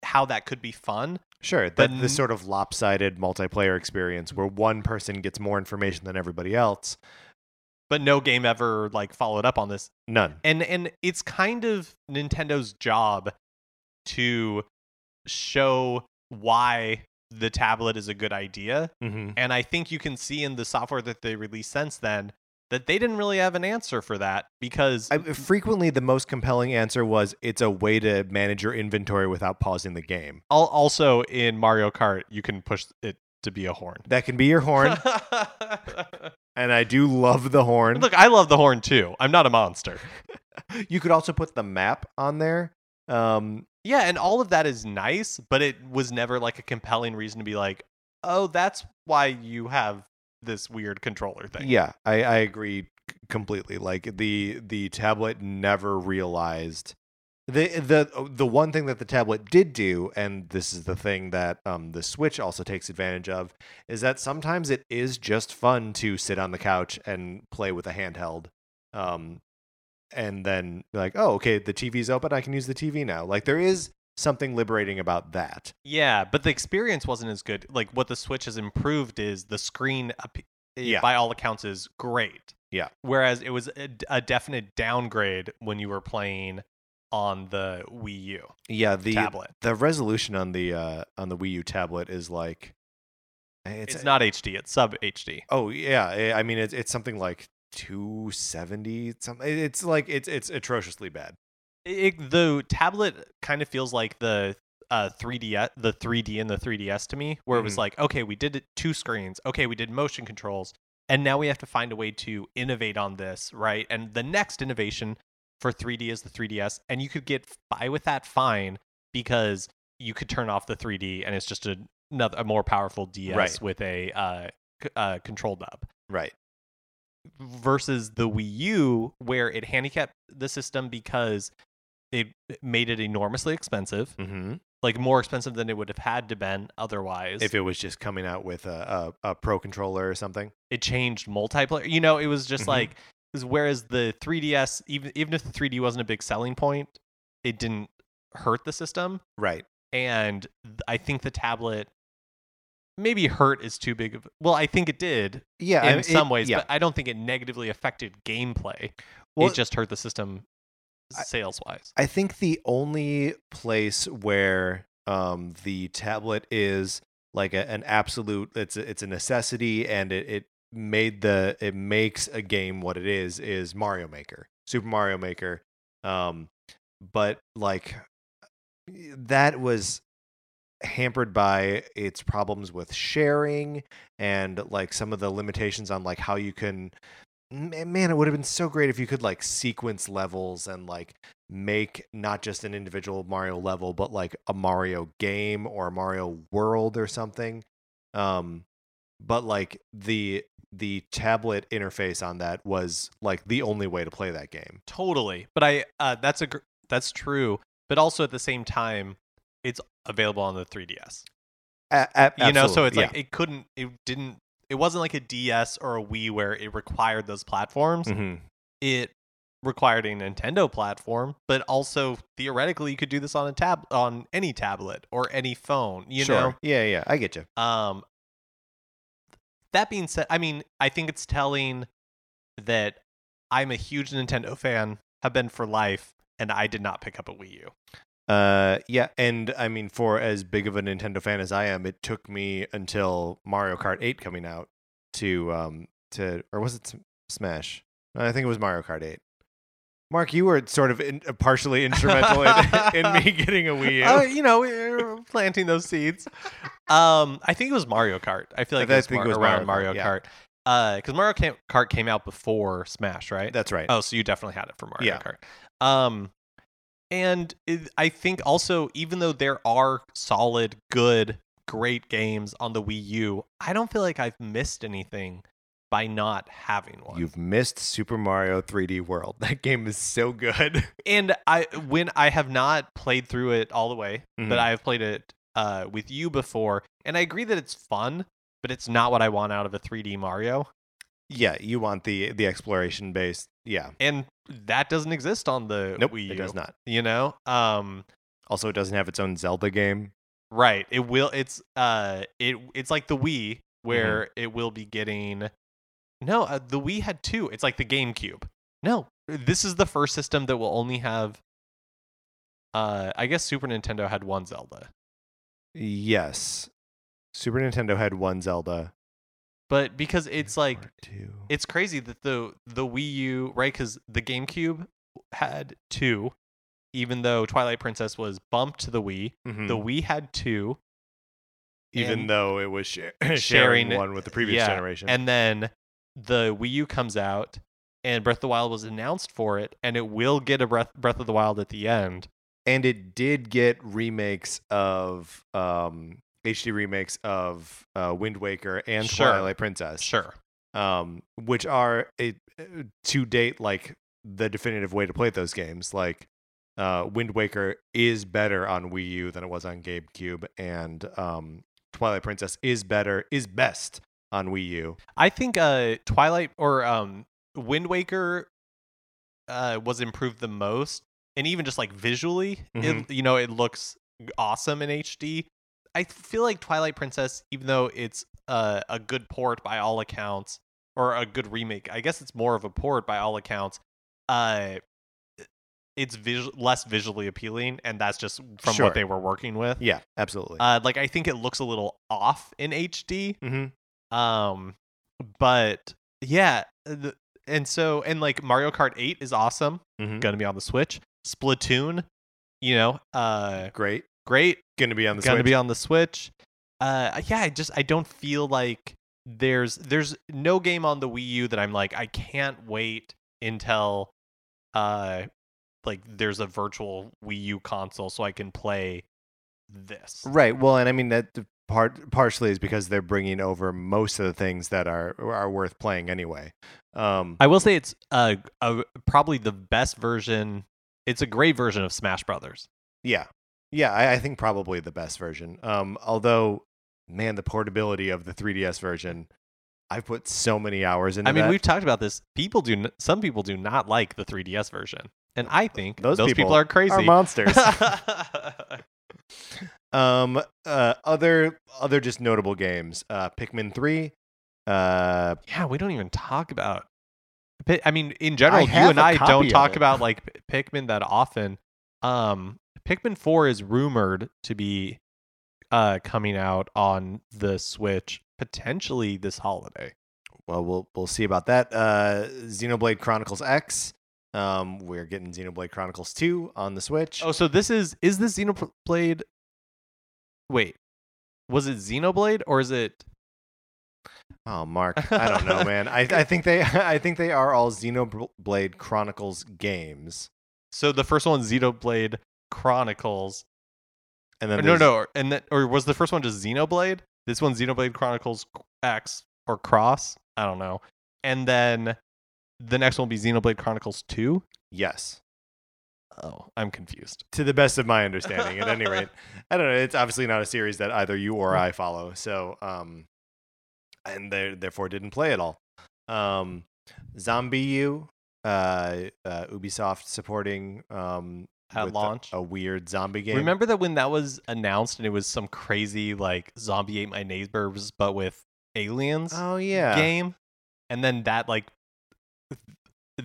[SPEAKER 2] how that could be fun.
[SPEAKER 1] Sure,
[SPEAKER 2] But
[SPEAKER 1] that this sort of lopsided multiplayer experience where one person gets more information than everybody else.
[SPEAKER 2] But no game ever like followed up on this.
[SPEAKER 1] None.
[SPEAKER 2] And and it's kind of Nintendo's job to show why the tablet is a good idea
[SPEAKER 1] Mm-hmm.
[SPEAKER 2] And I think you can see in the software that they released since then that they didn't really have an answer for that because
[SPEAKER 1] I, frequently, the most compelling answer was it's a way to manage your inventory without pausing the game.
[SPEAKER 2] also in Mario Kart you can push it to be a horn.
[SPEAKER 1] That can be your horn, and I do love the horn.
[SPEAKER 2] Look, I love the horn too. I'm not a monster.
[SPEAKER 1] You could also put the map on there. Um,
[SPEAKER 2] Yeah, and all of that is nice, but it was never like a compelling reason to be like, "Oh, that's why you have this weird controller thing."
[SPEAKER 1] yeah, I, I agree completely. Like the the tablet never realized the the the one thing that the tablet did do, and this is the thing that um the Switch also takes advantage of, is that sometimes it is just fun to sit on the couch and play with a handheld. Um, and then like, oh, okay, the TV's open. I can use the TV now. Like there is something liberating about that.
[SPEAKER 2] Yeah, but the experience wasn't as good. Like what the Switch has improved is the screen, eh,
[SPEAKER 1] Yeah.
[SPEAKER 2] by all accounts, is great.
[SPEAKER 1] Yeah.
[SPEAKER 2] Whereas it was a, a definite downgrade when you were playing on the Wii U
[SPEAKER 1] Yeah, the
[SPEAKER 2] tablet.
[SPEAKER 1] the resolution on the uh on the Wii U tablet is like
[SPEAKER 2] It's,
[SPEAKER 1] it's,
[SPEAKER 2] not HD; it's sub HD.
[SPEAKER 1] Oh yeah, eh, I mean it's it's something like 270 something. It's like it's it's atrociously bad.
[SPEAKER 2] It, the tablet kind of feels like the uh 3D the 3D and the 3DS to me, where it was
[SPEAKER 1] Mhm.
[SPEAKER 2] like, okay, we did two screens. Okay, we did motion controls, and now we have to find a way to innovate on this, right? And the next innovation for 3D is the 3DS, and you could get by with that fine because you could turn off the 3D and it's just a, another a more powerful DS
[SPEAKER 1] Right.
[SPEAKER 2] with a uh, c- uh control knob
[SPEAKER 1] Right.
[SPEAKER 2] versus the Wii U, where it handicapped the system because it made it enormously expensive,
[SPEAKER 1] Mm-hmm.
[SPEAKER 2] like more expensive than it would have had to been otherwise.
[SPEAKER 1] If it was just coming out with a a, a pro controller or something.
[SPEAKER 2] it changed multiplayer, you know, it was just
[SPEAKER 1] Mhm.
[SPEAKER 2] like whereas the 3DS, even even if the 3D wasn't a big selling point, it didn't hurt the system.
[SPEAKER 1] Right.
[SPEAKER 2] And I think the tablet maybe hurt is too big of well, I think it did
[SPEAKER 1] Yeah.
[SPEAKER 2] in
[SPEAKER 1] I-
[SPEAKER 2] some ways,
[SPEAKER 1] Yeah.
[SPEAKER 2] but I don't think it negatively affected gameplay.
[SPEAKER 1] Well,
[SPEAKER 2] it just hurt the system sales wise.
[SPEAKER 1] I think the only place where um, the tablet is like a, an absolute it's a, it's a necessity and it, it made the it makes a game what it is is Mario Maker Super Mario Maker um but like that was hampered by its problems with sharing and like some of the limitations on like how you can man it would have been so great if you could like sequence levels and like make not just an individual mario level but like a mario game or a mario world or something um but like the the tablet interface on that was like the only way to play that game
[SPEAKER 2] Totally. But I uh, that's a gr- that's true, but also at the same time it's available on the 3DS.
[SPEAKER 1] A- a-
[SPEAKER 2] You know, so it's like it couldn't it didn't it wasn't like a DS or a Wii where it required those platforms.
[SPEAKER 1] yeah. Mhm.
[SPEAKER 2] It required a Nintendo platform, but also theoretically you could do this on a tab on any tablet or any phone, you
[SPEAKER 1] sure
[SPEAKER 2] know.
[SPEAKER 1] yeah yeah i get you
[SPEAKER 2] Um, that being said, I mean, I think it's telling that I'm a huge Nintendo fan, have been for life, and I did not pick up a Wii U.
[SPEAKER 1] Uh, yeah, and I mean, for as big of a Nintendo fan as I am, it took me until Mario Kart 8 coming out to um to or was it Smash? I think it was Mario Kart 8. Mark, you were sort of in, uh, partially instrumental in, in me getting a Wii U.
[SPEAKER 2] Uh, you know, we're planting those seeds. Um, I think it was Mario Kart. I feel like
[SPEAKER 1] I
[SPEAKER 2] it was,
[SPEAKER 1] think
[SPEAKER 2] Mar-
[SPEAKER 1] it was
[SPEAKER 2] around
[SPEAKER 1] Mario
[SPEAKER 2] Mario
[SPEAKER 1] Kart,
[SPEAKER 2] Kart. Uh, because Mario Kart came out before Smash, right?
[SPEAKER 1] That's right.
[SPEAKER 2] Oh, so you definitely had it for Mario
[SPEAKER 1] Yeah.
[SPEAKER 2] Kart. Um, and it, I think also, even though there are solid, good, great games on the Wii U, I don't feel like I've missed anything by not having one.
[SPEAKER 1] You've missed Super Mario 3D World. That game is so good.
[SPEAKER 2] and I when I have not played through it all the way,
[SPEAKER 1] Mhm.
[SPEAKER 2] but I have played it uh, with you before, and I agree that it's fun, but it's not what I want out of a 3D Mario,
[SPEAKER 1] yeah, you want the the exploration based. Yeah.
[SPEAKER 2] and that doesn't exist on the
[SPEAKER 1] Nope,
[SPEAKER 2] Wii U.
[SPEAKER 1] it does not.
[SPEAKER 2] You know, um,
[SPEAKER 1] Also, it doesn't have its own Zelda game.
[SPEAKER 2] right? It will. It's uh, it it's like the Wii
[SPEAKER 1] Mm-hmm.
[SPEAKER 2] where it will be getting. No, uh, the Wii had two. It's like the GameCube. No, this is the first system that will only have. Uh, I guess Super Nintendo had one Zelda.
[SPEAKER 1] Yes. Super Nintendo had one Zelda.
[SPEAKER 2] but because it's like
[SPEAKER 1] Or two.
[SPEAKER 2] it's crazy that the the Wii U right because the GameCube had two, even though Twilight Princess was bumped to the Wii.
[SPEAKER 1] Mhm.
[SPEAKER 2] The Wii had two,
[SPEAKER 1] even
[SPEAKER 2] and-
[SPEAKER 1] though it was shar- sharing,
[SPEAKER 2] sharing
[SPEAKER 1] one with the previous
[SPEAKER 2] yeah,
[SPEAKER 1] generation.
[SPEAKER 2] and then the Wii U comes out, and Breath of the Wild was announced for it, and it will get a Breath Breath of the Wild at the end.
[SPEAKER 1] and it did get remakes of um HD remakes of uh, Wind Waker and
[SPEAKER 2] Sure.
[SPEAKER 1] Twilight Princess.
[SPEAKER 2] Sure,
[SPEAKER 1] um, which are a, to date like the definitive way to play those games. Like uh, Wind Waker is better on Wii U than it was on GameCube, and um, Twilight Princess is better is best on Wii U.
[SPEAKER 2] I think uh Twilight or um Wind Waker uh was improved the most and even just like visually
[SPEAKER 1] Mhm.
[SPEAKER 2] it you know it looks awesome in HD. I feel like Twilight Princess even though it's uh, a good port by all accounts or a good remake. I guess it's more of a port by all accounts. Uh it's visual less visually appealing and that's just from
[SPEAKER 1] Sure.
[SPEAKER 2] what they were working with.
[SPEAKER 1] Yeah, absolutely.
[SPEAKER 2] Uh like I think it looks a little off in HD.
[SPEAKER 1] mm-hmm.
[SPEAKER 2] Um, but yeah, the, and so and like Mario Kart 8 is awesome,
[SPEAKER 1] Mhm.
[SPEAKER 2] gonna be on the Switch. Splatoon, you know, uh,
[SPEAKER 1] Great.
[SPEAKER 2] great,
[SPEAKER 1] Going to be on the
[SPEAKER 2] gonna
[SPEAKER 1] Switch.
[SPEAKER 2] be on the Switch. Uh, yeah, I just I don't feel like there's there's no game on the Wii U that I'm like I can't wait until uh like there's a virtual Wii U console so I can play this.
[SPEAKER 1] Right. Well, and I mean that part partially is because they're bringing over most of the things that are are worth playing anyway. Um,
[SPEAKER 2] I will say it's uh, a, probably the best version. It's a great version of Smash Brothers.
[SPEAKER 1] Yeah. Yeah, I, I think probably the best version. Um, although, man, the portability of the 3DS version, I've put so many hours into
[SPEAKER 2] I mean,
[SPEAKER 1] that.
[SPEAKER 2] we've talked about this. People do. Some people do not like the 3DS version, and I think
[SPEAKER 1] Those
[SPEAKER 2] those, people,
[SPEAKER 1] people
[SPEAKER 2] are crazy.
[SPEAKER 1] are monsters. um, uh, other other just notable games. Uh, Pikmin 3. Uh,
[SPEAKER 2] yeah, we don't even talk about. I mean, in general, you and I don't talk
[SPEAKER 1] it.
[SPEAKER 2] about like Pikmin that often. Um, Pikmin Four is rumored to be uh coming out on the Switch potentially this holiday.
[SPEAKER 1] well, we'll we'll see about that. Uh, Xenoblade Chronicles X. Um, we're getting Xenoblade Chronicles 2 on the Switch.
[SPEAKER 2] Oh, so this is is this Xenoblade? Wait, was it Xenoblade or is it?
[SPEAKER 1] Oh, Mark, I don't know, man. I, I think they I think they are all Xenoblade Chronicles games.
[SPEAKER 2] So the first one, is Xenoblade Chronicles.
[SPEAKER 1] And
[SPEAKER 2] Or
[SPEAKER 1] then
[SPEAKER 2] uh,
[SPEAKER 1] no,
[SPEAKER 2] no, and then or was the first one just Xenoblade? This one, Xenoblade Chronicles X or Cross. I don't know. And then the next one will be Xenoblade Chronicles Two.
[SPEAKER 1] yes,
[SPEAKER 2] Oh, I'm confused.
[SPEAKER 1] to the best of my understanding. At any rate, I don't know. It's obviously not a series that either you or I follow. So, um, and they therefore didn't play it all. Um, ZombiU, uh, uh, Ubisoft supporting um
[SPEAKER 2] At
[SPEAKER 1] with a-
[SPEAKER 2] launch.
[SPEAKER 1] a, weird zombie game.
[SPEAKER 2] Remember that when that was announced and it was some crazy like zombie ate my neighbors but with aliens
[SPEAKER 1] Oh yeah.
[SPEAKER 2] game, and then that like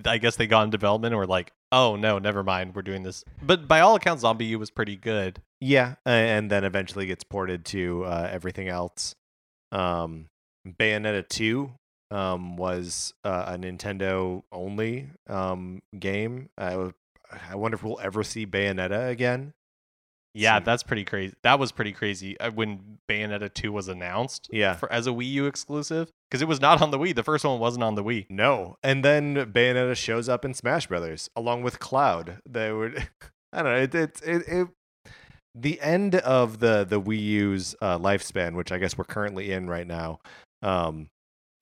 [SPEAKER 2] I guess they got in development and were like, oh no, never mind, we're doing this. But by all accounts, ZombiU was pretty good.
[SPEAKER 1] Yeah, and then eventually gets ported to uh, everything else. Um, Bayonetta 2 um, was uh, a Nintendo only um, game. I, I wonder if we'll ever see Bayonetta again.
[SPEAKER 2] Yeah,
[SPEAKER 1] Some-
[SPEAKER 2] that's pretty crazy. That was pretty crazy uh, when Bayonetta 2 was announced
[SPEAKER 1] Yeah.
[SPEAKER 2] for as a Wii U exclusive because it was not on the Wii. The first one wasn't on the Wii.
[SPEAKER 1] No. And then Bayonetta shows up in Smash Brothers along with Cloud. They would I don't know, it it, it, it the end of the the Wii U's uh, lifespan, which I guess we're currently in right now. Um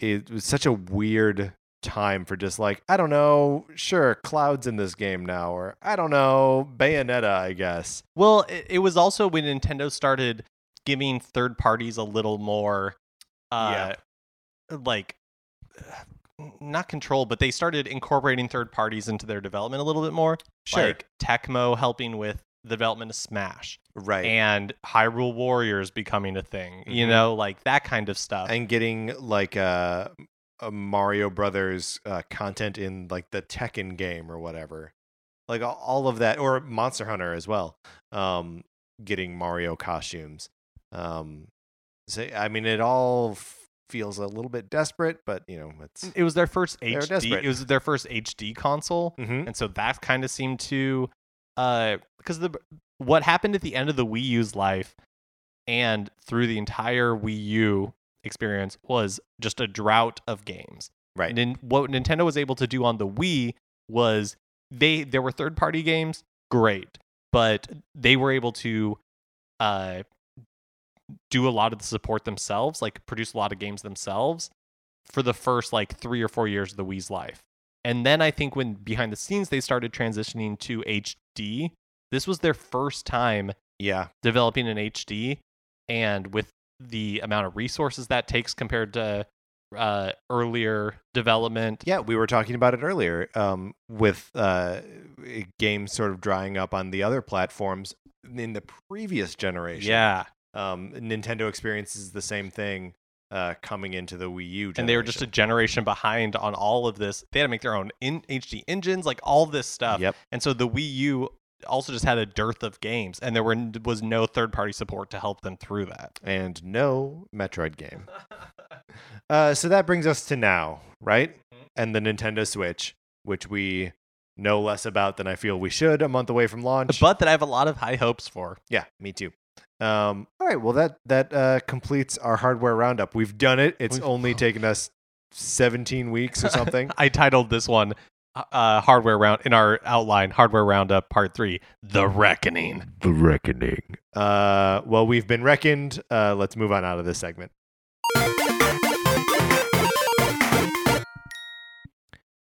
[SPEAKER 1] it was such a weird time for just like I don't know, sure, clouds in this game now, or I don't know, Bayonetta, I guess.
[SPEAKER 2] Well, it, it was also when Nintendo started giving third parties a little more, uh, like, not control, but they started incorporating third parties into their development a little bit more.
[SPEAKER 1] Sure.
[SPEAKER 2] Like Tecmo helping with the development of Smash
[SPEAKER 1] Right.
[SPEAKER 2] and Hyrule Warriors becoming a thing, you
[SPEAKER 1] Mhm.
[SPEAKER 2] know, like that kind of stuff.
[SPEAKER 1] and getting like uh, a Mario Brothers uh, content in like the Tekken game or whatever, like all, of that, or Monster Hunter as well. Um, getting Mario costumes. Um, so I mean, it all f- feels a little bit desperate, but you know, it's.
[SPEAKER 2] it was their first HD. It was their first HD console.
[SPEAKER 1] Mhm.
[SPEAKER 2] and so that kind of seemed to uh because the what happened at the end of the Wii U's life and through the entire Wii U experience was just a drought of games.
[SPEAKER 1] Right.
[SPEAKER 2] And then what Nintendo was able to do on the Wii was they there were third party games, great, but they were able to uh do a lot of the support themselves, like produce a lot of games themselves for the first like 3 or 4 years of the Wii's life. And then I think when behind the scenes they started transitioning to HD, this was their first time
[SPEAKER 1] Yeah.
[SPEAKER 2] developing an HD and with the amount of resources that takes compared to uh, earlier development.
[SPEAKER 1] Yeah, we were talking about it earlier um, with uh, games sort of drying up on the other platforms in the previous generation.
[SPEAKER 2] Yeah.
[SPEAKER 1] um, Nintendo experiences the same thing uh, coming into the Wii U. Generation.
[SPEAKER 2] And they were just a generation behind on all of this. They had to make their own in HD engines, like all this stuff.
[SPEAKER 1] Yep.
[SPEAKER 2] And so the Wii U also just had a dearth of games, and there were was no third party support to help them through that.
[SPEAKER 1] And no Metroid game. Uh, so that brings us to now, right? And the Nintendo Switch, which we know less about than I feel we should a month away from launch.
[SPEAKER 2] but that I have a lot of high hopes for.
[SPEAKER 1] Yeah, me too. Um, all right, well that that uh, completes our hardware roundup. We've done it. It's
[SPEAKER 2] We've-
[SPEAKER 1] only taken us 17 weeks or something.
[SPEAKER 2] I titled this one uh, hardware round in our outline hardware roundup part three the reckoning
[SPEAKER 1] the reckoning. Uh, well, we've been reckoned. Uh, let's move on out of this segment.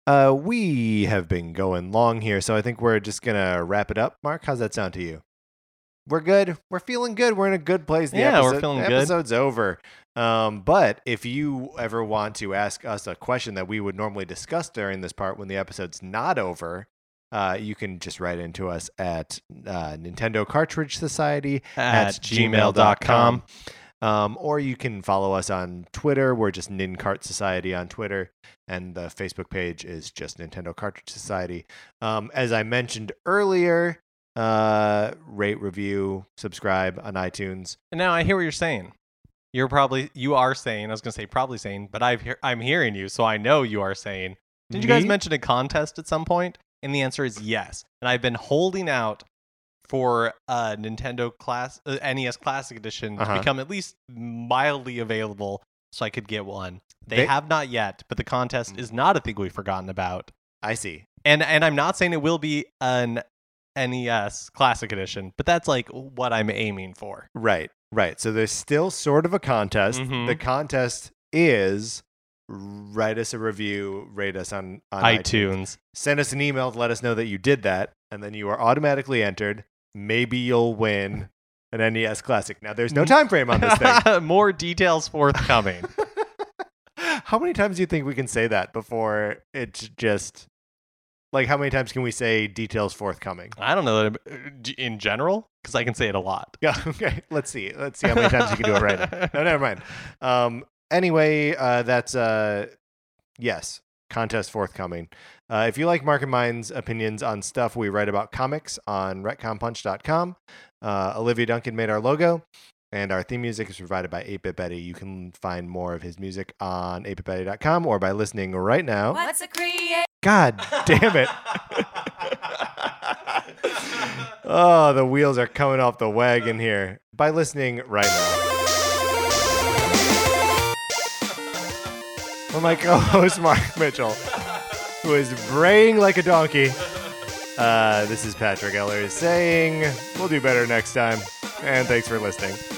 [SPEAKER 1] Uh, we have been going long here, so I think we're just gonna wrap it up. Mark, how's that sound to you? We're good. We're feeling good. We're in a good place. The
[SPEAKER 2] Yeah, we're
[SPEAKER 1] episode-
[SPEAKER 2] feeling
[SPEAKER 1] the
[SPEAKER 2] good.
[SPEAKER 1] Episode's over. Um, but if you ever want to ask us a question that we would normally discuss during this part when the episode's not over, uh, you can just write into us at uh, Nintendo Cartridge Society
[SPEAKER 2] at,
[SPEAKER 1] gmail.com.
[SPEAKER 2] gmail.com.
[SPEAKER 1] Um, or you can follow us on Twitter. We're just NinCart Society on Twitter. And the Facebook page is just Nintendo Cartridge Society. Um, as I mentioned earlier, uh, rate, review, subscribe on iTunes.
[SPEAKER 2] And now I hear what you're saying. You're probably you are saying. I was gonna say probably saying, but I've hear, I'm hearing you, so I know you are saying. Did you guys mention a contest at some point? And the answer is yes. And I've been holding out for a Nintendo class uh, NES Classic Edition
[SPEAKER 1] Uh-huh.
[SPEAKER 2] to become at least mildly available, so I could get one. They,
[SPEAKER 1] They-
[SPEAKER 2] have not yet, but the contest
[SPEAKER 1] Mm.
[SPEAKER 2] is not a thing we've forgotten about.
[SPEAKER 1] I see.
[SPEAKER 2] And and I'm not saying it will be an NES Classic Edition, but that's like what I'm aiming for.
[SPEAKER 1] Right, right. So there's still sort of a contest.
[SPEAKER 2] Mhm.
[SPEAKER 1] The contest is write us a review, rate us on, on iTunes.
[SPEAKER 2] iTunes.
[SPEAKER 1] Send us an email to let us know that you did that, and then you are automatically entered. Maybe you'll win an NES Classic. Now, there's no time frame on this thing.
[SPEAKER 2] More details forthcoming.
[SPEAKER 1] how many times do you think we can say that before it's just like how many times can we say details forthcoming?
[SPEAKER 2] I don't know that in general because I can say it a lot.
[SPEAKER 1] Yeah, okay. Let's see. Let's see how many times you can do it right. now. No, never mind. Um, anyway, uh, that's uh, yes, contest forthcoming. Uh, if you like Mark and Mine's opinions on stuff we write about comics on retconpunch.com, uh, Olivia Duncan made our logo, and our theme music is provided by 8-Bit Betty. You can find more of his music on 8bitbetty.com or by listening right now.
[SPEAKER 3] What's a create?
[SPEAKER 1] God damn it. oh, the wheels are coming off the wagon here. By listening right now. For my co host, Mark Mitchell, who is braying like a donkey, uh, this is Patrick Eller saying, We'll do better next time. And thanks for listening.